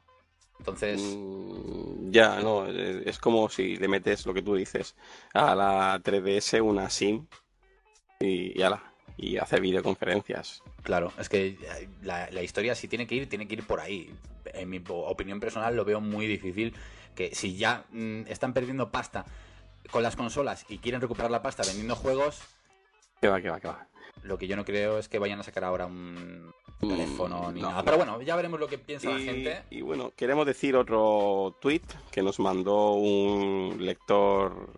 Entonces, Mm, ya, no, eh, es como si le metes lo que tú dices a la 3DS una SIM y, y ala, y hacer videoconferencias. claro, es que eh, la, la historia si tiene que ir, tiene que ir por ahí. En mi opinión personal lo veo muy difícil que si ya mm, están perdiendo pasta con las consolas y quieren recuperar la pasta vendiendo juegos, Que va, que va, que va. Lo que yo no creo es que vayan a sacar ahora un teléfono ni no, nada. no. Pero bueno, ya veremos lo que piensa la gente. y bueno, queremos decir otro tweet que nos mandó un lector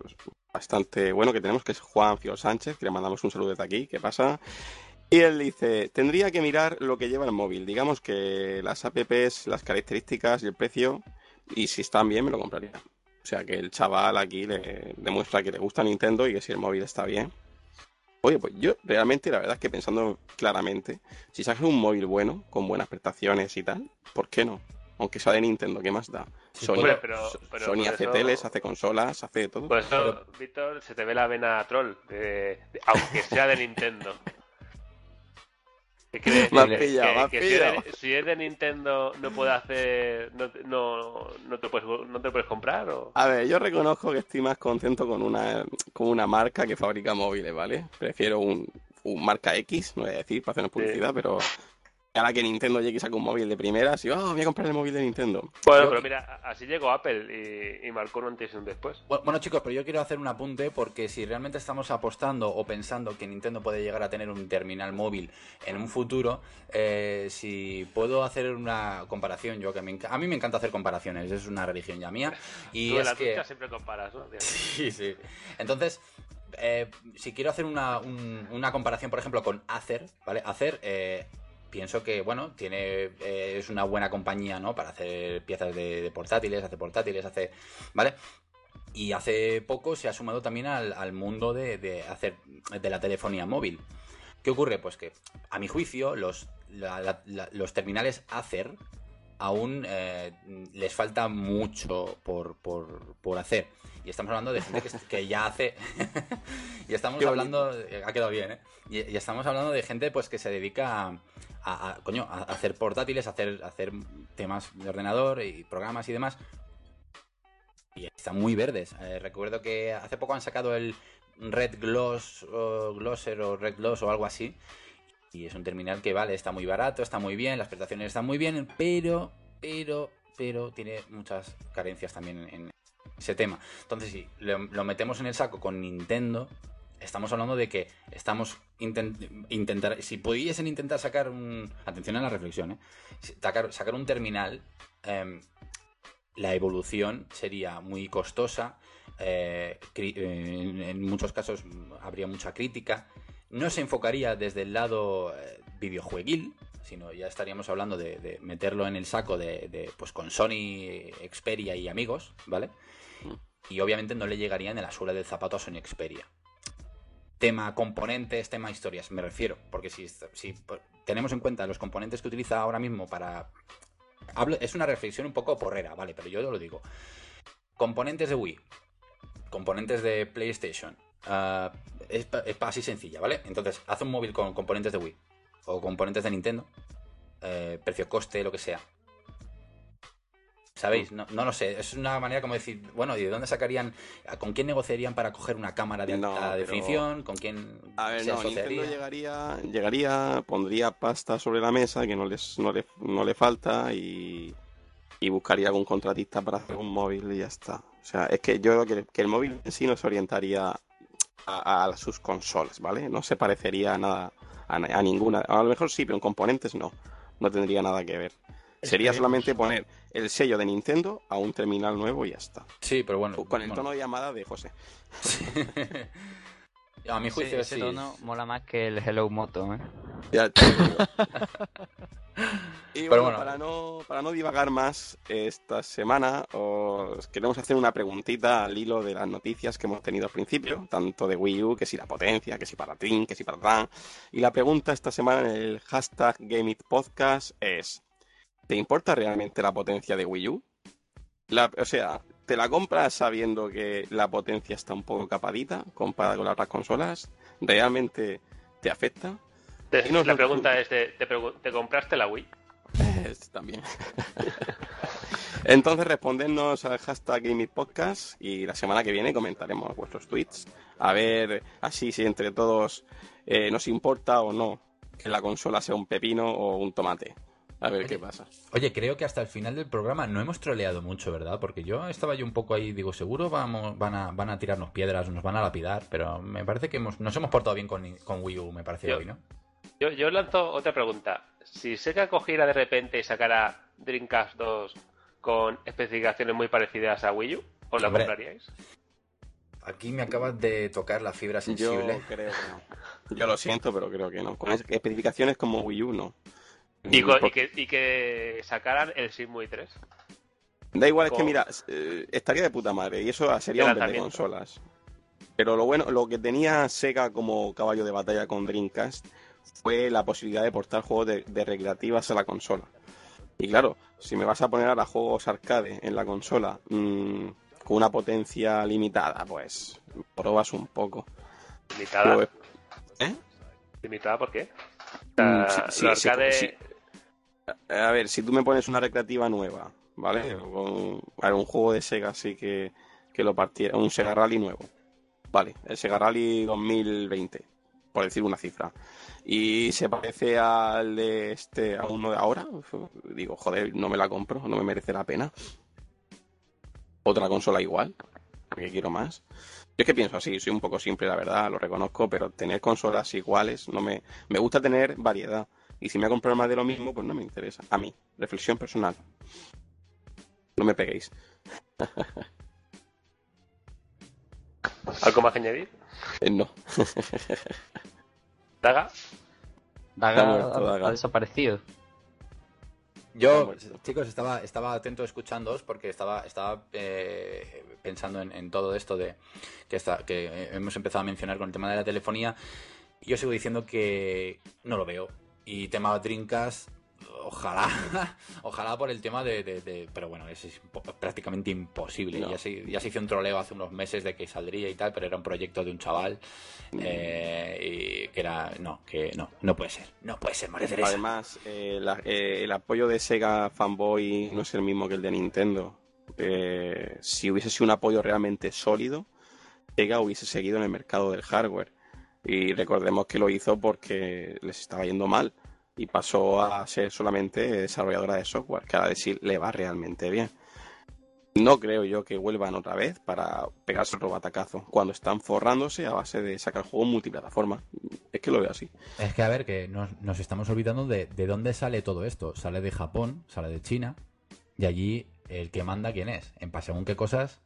bastante bueno que tenemos, que es Juan Fior Sánchez, que le mandamos un saludo desde aquí. ¿Qué pasa? Y él dice, tendría que mirar lo que lleva el móvil. Digamos que las apps, las características y el precio, y si están bien, me lo compraría. O sea que el chaval aquí le demuestra que le gusta Nintendo y que si el móvil está bien. Oye, pues yo realmente, la verdad es que pensando claramente, si sacas un móvil bueno, con buenas prestaciones y tal, ¿por qué no? Aunque sea de Nintendo, ¿qué más da? Sí, Sony, pero- pero hace eso- teles, hace consolas, hace todo. Por eso, Víctor, se te ve la vena troll, de- de- aunque sea de Nintendo. [LAUGHS] Si, es de, pillado. si es de Nintendo no puede hacer, no, te- no, no te puedes, no te puedes comprar o A ver, yo reconozco que estoy más contento con una, con una marca que fabrica móviles, ¿vale? Prefiero un, un marca X, no voy a decir para hacernos publicidad, pero ahora que Nintendo llegue y saca un móvil de primeras y oh, voy a comprar el móvil de Nintendo. Bueno, Yo- pero mira, así llegó Apple y, y marcó un antes y un después. Bu- Bueno chicos, pero yo quiero hacer un apunte porque si realmente estamos apostando o pensando que Nintendo puede llegar a tener un terminal móvil en un futuro, eh, si puedo hacer una comparación, yo que me a mí me encanta hacer comparaciones, es una religión ya mía y Tú es la que siempre comparas, ¿no? [LAUGHS] sí, sí. Entonces, eh, si quiero hacer una, un- una comparación, por ejemplo, con Acer, ¿vale? Acer, eh, pienso que, bueno, tiene eh, es una buena compañía, ¿no? Para hacer piezas de, de portátiles, hace portátiles, hace, ¿vale? Y hace poco se ha sumado también al, al mundo de, de hacer de la telefonía móvil. ¿Qué ocurre? Pues que, a mi juicio, los, la- la- la- los terminales Acer aún eh, les falta mucho por, por, por hacer. Y estamos hablando de gente que, [LAUGHS] que ya hace. [LAUGHS] y estamos hablando. Ha quedado bien, ¿eh? Y, y estamos hablando de gente pues que se dedica a, a- coño, hacer portátiles, a hacer, hacer temas de ordenador y programas y demás. y están muy verdes. Eh, recuerdo que hace poco han sacado el Red Gloss o Glosser o Red Gloss o algo así. Y es un terminal que vale, está muy barato, está muy bien, las prestaciones están muy bien, pero, pero, pero tiene muchas carencias también en ese tema. Entonces, si lo metemos en el saco con Nintendo, estamos hablando de que estamos intent- intentar si pudiesen intentar sacar un atención a la reflexión ¿eh? sacar, sacar un terminal em, la evolución sería muy costosa eh, en, en muchos casos mm, habría mucha crítica. No se enfocaría desde el lado eh, videojueguil sino ya estaríamos hablando de, de meterlo en el saco de, de, pues con Sony Xperia y amigos vale y obviamente no le llegarían en la suela del zapato a Sony Xperia tema componentes, tema historias, me refiero. Porque si, si tenemos en cuenta los componentes que utiliza ahora mismo para. Hablo, es una reflexión un poco porrera, ¿vale? Pero yo lo digo. Componentes de Wii, componentes de PlayStation. ah, es, es así sencilla, ¿vale? Entonces, haz un móvil con componentes de Wii o componentes de Nintendo, eh, precio-coste, lo que sea. ¿Sabéis? No, no lo sé. Es una manera como decir, bueno, ¿y de dónde sacarían? ¿Con quién negociarían para coger una cámara de No, alta pero- definición? ¿Con quién A ver, se no, Nintendo llegaría, llegaría, pondría pasta sobre la mesa que no, les, no, le, no le falta y, y buscaría algún contratista para hacer un móvil y ya está. O sea, es que yo creo que, que el móvil en sí no se orientaría a, a sus consolas, ¿vale? No se parecería a nada, a, a ninguna. A lo mejor sí, pero en componentes no. No tendría nada que ver. Sería solamente poner el sello de Nintendo a un terminal nuevo y ya está. Sí, pero bueno. Con el bueno. tono de llamada de José. [LAUGHS] A mi Sí, juicio ese sí. tono mola más que el Hello Moto, ¿eh? Ya te lo digo. [LAUGHS] y Pero bueno, bueno. Para, no, para no divagar más esta semana, os queremos hacer una preguntita al hilo de las noticias que hemos tenido al principio, tanto de Wii U, que si la potencia, que si para Trin, que si para Tran. Y la pregunta esta semana en el hashtag GameItPodcast es, ¿te importa realmente la potencia de Wii U? La- o sea, ¿te la compras sabiendo que la potencia está un poco capadita comparada con las otras consolas? ¿Realmente te afecta? Te- la lo- pregunta es, ¿te, te pregu- ¿te compraste la Wii? Este también. [LAUGHS] Entonces respondednos al hashtag GameItPodcast y la semana que viene comentaremos vuestros tweets. A ver así si entre todos eh, nos importa o no que la consola sea un pepino o un tomate. A ver qué pasa. Oye, creo que hasta el final del programa no hemos troleado mucho, ¿verdad? Porque yo estaba yo un poco ahí, digo, seguro vamos, van, a, van a tirarnos piedras, nos van a lapidar, pero me parece que hemos, nos hemos portado bien con, con Wii U, me parece Yo- hoy, ¿no? Yo, yo lanzo otra pregunta. Si Sega cogiera de repente y sacara Dreamcast 2 con especificaciones muy parecidas a Wii U, ¿os la Hombre. compraríais? Aquí me acabas de tocar la fibra Yo sensible. creo que no. Yo lo siento, pero creo que no. Con es- especificaciones como Wii U, no. Y, que, y que sacaran el Shenmue 3. Da igual, es que mira, eh, estaría de puta madre y eso sería De un lanzamiento. consolas. Pero lo bueno, lo que tenía Sega como caballo de batalla con Dreamcast fue la posibilidad de portar juegos de, de recreativas a la consola. Y claro, si me vas a poner ahora juegos arcade en la consola mm, con una potencia limitada, pues probas un poco. Limitada. Pero, ¿Eh? ¿Limitada por qué? Mm, O sí, sea, sí, lo sí, arcade- sí. A ver, si tú me pones una recreativa nueva, ¿vale? Ver, un juego de Sega así que, que lo partiera, un Sega Rally nuevo. Vale, el Sega Rally 2020, por decir una cifra. Y se parece al de este, a uno de ahora. Digo, joder, no me la compro, no me merece la pena. Otra consola igual, porque quiero más. Yo es que pienso así, soy un poco simple, la verdad, lo reconozco, pero tener consolas iguales no me... Me gusta tener variedad. Y si me voy a comprar más de lo mismo, pues no me interesa. A mí, reflexión personal. No me peguéis. [LAUGHS] ¿Algo más que añadir? Eh, no. [LAUGHS] ¿Daga? Daga Ha muerto, ha- Daga. ha desaparecido. Yo, chicos, estaba, estaba atento escuchándoos porque estaba, estaba eh, pensando en, en todo esto de que, está, que eh, hemos empezado a mencionar con el tema de la telefonía. Yo sigo diciendo que no lo veo. Y tema Dreamcast, ojalá, [LAUGHS] ojalá por el tema de... de- de- pero bueno, es, prácticamente imposible. No. Ya, se, ya se hizo un troleo hace unos meses de que saldría y tal, pero era un proyecto de un chaval. eh, y que era... No, que no, no puede ser. No puede ser, María Teresa. Además, eh, la- eh, el apoyo de Sega Fanboy no es el mismo que el de Nintendo. eh, si hubiese sido un apoyo realmente sólido, Sega hubiese seguido en el mercado del hardware. Y recordemos que lo hizo porque les estaba yendo mal y pasó a ser solamente desarrolladora de software, que a decir le va realmente bien. No creo yo que vuelvan otra vez para pegarse otro batacazo cuando están forrándose a base de sacar juegos multiplataforma. Es que lo veo así. Es que a ver, que nos, estamos olvidando de, de dónde sale todo esto. Sale de Japón, sale de China, y allí el que manda, ¿quién es? En según qué cosas,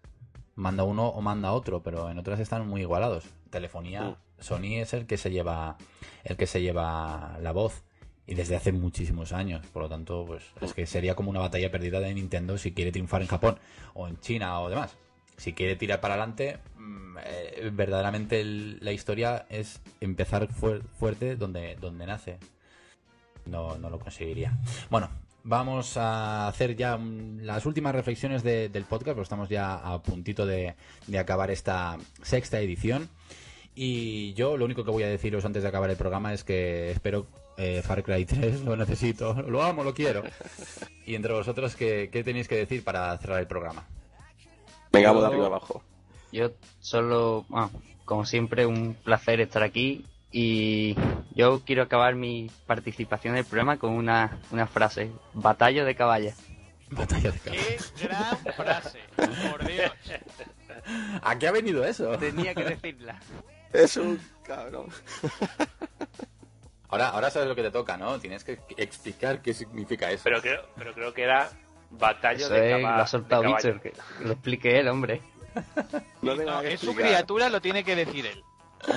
manda uno o manda otro, pero en otras están muy igualados. Telefonía, Mm. Sony es el que se lleva el que se lleva la voz y desde hace muchísimos años, por lo tanto, pues es que sería como una batalla perdida de Nintendo si quiere triunfar en Japón o en China o demás. Si quiere tirar para adelante, mm, eh, verdaderamente el- la historia es empezar fuer- fuerte donde, donde nace. No, no lo conseguiría. Bueno, vamos a hacer ya las últimas reflexiones de- del podcast, porque estamos ya a puntito de, de acabar esta sexta edición. Y yo lo único que voy a deciros antes de acabar el programa es que espero eh, Far Cry 3, lo necesito, lo amo, lo quiero. Y entre vosotros, ¿qué, qué tenéis que decir para cerrar el programa? Vengamos de Yo- arriba abajo. Yo solo, bueno, como siempre, un placer estar aquí y yo quiero acabar mi participación en el programa con una, una frase, batalla de caballa. Batalla de cabeza. ¡Qué gran frase! Por Dios. [LAUGHS] ¿A qué ha venido eso? Tenía que decirla. Es un cabrón. Ahora, ahora sabes lo que te toca, ¿no? Tienes que explicar qué significa eso. Pero creo, pero creo que era batalla Eso de, es, caba- lo ha soltado de caballo. Víctor, que lo explique él, hombre. No No, es su criatura, lo tiene que decir él.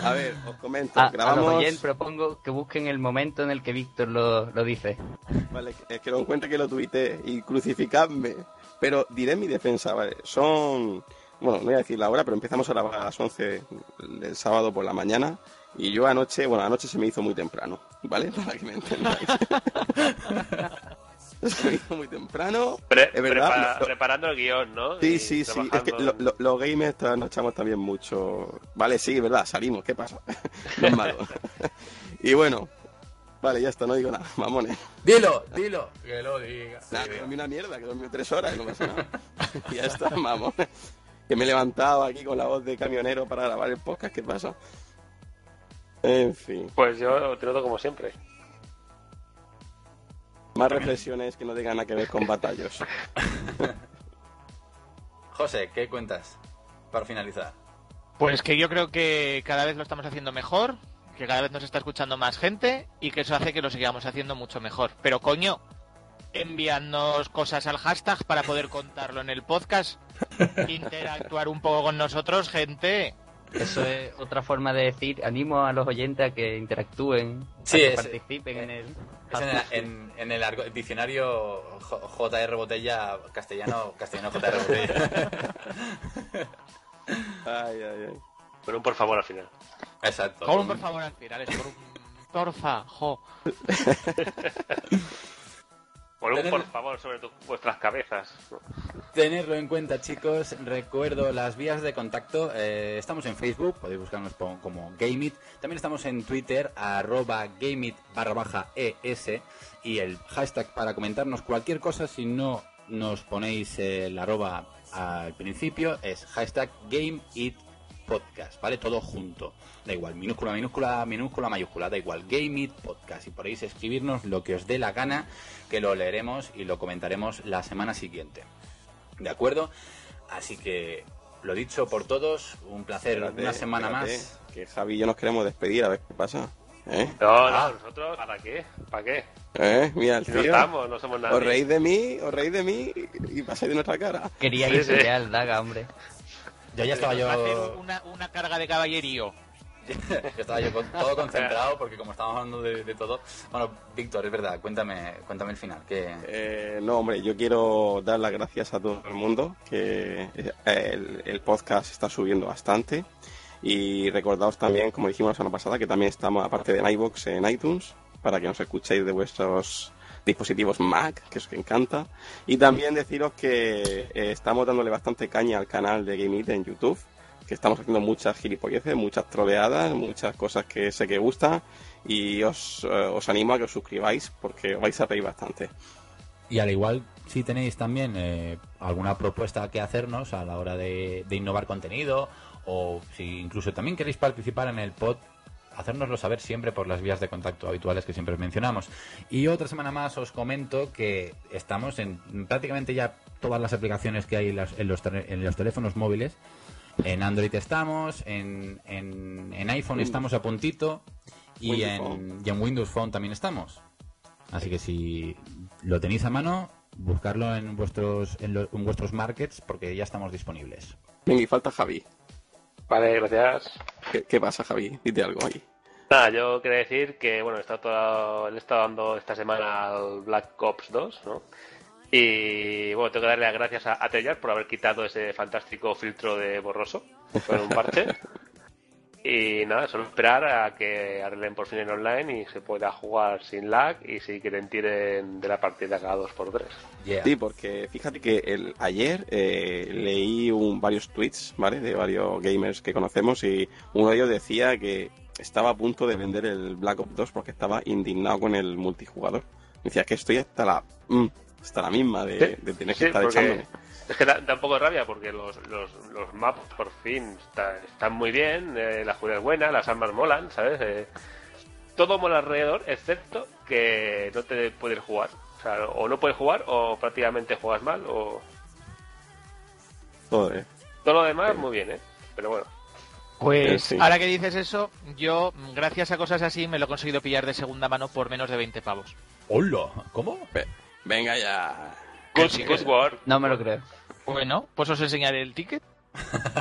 A ver, os comento. A, a los grabamos. oyentes propongo que busquen el momento en el que Víctor lo, lo dice. Vale, es que lo encuentre que lo tuiteé y crucificadme. Pero diré mi defensa, vale. Son. Bueno, no voy a decir la hora, pero empezamos a a las 11 del sábado por la mañana. Y yo anoche, bueno, anoche se me hizo muy temprano, ¿vale? [LAUGHS] Para que me entendáis. [LAUGHS] [LAUGHS] muy temprano. Pre- es verdad. prepara- lo- preparando el guion, ¿no? Sí, Y sí, sí. Es que trabajando lo- en- lo- los gamers trasnochamos también mucho. Vale, sí, verdad, salimos, ¿qué pasa? [LAUGHS] no es malo. [LAUGHS] y bueno, vale, ya está, no digo nada, mamones. Dilo, dilo. Que lo diga. Que dormí una mierda, que dormí tres horas y no pasa nada. Ya está, vamos. Que me he levantado aquí con la voz de camionero para grabar el podcast, ¿qué pasa? En fin, Pues yo te noto como siempre. Más reflexiones que no tengan nada que ver con batallos. [LAUGHS] José, ¿qué cuentas? Para finalizar. Pues que yo creo que cada vez lo estamos haciendo mejor, que cada vez nos está escuchando más gente y que eso hace que lo sigamos haciendo mucho mejor. Pero coño, enviadnos cosas al hashtag para poder contarlo en el podcast, [LAUGHS] interactuar un poco con nosotros, gente. Eso es otra forma de decir, animo a los oyentes a que interactúen, Sí, a que participen en el... Es en, el- en- en el argo- diccionario J- JR Botella, castellano, castellano JR Botella. Ay, ay, ay. Con un por favor al final. Exacto. Con un por favor al final, es por un porfa, jo. [LAUGHS] Un Tener- por favor sobre tu- vuestras cabezas. Tenerlo en cuenta, chicos. Recuerdo las vías de contacto. eh, estamos en Facebook, podéis buscarnos como Gameit. También estamos en Twitter, arroba Gameit barra baja ES. Y el hashtag para comentarnos cualquier cosa, si no nos ponéis el arroba al principio, es hashtag GameItPodcast, ¿vale? Todo junto. Da igual, minúscula, minúscula, minúscula, mayúscula, da igual. Game It Podcast. Y podéis escribirnos lo que os dé la gana, que lo leeremos y lo comentaremos la semana siguiente. ¿De acuerdo? Así que, lo dicho por todos, un placer, Espérate, una semana espérate, más. Que Javi y yo nos queremos despedir, a ver qué pasa. ¿Eh? No, Ah. no, nosotros, ¿para qué? ¿Para qué? ¿Eh? Mira el Si tío. no estamos, no somos nadie. os reís de mí, os reís de mí y pasáis de nuestra cara. Quería Sí, irse sí. ya el Daga, hombre. Yo ya estaba yo, Va a hacer una, una carga de caballerío. [LAUGHS] yo estaba yo con- todo concentrado porque como estamos hablando de, de todo. Bueno, Víctor, es verdad, cuéntame, cuéntame el final. Que Eh, no, hombre, yo quiero dar las gracias a todo el mundo, que eh, el, el podcast está subiendo bastante. Y recordaos también, como dijimos la semana pasada, que también estamos, aparte de en iVoox, en iTunes, para que nos escuchéis de vuestros dispositivos Mac, que os encanta. Y también deciros que eh, estamos dándole bastante caña al canal de Game en YouTube, que estamos haciendo muchas gilipolleces, muchas troleadas, muchas cosas que sé que gustan. Y os, eh, os animo a que os suscribáis, porque vais a reír bastante. Y al igual si tenéis también eh, alguna propuesta que hacernos a la hora de innovar contenido o si incluso también queréis participar en el pod, hacérnoslo saber siempre por las vías de contacto habituales que siempre mencionamos. Y otra semana más os comento que estamos en prácticamente ya todas las aplicaciones que hay en, los, en los teléfonos móviles. En Android estamos, en, en, en iPhone estamos a puntito y en, y en Windows Phone también estamos. Así que si lo tenéis a mano, buscarlo en vuestros, en, lo- en vuestros markets porque ya estamos disponibles. Venga, y falta Javi. Vale, gracias. ¿Qué, qué pasa, Javi? Dite algo ahí. Nada, yo quería decir que, bueno, he estado, todo- le he estado dando esta semana al Black Ops 2, ¿no? Y, bueno, tengo que darle las gracias a, a Treyarch por haber quitado ese fantástico filtro de borroso con un parche. [LAUGHS] Y nada, solo esperar a que arreglen por fin en online y se pueda jugar sin lag y si quieren tiren de la partida cada 2x3. Yeah. Sí, porque fíjate que el, ayer eh, leí un, varios tweets, ¿vale? De varios gamers que conocemos y uno de ellos decía que estaba a punto de vender el Black Ops 2 porque estaba indignado con el multijugador. Decía que estoy hasta la, mm, hasta la misma de, Sí, de tener sí, que estar porque echándome. Es que da, da un poco de rabia porque los, los, los maps por fin está- están muy bien, eh, la jugabilidad es buena, las armas molan, ¿sabes? Eh, todo mola alrededor, excepto que no te puedes jugar. O sea, o no puedes jugar o prácticamente juegas mal o... Todo, ¿eh? Todo lo demás muy bien, ¿eh? Pero bueno. Pues Eh, sí. ahora que dices eso, yo, gracias a cosas así, me lo he conseguido pillar de segunda mano por menos de 20 pavos. ¡Hola! ¿Cómo? Ve- Venga ya. Good que- work. No me lo creo. Bueno, pues os enseñaré el ticket.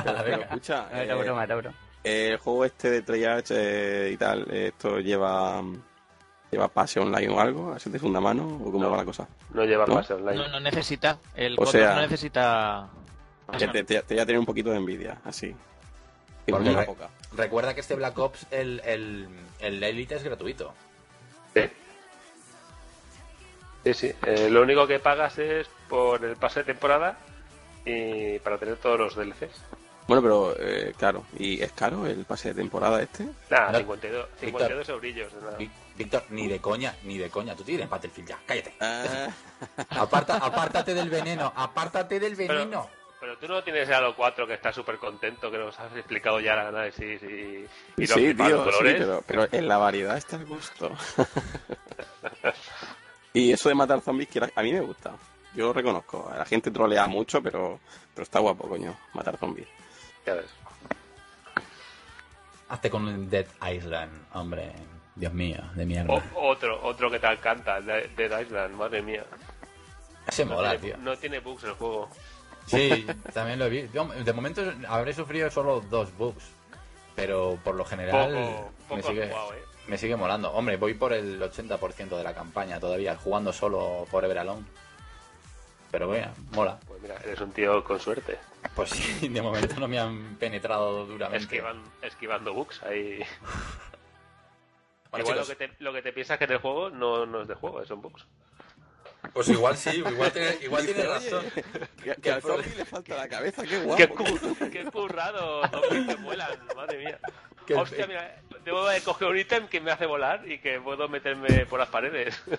Pero, escucha, [LAUGHS] Era eh, broma, era broma. el juego este de Treyarch eh, y tal, eh, ¿esto lleva lleva pase online o algo? ¿Así de segunda mano? ¿O cómo No. va la cosa? No lleva ¿No? pase online. No, no necesita. El O sea- no necesita. Que te, te, te voy a tener un poquito de envidia, así. Y Porque una re- poca. recuerda que este Black Ops, el, el, el Elite es gratuito. Sí. Sí, sí. Eh, lo único que pagas es por el pase de temporada y para tener todos los DLCs. Bueno, pero eh, claro, ¿y es caro el pase de temporada este? Nada, No, 52, Víctor. 52 eurillos. Víctor, ni de coña, ni de coña. Tú tienes Battlefield ya, cállate. Ah, [LAUGHS] Aparta, apártate del veneno, apártate del veneno. Pero tú no tienes Halo 4 que está súper contento, que nos has explicado ya el análisis y, y lo has sí, tío, sí, colores. pero, pero en la variedad está el gusto. [LAUGHS] y eso de matar zombies, que a mí me gusta. Yo lo reconozco. La gente trolea mucho, pero, pero está guapo, coño, matar zombies. Ya ves. Hazte con el Dead Island, hombre. Dios mío, de mierda. O- otro, otro que te encanta, de- Dead Island, madre mía. Ese No mola, tiene, tío. no tiene bugs el juego. Sí, también lo vi. Yo, De momento habré sufrido solo dos bugs. Pero por lo general Poco, poco me, sigue, jugado, ¿eh? Me sigue molando. Hombre, voy por el 80% de la campaña todavía, jugando solo Forever Alone. Pero bueno, mola. Pues mira, eres un tío con suerte. Pues sí, de momento no me han penetrado duramente. Esquivan- esquivando bugs ahí. [LAUGHS] Bueno, igual lo que, te, lo que te piensas que es del juego no, no es de juego, son bugs. Pues igual sí, igual tiene, [LAUGHS] igual tiene razón. "Oye, Que, el al zombie le falta la cabeza, qué [LAUGHS] guapo. ¡Qué, cur- qué currado! Zombies que vuelan, madre mía. El- Hostia, mira, debo de coger un ítem que me hace volar y que puedo meterme por las paredes. [LAUGHS]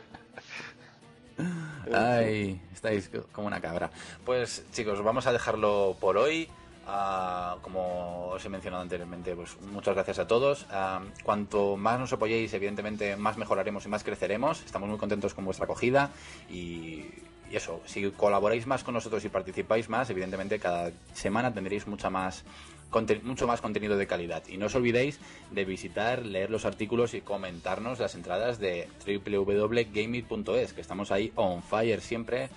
Ay, estáis como una cabra. Pues chicos, vamos a dejarlo por hoy. Ah, como os he mencionado anteriormente, pues muchas gracias a todos. Ah, cuanto más nos apoyéis, evidentemente más mejoraremos y más creceremos. Estamos muy contentos con vuestra acogida y, y eso, si colaboráis más con nosotros y participáis más, evidentemente cada semana tendréis mucha más mucho más contenido de calidad. Y no os olvidéis de visitar, leer los artículos y comentarnos las entradas de www.gameit.es, que estamos ahí on fire siempre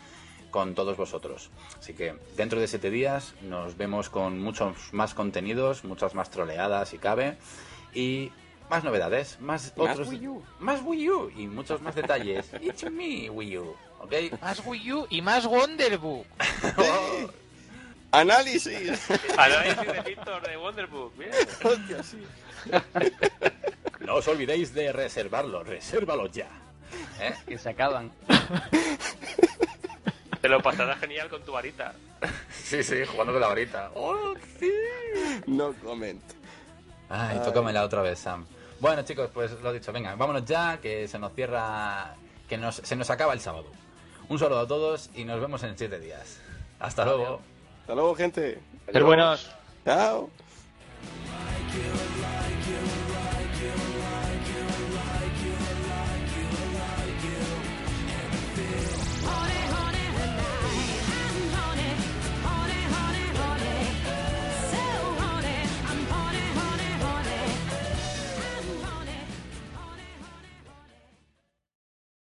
con todos vosotros. Así que dentro de siete días nos vemos con muchos más contenidos, muchas más troleadas si cabe y más novedades, más, Más otros, Wii U. más Wii U y muchos más detalles. [LAUGHS] It's me Wii U, ¿ok? Más Wii U y más Wonderbook. [LAUGHS] [LAUGHS] Análisis. [LAUGHS] Análisis de Víctor de Wonderbook, bien. Hostia, sí. [LAUGHS] No os olvidéis de reservarlo, resérvalo ya. ¿Eh? Que se acaban. [LAUGHS] Te lo pasarás genial con tu varita. Sí, sí, jugando con la varita. ¡Oh, sí! No comment. Ay, tócamela otra vez, Sam. Bueno, chicos, pues lo dicho, venga, vámonos ya, que se nos cierra, que nos, se nos acaba el sábado. Un saludo a todos y nos vemos en siete días. Hasta luego. Hasta luego, gente. Ser buenos. Chao.